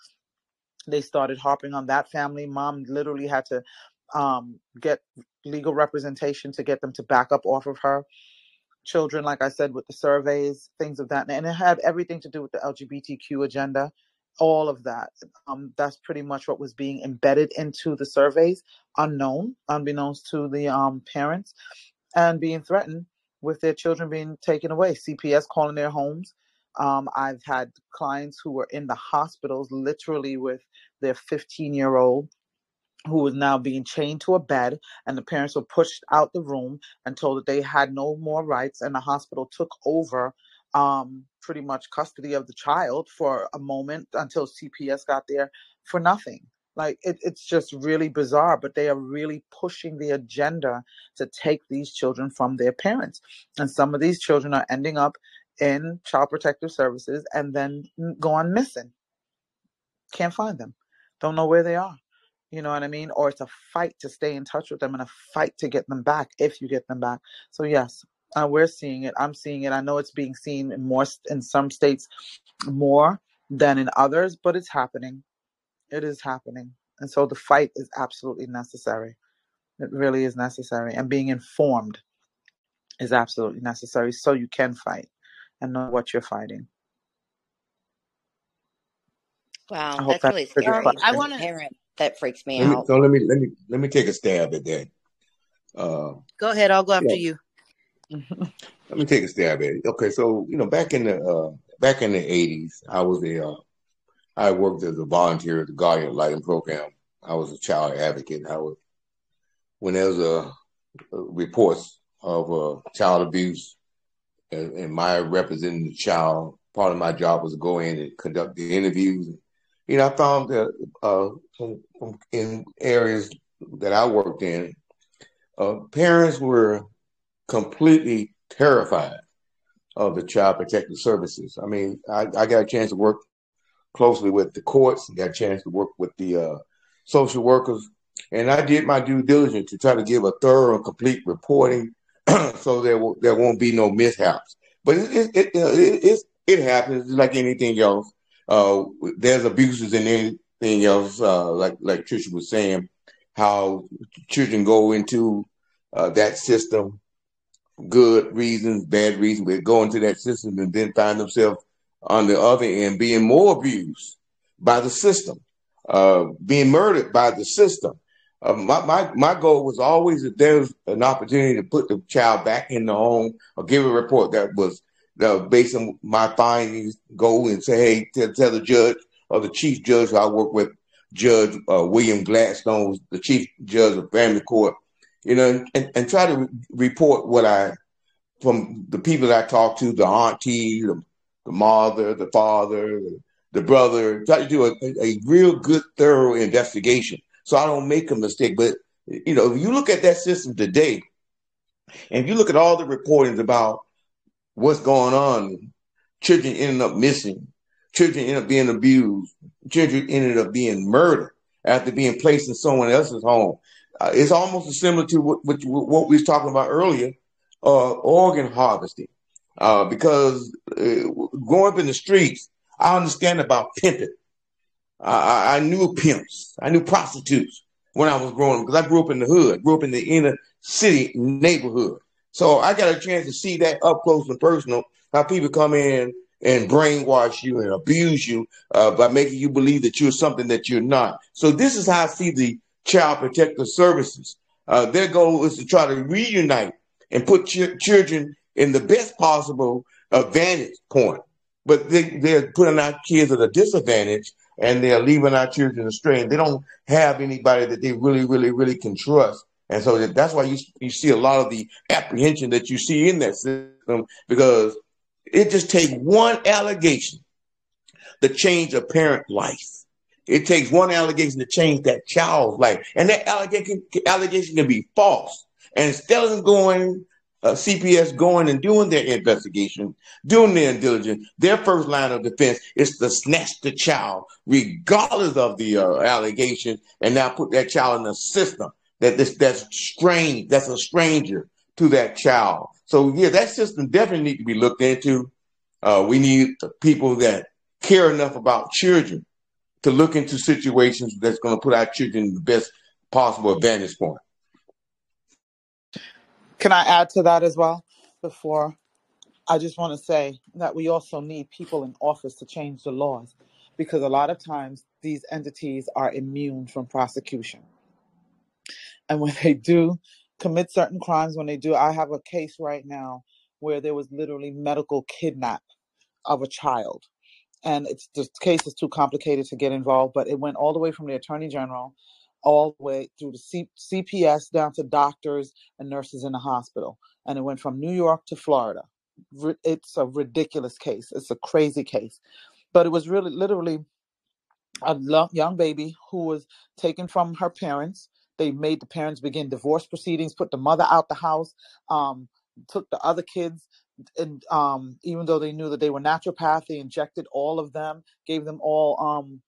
they started harping on that family. Mom literally had to um, get legal representation to get them to back up off of her. Children, like I said, with the surveys, things of that, and it had everything to do with the LGBTQ agenda. All of that. Um, that's pretty much what was being embedded into the surveys, unknown, unbeknownst to the um, parents, and being threatened with their children being taken away. CPS calling their homes, um, I've had clients who were in the hospitals literally with their 15 year old who was now being chained to a bed, and the parents were pushed out the room and told that they had no more rights, and the hospital took over um, pretty much custody of the child for a moment until CPS got there for nothing. Like it, it's just really bizarre, but they are really pushing the agenda to take these children from their parents, and some of these children are ending up in child protective services and then going missing. Can't find them. Don't know where they are. You know what I mean? Or it's a fight to stay in touch with them and a fight to get them back if you get them back. So yes, uh, we're seeing it. I'm seeing it. I know it's being seen in more in some states more than in others, but it's happening. It is happening, and so the fight is absolutely necessary. It really is necessary, and being informed is absolutely necessary so you can fight and know what you're fighting. Wow, I hope that's that really scary. I As a want to parent, that freaks me Let me out. so let me let me let me take a stab at that. Uh, go ahead. I'll go after know, you. <laughs> let me take a stab at it. Okay, so you know, back in the uh, back in the eighties, I was a uh, I worked as a volunteer at the Guardian ad Litem Program. I was a child advocate. I was when there was a, a reports of uh, child abuse and, my representing the child, part of my job was to go in and conduct the interviews. You know, I found that uh, in areas that I worked in, uh, parents were completely terrified of the child protective services. I mean, I, I got a chance to work closely with the courts, got a chance to work with the uh, social workers, and I did my due diligence to try to give a thorough and complete reporting <clears throat> so there will, there won't be no mishaps. But it it it, it, it, it happens like anything else. Uh, there's abuses in anything else. Uh, like like Trisha was saying, how children go into uh, that system, good reasons, bad reasons, but go into that system and then find themselves on the other end being more abused by the system, uh, being murdered by the system. Uh, my, my my goal was always that there's an opportunity to put the child back in the home or give a report that was uh, based on my findings, go and say, hey, tell, tell the judge or the chief judge I work with, Judge uh, William Gladstone, the chief judge of family court, you know, and, and try to re- report what I, from the people that I talk to, the auntie, the, the mother, the father, the, the brother, try to do a, a real good, thorough investigation so I don't make a mistake. But, you know, if you look at that system today, and if you look at all the reportings about what's going on, children ending up missing, children end up being abused, children ended up being murdered after being placed in someone else's home. Uh, it's almost similar to what, what, what we was talking about earlier, uh, organ harvesting. Uh, because uh, growing up in the streets, I understand about pimping. I, I knew pimps. I knew prostitutes when I was growing up because I grew up in the hood, grew up in the inner city neighborhood. So I got a chance to see that up close and personal, how people come in and brainwash you and abuse you uh, by making you believe that you're something that you're not. So this is how I see the child protective services. Uh, their goal is to try to reunite and put ch- children in the best possible uh, vantage point. But they, they're putting our kids at a disadvantage and they're leaving our children astray. And they don't have anybody that they really, really, really can trust. And so that's why you, you see a lot of the apprehension that you see in that system because it just takes one allegation to change a parent life. It takes one allegation to change that child's life. And that allegation, allegation can be false. And instead of going, uh, CPS going and doing their investigation, doing their diligence, their first line of defense is to snatch the child, regardless of the uh, allegation, and now put that child in a system that this that's strange, that's a stranger to that child. So yeah, that system definitely need to be looked into. Uh, we need people that care enough about children to look into situations that's going to put our children in the best possible advantage point. Can I add to that as well? Before I just want to say that we also need people in office to change the laws because a lot of times these entities are immune from prosecution. And when <laughs> they do commit certain crimes, when they do, I have a case right now where there was literally medical kidnap of a child. And it's the case is too complicated to get involved, but it went all the way from the attorney general all the way through the C- CPS down to doctors and nurses in the hospital. And it went from New York to Florida. Ri- It's a ridiculous case. It's a crazy case. But it was really literally a young baby who was taken from her parents. They made the parents begin divorce proceedings, put the mother out the house, um, took the other kids, and um, even though they knew that they were naturopath, they injected all of them, gave them all um,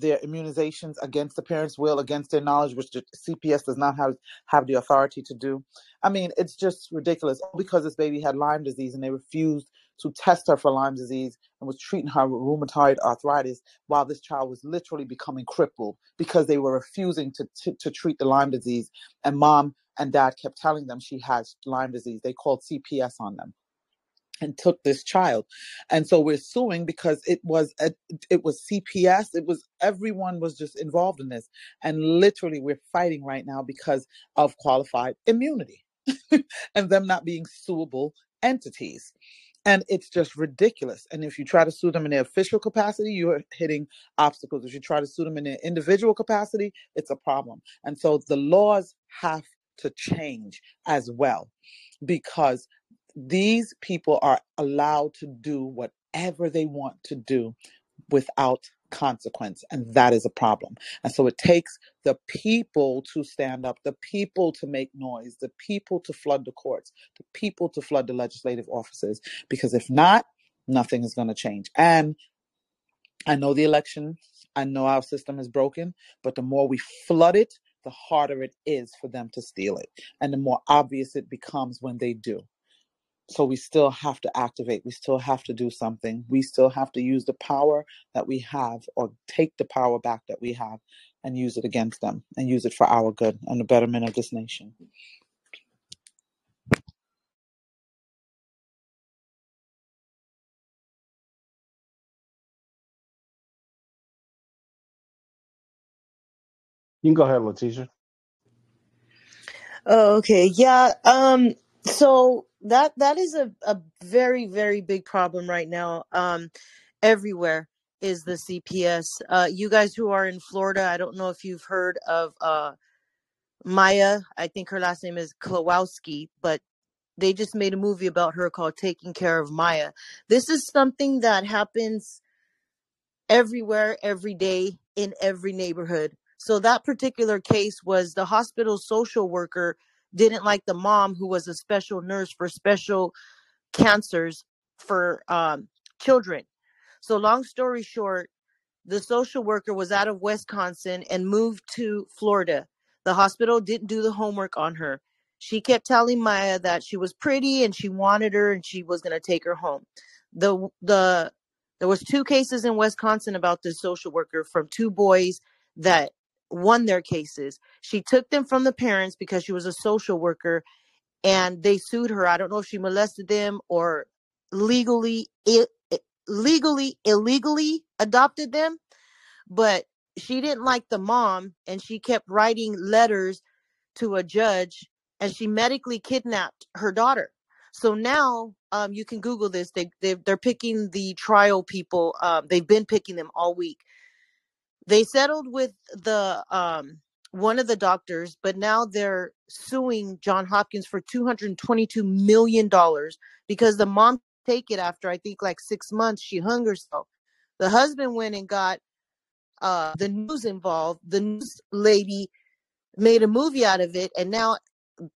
their immunizations against the parents' will, against their knowledge, which the CPS does not have have the authority to do. I mean, it's just ridiculous. Because this baby had Lyme disease and they refused to test her for Lyme disease and was treating her with rheumatoid arthritis while this child was literally becoming crippled because they were refusing to, to, to treat the Lyme disease. And mom and dad kept telling them she has Lyme disease. They called CPS on them and took this child. And so we're suing because it was a, it was cps it was everyone was just involved in this. And literally we're fighting right now because of qualified immunity <laughs> and them not being suable entities. And it's just ridiculous. And if you try to sue them in their official capacity you're hitting obstacles. If you try to sue them in their individual capacity it's a problem. And so the laws have to change as well because these people are allowed to do whatever they want to do without consequence and that is a problem. And so it takes the people to stand up the people to make noise the people to flood the courts the people to flood the legislative offices because if not nothing is going to change. And i know the election i know our system is broken but the more we flood it the harder it is for them to steal it and the more obvious it becomes when they do so we still have to activate we still have to do something we still have to use the power that we have or take the power back that we have and use it against them and use it for our good and the betterment of this nation You can go ahead, Letitia. Oh, okay. Yeah. Um, so that that is a, a very, very big problem right now. Um, everywhere is the CPS. Uh, you guys who are in Florida, I don't know if you've heard of uh Maya. I think her last name is Kowalski, but they just made a movie about her called Taking Care of Maya. This is something that happens everywhere, every day, in every neighborhood. So that particular case was the hospital social worker didn't like the mom who was a special nurse for special cancers for um, children. So long story short, the social worker was out of Wisconsin and moved to Florida. The hospital didn't do the homework on her. She kept telling Maya that she was pretty and she wanted her and she was going to take her home. The the there was two cases in Wisconsin about this social worker from two boys that won their cases. She took them from the parents because she was a social worker and they sued her. I don't know if she molested them or legally i- i- legally illegally adopted them, but she didn't like the mom and she kept writing letters to a judge and she medically kidnapped her daughter. So now um, you can Google this. They, they they're picking the trial people. Um, they've been picking them all week. They settled with the um, one of the doctors, but now they're suing John Hopkins for two hundred twenty-two million dollars because the mom take it after I think like six months. She hung herself. The husband went and got uh, the news involved. The news lady made a movie out of it, and now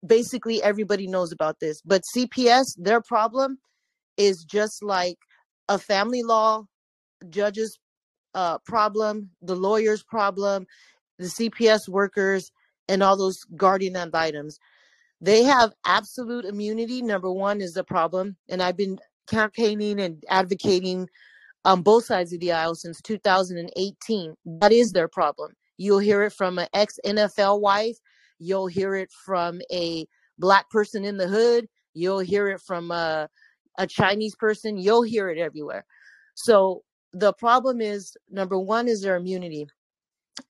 basically everybody knows about this. But CPS, their problem is just like a family law judge's uh, problem, the lawyer's problem, the CPS workers, and all those guardian ad litems. They have absolute immunity. Number one is the problem, and I've been campaigning and advocating on both sides of the aisle since 2018. That is their problem. You'll hear it from an ex NFL wife. You'll hear it from a black person in the hood. You'll hear it from a, a Chinese person. You'll hear it everywhere. So the problem is number one is their immunity.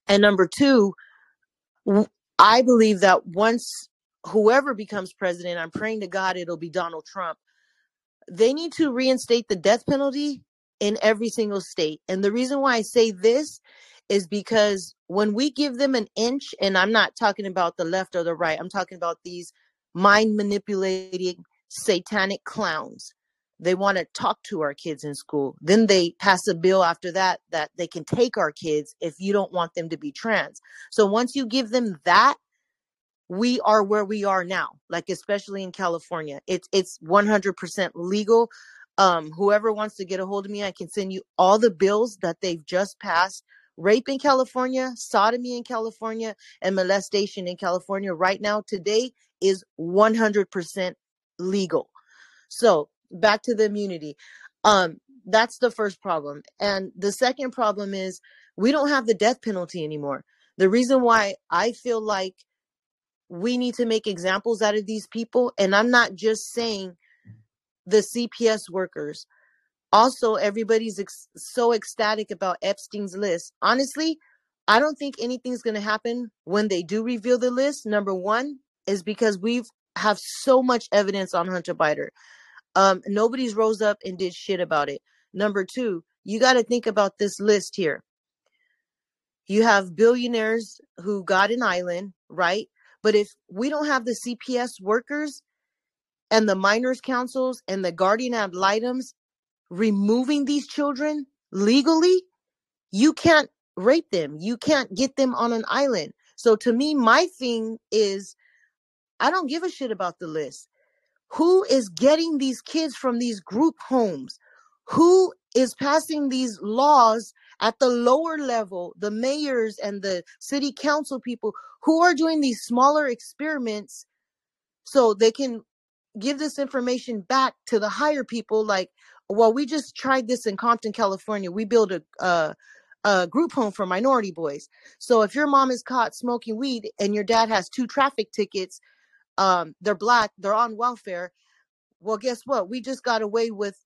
And number two, i believe that once whoever becomes president, I'm praying to God it'll be Donald Trump they need to reinstate the death penalty in every single state. And the reason why I say this is because when we give them an inch, and I'm not talking about the left or the right, I'm talking about these mind manipulating satanic clowns. They want to talk to our kids in school. Then they pass a bill after that that they can take our kids if you don't want them to be trans. So once you give them that, we are where we are now. Like especially in California, it's it's 100% legal. Um, whoever wants to get a hold of me, I can send you all the bills that they've just passed. Rape in California, sodomy in California, and molestation in California right now today is 100% legal. So back to the immunity. Um, that's the first problem. And the second problem is we don't have the death penalty anymore. The reason why I feel like we need to make examples out of these people, and I'm not just saying the CPS workers. Also, everybody's ex- so ecstatic about Epstein's list. Honestly, I don't think anything's going to happen when they do reveal the list. Number one is because we've have so much evidence on Hunter Biden. Um, nobody's rose up and did shit about it. Number two, you got to think about this list here. You have billionaires who got an island, right? But if we don't have the CPS workers and the minors councils and the guardian ad litems removing these children legally, you can't rape them. You can't get them on an island. So to me, my thing is I don't give a shit about the list. Who is getting these kids from these group homes? Who is passing these laws at the lower level, the mayors and the city council people who are doing these smaller experiments so they can give this information back to the higher people like well we just tried this in compton california we built a, a, a group home for minority boys so if your mom is caught smoking weed and your dad has two traffic tickets um, they're black they're on welfare. Well guess what? We just got away with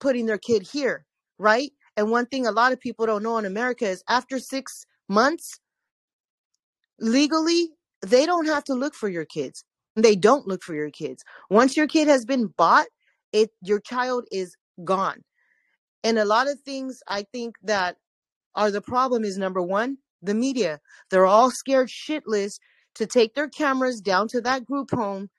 putting their kid here right? And one thing a lot of people don't know in america is after six months legally they don't have to look for your kids. They don't look for your kids. Once your kid has been bought it your child is gone. And a lot of things i think that are the problem is number one the media. They're all scared shitless to take their cameras down to that group home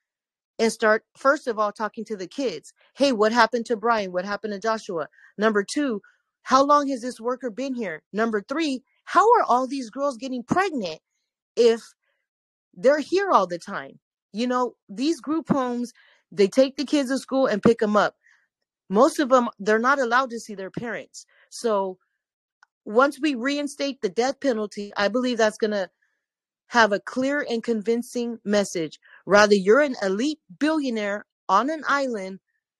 and start first of all talking to the kids hey what happened to brian what happened to joshua number two how long has this worker been here number three how are all these girls getting pregnant if they're here all the time. You know, these group homes, they take the kids to school and pick them up. Most of them, they're not allowed to see their parents. So once we reinstate the death penalty, I believe that's going to have a clear and convincing message. Rather, you're an elite billionaire on an island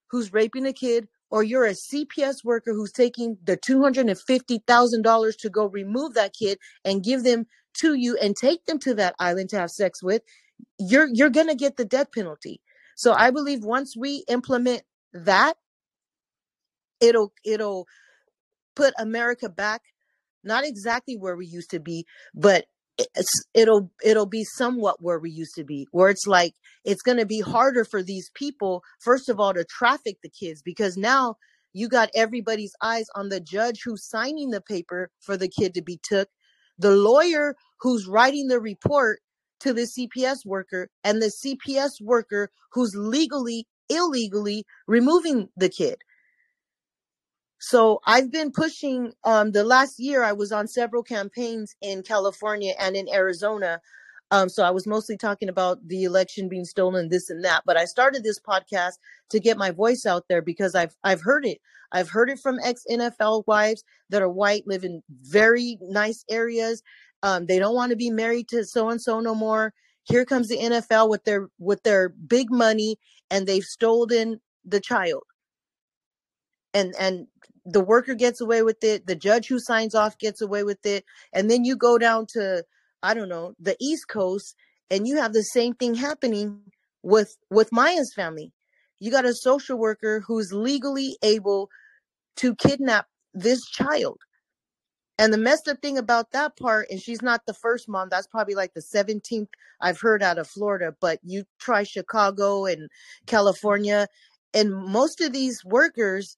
who's raping a kid, or you're a CPS worker who's taking the $250,000 to go remove that kid and give them to you and take them to that island to have sex with, you're you're going to get the death penalty. So I believe once we implement that, it'll it'll put America back not exactly where we used to be, but it's, it'll it'll be somewhat where we used to be where it's like it's going to be harder for these people first of all to traffic the kids because now you got everybody's eyes on the judge who's signing the paper for the kid to be took the lawyer who's writing the report to the CPS worker and the CPS worker who's legally, illegally removing the kid. So I've been pushing um the last year I was on several campaigns in California and in Arizona. Um so I was mostly talking about the election being stolen this and that, but I started this podcast to get my voice out there because I've I've heard it. I've heard it from ex NFL wives that are white, live in very nice areas. Um, they don't want to be married to so and so no more. Here comes the NFL with their with their big money, and they've stolen the child. And and the worker gets away with it. The judge who signs off gets away with it. And then you go down to I don't know the East Coast, and you have the same thing happening with with Maya's family. You got a social worker who's legally able to kidnap this child. And the messed up thing about that part, and she's not the first mom, that's probably like the 17th I've heard out of Florida, but you try Chicago and California, and most of these workers,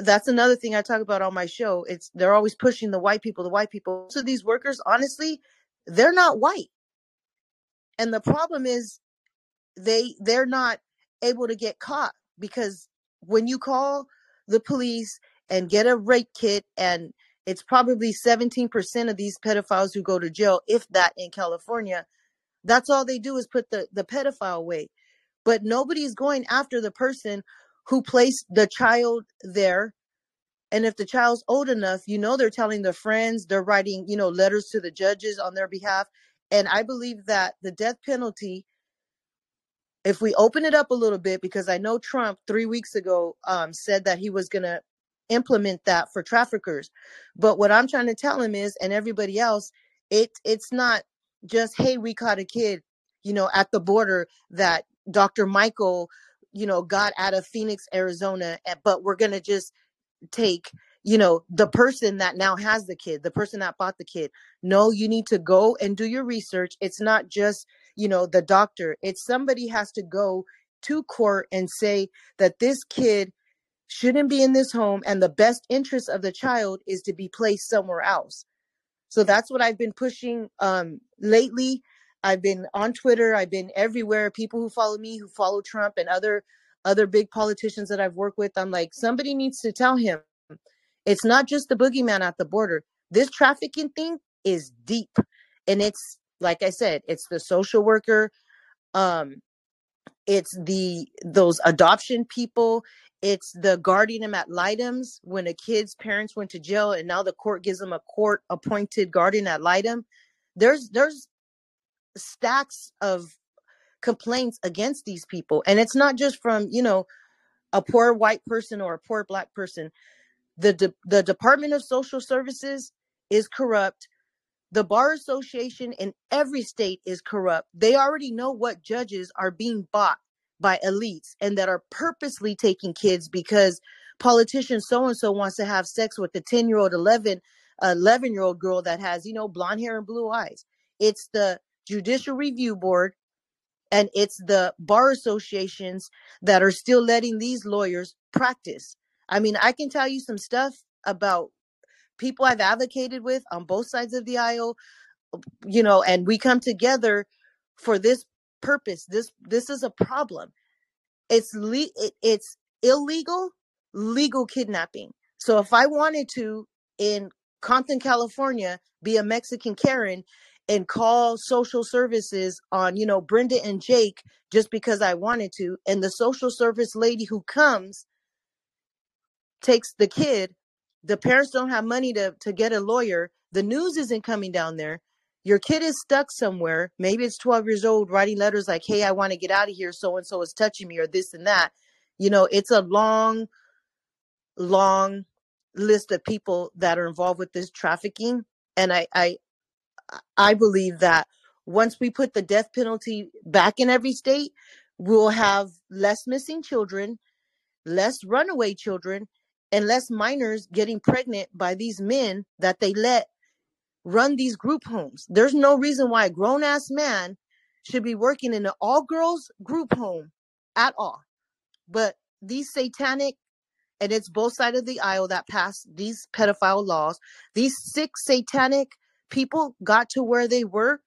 that's another thing I talk about on my show. It's they're always pushing the white people, the white people. So these workers, honestly, they're not white. And the problem is they they're not able to get caught because when you call the police and get a rape kit and it's probably 17% of these pedophiles who go to jail if that in California that's all they do is put the the pedophile away but nobody's going after the person who placed the child there and if the child's old enough you know they're telling their friends they're writing you know letters to the judges on their behalf and i believe that the death penalty if we open it up a little bit because i know trump three weeks ago um, said that he was going to implement that for traffickers but what i'm trying to tell him is and everybody else it it's not just hey we caught a kid you know at the border that dr michael you know got out of phoenix arizona eh, but we're going to just take you know the person that now has the kid the person that bought the kid. No you need to go and do your research. It's not just you know the doctor. It's somebody has to go to court and say that this kid shouldn't be in this home and the best interest of the child is to be placed somewhere else. So that's what i've been pushing um lately i've been on twitter i've been everywhere people who follow me who follow trump and other other big politicians that i've worked with i'm like somebody needs to tell him it's not just the boogeyman at the border this trafficking thing is deep. And it's like i said it's the social worker um it's the those adoption people it's the guardian ad litems when a kid's parents went to jail and now the court gives them a court appointed guardian ad litem. There's there's stacks of complaints against these people and it's not just from you know a poor white person or a poor black person. The de- the department of social services is corrupt. The bar association in every state is corrupt. They already know what judges are being bought by elites and that are purposely taking kids because politician so and so wants to have sex with the 10 year old 11 11 year old girl that has you know blonde hair and blue eyes. It's the judicial review board and it's the bar associations that are still letting these lawyers practice. I mean i can tell you some stuff about people i've advocated with on both sides of the aisle you know and we come together for this purpose. This this is a problem. It's le- it, it's illegal legal kidnapping. So if i wanted to in compton california be a mexican karen and call social services on you know brenda and jake just because i wanted to and the social service lady who comes takes the kid. The parents don't have money to to get a lawyer. The news isn't coming down there. Your kid is stuck somewhere. Maybe it's 12 years old writing letters like hey i want to get out of here. So and so is touching me or this and that. You know it's a long long list of people that are involved with this trafficking and i i i believe that once we put the death penalty back in every state we'll have less missing children less runaway children and less minors getting pregnant by these men that they let run these group homes. There's no reason why a grown ass man should be working in an all girls group home at all. But these satanic, and it's both sides of the aisle that passed these pedophile laws, these sick satanic people got to where they were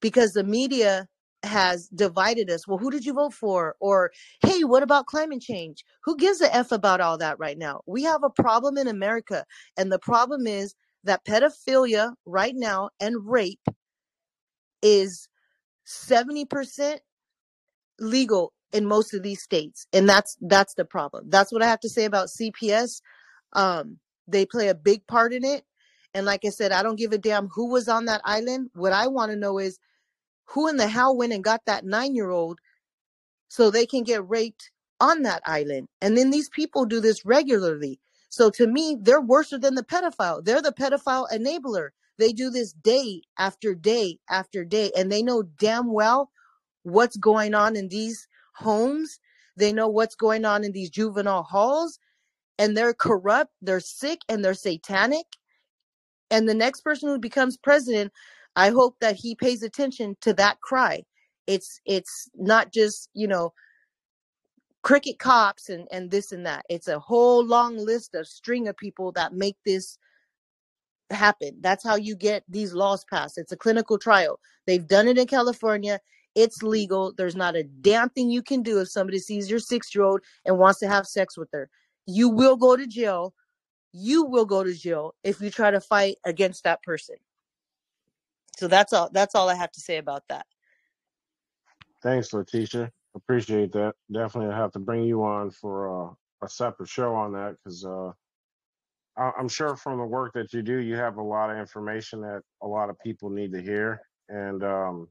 because the media has divided us. Well, who did you vote for? Or, hey, what about climate change? Who gives a F about all that right now? We have a problem in America. And the problem is that pedophilia right now and rape is 70% legal in most of these states. And that's that's the problem. That's what I have to say about CPS. Um, they play a big part in it. And like I said, I don't give a damn who was on that island. What I want to know is who in the hell went and got that nine year old so they can get raped on that island. And then these people do this regularly. So to me, they're worse than the pedophile. They're the pedophile enabler. They do this day after day after day, and they know damn well what's going on in these homes. They know what's going on in these juvenile halls, and they're corrupt, they're sick, and they're satanic. And the next person who becomes president, I hope that he pays attention to that cry. It's it's not just, you know, cricket cops and and this and that. It's a whole long list of string of people that make this happen. That's how you get these laws passed. It's a clinical trial. They've done it in California. It's legal. There's not a damn thing you can do if somebody sees your six year old and wants to have sex with her. You will go to jail. You will go to jail if you try to fight against that person. So that's all. That's all I have to say about that. Thanks, Letitia. Appreciate that. Definitely, have to bring you on for uh, a separate show on that because uh, I'm sure from the work that you do, you have a lot of information that a lot of people need to hear. And um,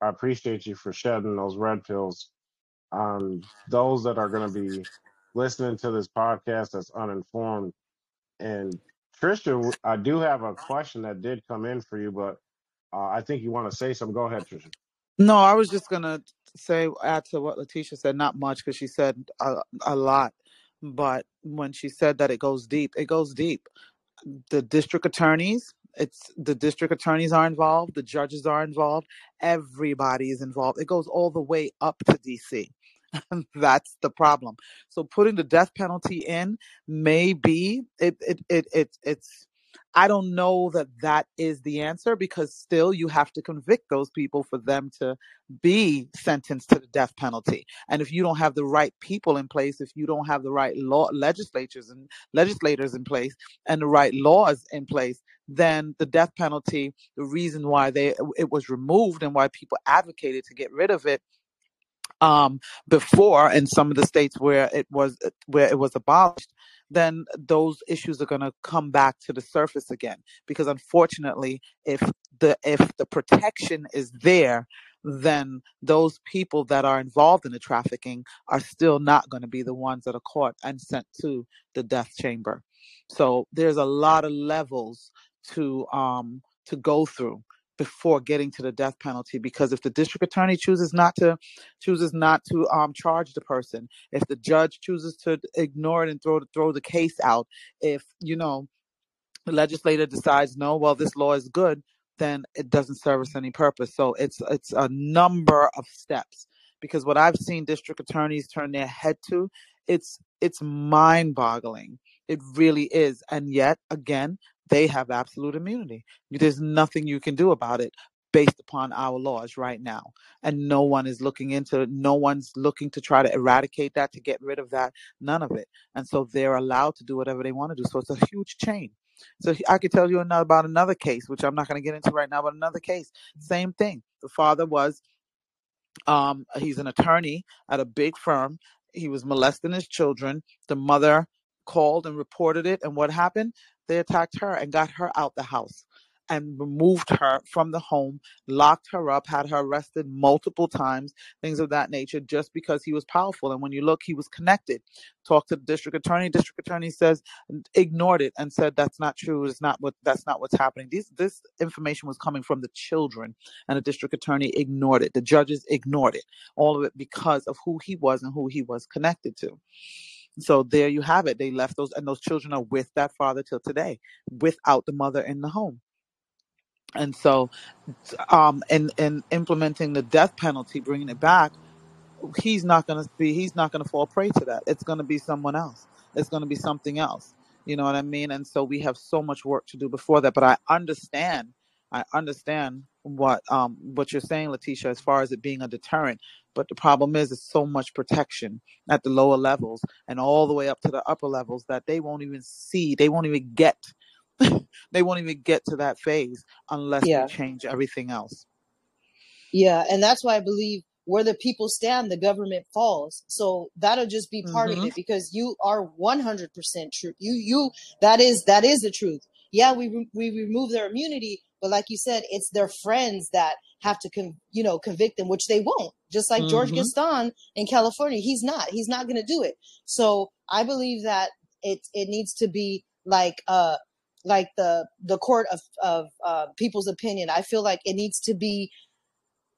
I appreciate you for shedding those red pills on those that are going to be listening to this podcast that's uninformed. And Trisha, I do have a question that did come in for you, but uh, I think you want to say something. Go ahead, Trisha. No, I was just gonna say add to what Letitia said. Not much because she said a, a lot, but when she said that it goes deep, it goes deep. The district attorneys, it's the district attorneys are involved. The judges are involved. Everybody is involved. It goes all the way up to DC. <laughs> That's the problem. So putting the death penalty in may be it it it, it it's I don't know that that is the answer because still you have to convict those people for them to be sentenced to the death penalty. And if you don't have the right people in place, if you don't have the right law legislatures and legislators in place and the right laws in place, then the death penalty, the reason why they it was removed and why people advocated to get rid of it um, before in some of the states where it was where it was abolished, then those issues are going to come back to the surface again. Because unfortunately, if the if the protection is there, then those people that are involved in the trafficking are still not going to be the ones that are caught and sent to the death chamber. So there's a lot of levels to um to go through before getting to the death penalty because if the district attorney chooses not to chooses not to um charge the person if the judge chooses to ignore it and throw throw the case out if you know the legislator decides no well this law is good then it doesn't service any purpose. So it's it's a number of steps because what i've seen district attorneys turn their head to it's it's mind boggling it really is. And yet again they have absolute immunity there's nothing you can do about it based upon our laws right now and no one is looking into it. no one's looking to try to eradicate that to get rid of that none of it and so they're allowed to do whatever they want to do so it's a huge chain so I could tell you another, about another case, which I'm not going to get into right now, but another case, same thing. The father was, um, he's an attorney at a big firm. He was molesting his children. The mother called and reported it, and what happened? They attacked her and got her out the house and removed her from the home, locked her up, had her arrested multiple times, things of that nature, just because he was powerful. And when you look, he was connected. Talked to the district attorney. District attorney says ignored it and said that's not true. It's not what that's not what's happening. These this information was coming from the children, and the district attorney ignored it. The judges ignored it. All of it because of who he was and who he was connected to. So there you have it. They left those, and those children are with that father till today, without the mother in the home. And so, um, in in implementing the death penalty, bringing it back, he's not going to be he's not going to fall prey to that it's going to be someone else it's going to be something else you know what i mean and so we have so much work to do before that but i understand i understand what um what you're saying letitia as far as it being a deterrent but the problem is it's so much protection at the lower levels and all the way up to the upper levels that they won't even see they won't even get <laughs> they won't even get to that phase unless we change everything else Yeah, and that's why I believe where the people stand, the government falls. So that'll just be part of hmm it because you are 100% true. You, you, that is, that is the truth. Yeah, we, re- we remove their immunity, but like you said, it's their friends that have to, con- you know, convict them, which they won't. Just like George hmm Gascón in California, he's not, he's not going to do it. So I believe that it, it needs to be like, uh, like the, the court of, of, uh, people's opinion. I feel like it needs to be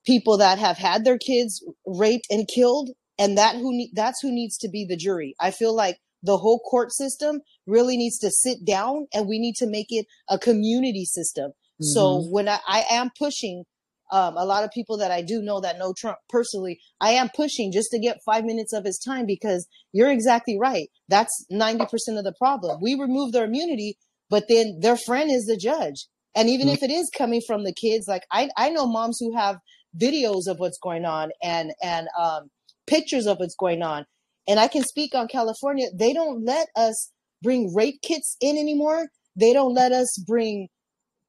people that have had their kids raped and killed and that who ne- that's who needs to be the jury i feel like the whole court system really needs to sit down and we need to make it a community system so hmm when i, I am pushing um, a lot of people that I do know that know Trump personally, I am pushing just to get five minutes of his time because you're exactly right. That's 90% of the problem. We remove their immunity, but then their friend is the judge. And even if it is coming from the kids, like I, I know moms who have videos of what's going on and, and, um, pictures of what's going on. And I can speak on California. They don't let us bring rape kits in anymore. They don't let us bring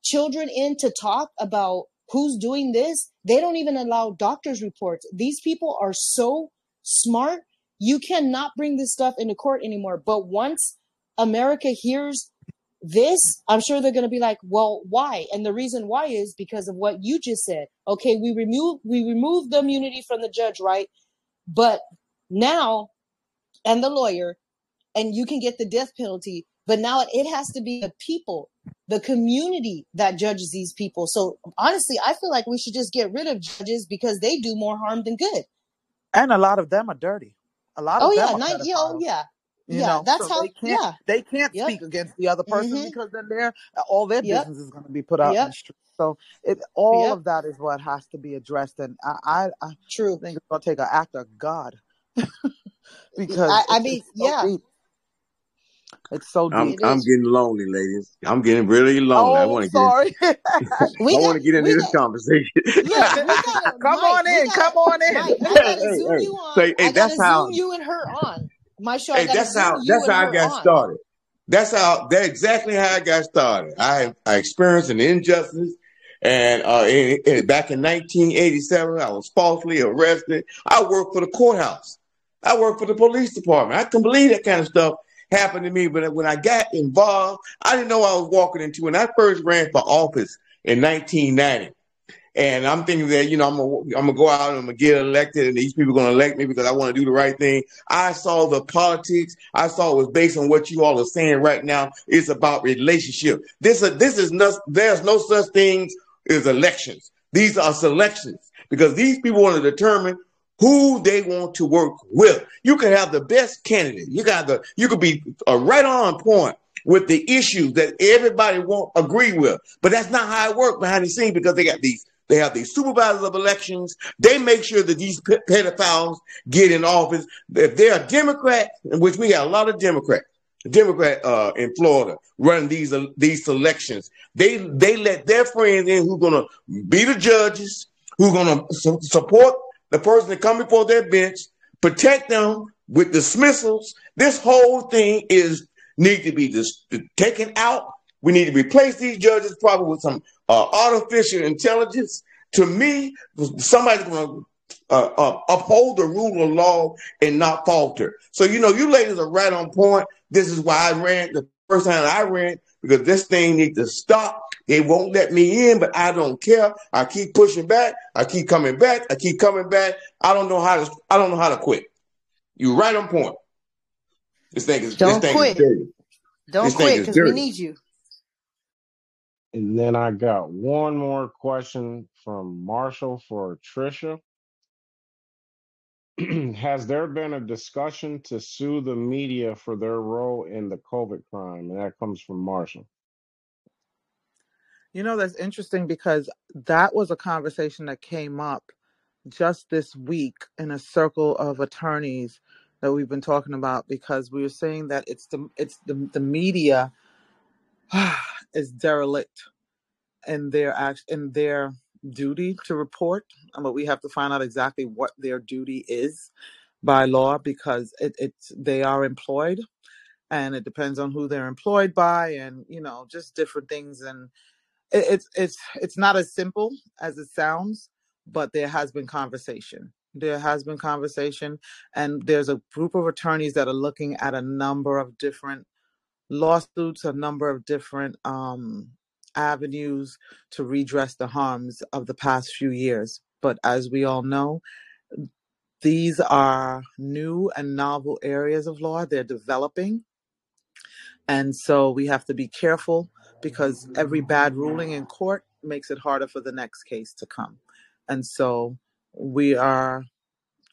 children in to talk about who's doing this. They don't even allow doctors' reports. These people are so smart. You cannot bring this stuff into court anymore. But once America hears this, I'm sure they're going to be like, well, why? And the reason why is because of what you just said. Okay, we remove we remove the immunity from the judge, right? But now, and the lawyer, and you can get the death penalty. But now it has to be the people, the community that judges these people. So honestly, I feel like we should just get rid of judges because they do more harm than good. And a lot of them are dirty. A lot Oh of them yeah, are yeah, oh yeah, You yeah. know, That's so how. they can't Yeah. they can't Yep. speak against the other person hmm because then they're all their Yep. business is going to be put out in the street. So it all Yep. of that is what has to be addressed, and I I, I True. think it's going to take an act of God <laughs> because I, I mean, so yeah, deep. It's so I'm it I'm getting lonely, ladies. I'm getting really lonely. I Oh, want to get sorry. <laughs> I We got, want to get into we this got, conversation. look, we gotta, <laughs> come Mike, on we in. Come gotta, on in. Mike, I hey, gotta <laughs> hey, zoom hey. you So on. hey, I that's gotta how zoom you and her on. My show, hey, that's how that's how I got on. started. That's how that's exactly how I got started. I I experienced an injustice and uh in, in- back in 1987 I was falsely arrested. I worked for the courthouse. I worked for the police department. I couldn't believe that kind of stuff happened to me. But when I got involved, I didn't know I was walking into. When I first ran for office in 1990, and I'm thinking that, you know, I'm gonna, I'm gonna go out and I'm gonna get elected and these people are gonna elect me because I want to do the right thing. I saw the politics. I saw it was based on what you all are saying right now. It's about relationship. This, is this is not, there's no such things as elections. These are selections because these people want to determine who they want to work with. You can have the best candidate. You got the, you could be uh, right on point with the issues that everybody won't agree with. But that's not how it works behind the scenes because they got these they have these supervisors of elections. They make sure that these pedophiles get in office. If they're a Democrat, in which we got a lot of Democrats, Democrat uh, in Florida running these uh, these elections, they they let their friends in who's gonna be the judges, who's gonna su- support the person that come before their bench, protect them with dismissals. This whole thing is need to be dis- taken out. We need to replace these judges probably with some uh, artificial intelligence. To me, somebody's going to uh, uh, uphold the rule of law and not falter. So, you know, you ladies are right on point. This is why I ran the first time I ran because this thing needs to stop. They won't let me in, but I don't care. I keep pushing back. I keep coming back. I keep coming back. I don't know how to. I don't know how to quit. You right on point. This thing is. This Don't thing is quit. dirty. Don't This quit because we need you. And then I got one more question from Marshall for Trisha. <clears throat> Has there been a discussion to sue the media for their role in the COVID crime? And that comes from Marshall. You know, that's interesting because that was a conversation that came up just this week in a circle of attorneys that we've been talking about because we were saying that it's the it's the the media <sighs> is derelict in their act in their duty to report, but we have to find out exactly what their duty is by law because it, it's they are employed and it depends on who they're employed by and you know just different things and it, it's it's it's not as simple as it sounds but there has been conversation. There has been conversation and there's a group of attorneys that are looking at a number of different lawsuits a number of different um avenues to redress the harms of the past few years. But as we all know these are new and novel areas of law. They're developing and so we have to be careful because every bad ruling in court makes it harder for the next case to come. And so we are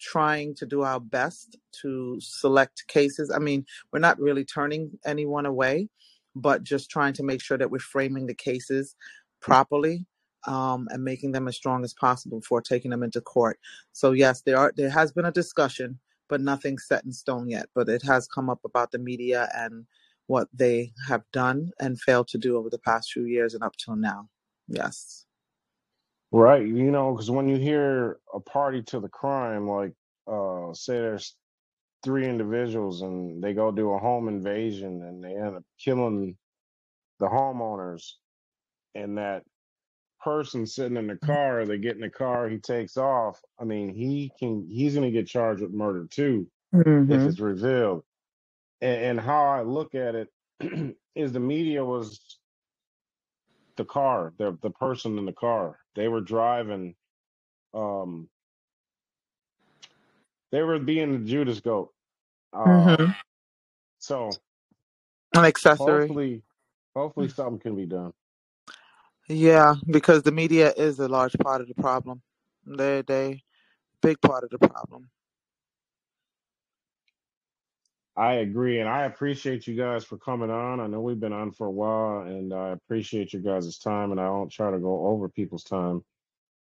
trying to do our best to select cases. I mean, we're not really turning anyone away, but just trying to make sure that we're framing the cases properly um, and making them as strong as possible before taking them into court. So yes, there are there has been a discussion, but nothing set in stone yet. But it has come up about the media and what they have done and failed to do over the past few years and up till now. Yes. Right. You know, because when you hear a party to the crime, like uh say there's three individuals and they go do a home invasion and they end up killing the homeowners and that person sitting in the car, they get in the car, he takes off. I mean, he can he's gonna get charged with murder too if Mm-hmm. it's revealed. And, and how I look at it <clears throat> is the media was the car, the the person in the car. They were driving um they were being the Judas goat. Uh Mm-hmm. so An accessory. hopefully hopefully something can be done. Yeah, because the media is a large part of the problem. They they big part of the problem. I agree, and I appreciate you guys for coming on. I know we've been on for a while, and I appreciate you guys' time, and I don't try to go over people's time.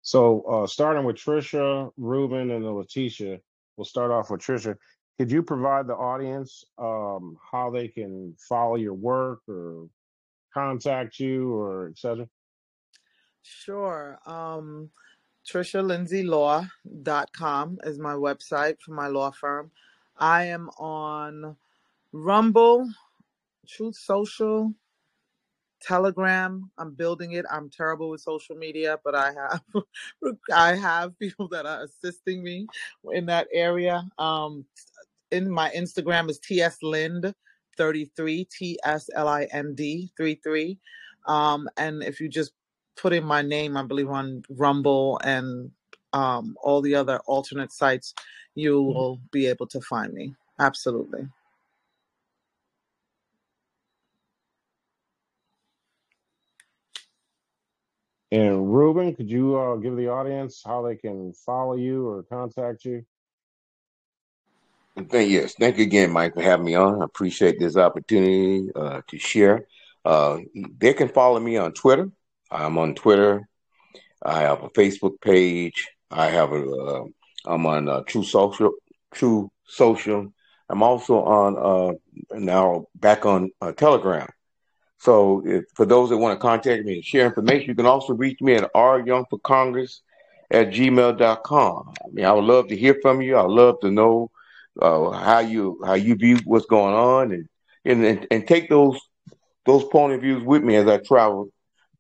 So, uh, starting with Trisha, Ruben, and Letitia, we'll start off with Trisha. Could you provide the audience um, how they can follow your work or contact you or etc.? Sure. Um TrishaLindsayLaw.com is my website for my law firm. I am on Rumble, Truth Social, Telegram. I'm building it. I'm terrible with social media, but I have <laughs> I have people that are assisting me in that area. Um in my Instagram is TS Lind 33 T S L I N D 33. Um and if you just put in my name, I believe on Rumble and um all the other alternate sites, you will be able to find me. Absolutely. And Ruben, could you uh, give the audience how they can follow you or contact you? And Thank, yes, thank you again, Mike, for having me on. I appreciate this opportunity uh, to share. Uh, they can follow me on Twitter. I'm on Twitter. I have a Facebook page. I have a. I'm on uh, True Social. True Social. I'm also on uh, now back on uh, Telegram. So if, for those that want to contact me and share information, you can also reach me at ryoungforcongress at gmail.com. I mean, I would love to hear from you. I would love to know uh, how you how you view what's going on and, and and and take those those point of views with me as I travel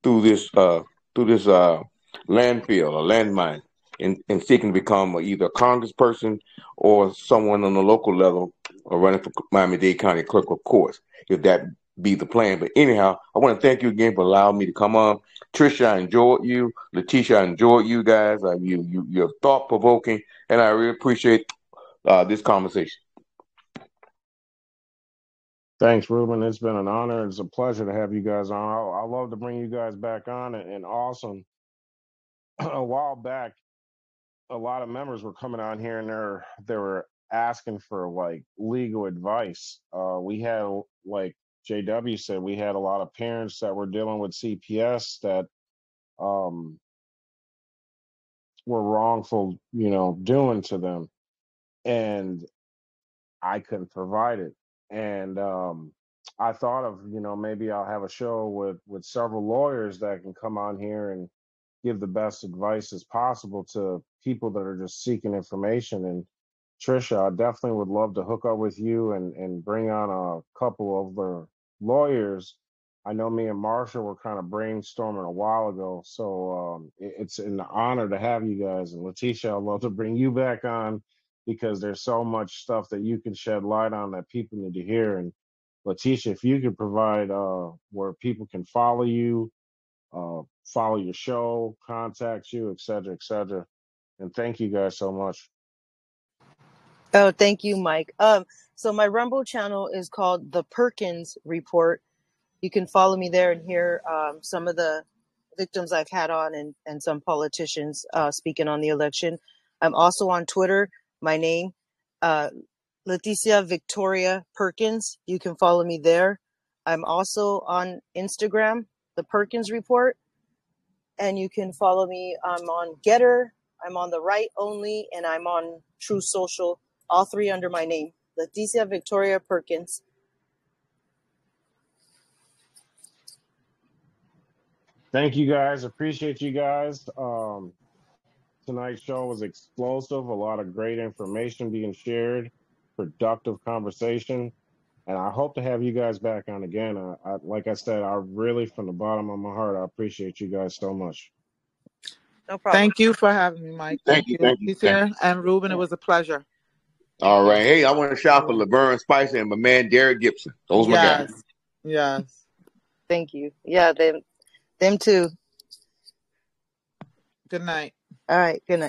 through this uh through this uh landfill or landmine in, in seeking to become either a congressperson or someone on the local level or running for Miami-Dade County Clerk of course, if that be the plan. But anyhow, I want to thank you again for allowing me to come on. Trisha, I enjoyed you. Letitia, I enjoyed you guys. Uh, you, you, you're thought provoking, and I really appreciate uh, this conversation. Thanks, Ruben. It's been an honor. It's a pleasure to have you guys on. I, I love to bring you guys back on. And, and awesome. <clears throat> a while back, a lot of members were coming on here and they're they were asking for like legal advice. Uh, we had like JW said, we had a lot of parents that were dealing with CPS that um, were wrongful, you know, doing to them, and I couldn't provide it. And um, I thought of, you know, maybe I'll have a show with with several lawyers that can come on here and give the best advice as possible to people that are just seeking information. And Trisha, I definitely would love to hook up with you and and bring on a couple of the lawyers. I know me and Marsha were kind of brainstorming a while ago, so um, it- it's an honor to have you guys. And Letitia, I'd love to bring you back on because there's so much stuff that you can shed light on that people need to hear. And Letitia, if you could provide uh, where people can follow you, uh, follow your show, contact you, et cetera, et cetera. And thank you guys so much. Oh, thank you, Mike. Um, so my Rumble channel is called The Perkins Report. You can follow me there and hear um, some of the victims I've had on and, and some politicians uh, speaking on the election. I'm also on Twitter. My name, uh, Leticia Victoria Perkins. You can follow me there. I'm also on Instagram, The Perkins Report. And you can follow me. I'm on GETTR, I'm on the Right Only, and I'm on True Social, all three under my name, Leticia Victoria Perkins. Thank you guys. Appreciate you guys. Um, tonight's show was explosive. A lot of great information being shared, productive conversation, and I hope to have you guys back on again. I, I, like I said, I really, from the bottom of my heart, I appreciate you guys so much. No problem. Thank you for having me, Mike. Thank you, thank you, Leticia and Ruben, it was a pleasure. All right. Hey, I want to shout for Lavern Spicer and my man Derek Gibson. Those my guys. Yes. Yes. Thank you. Yeah, them, them too. Good night. All right. Good night.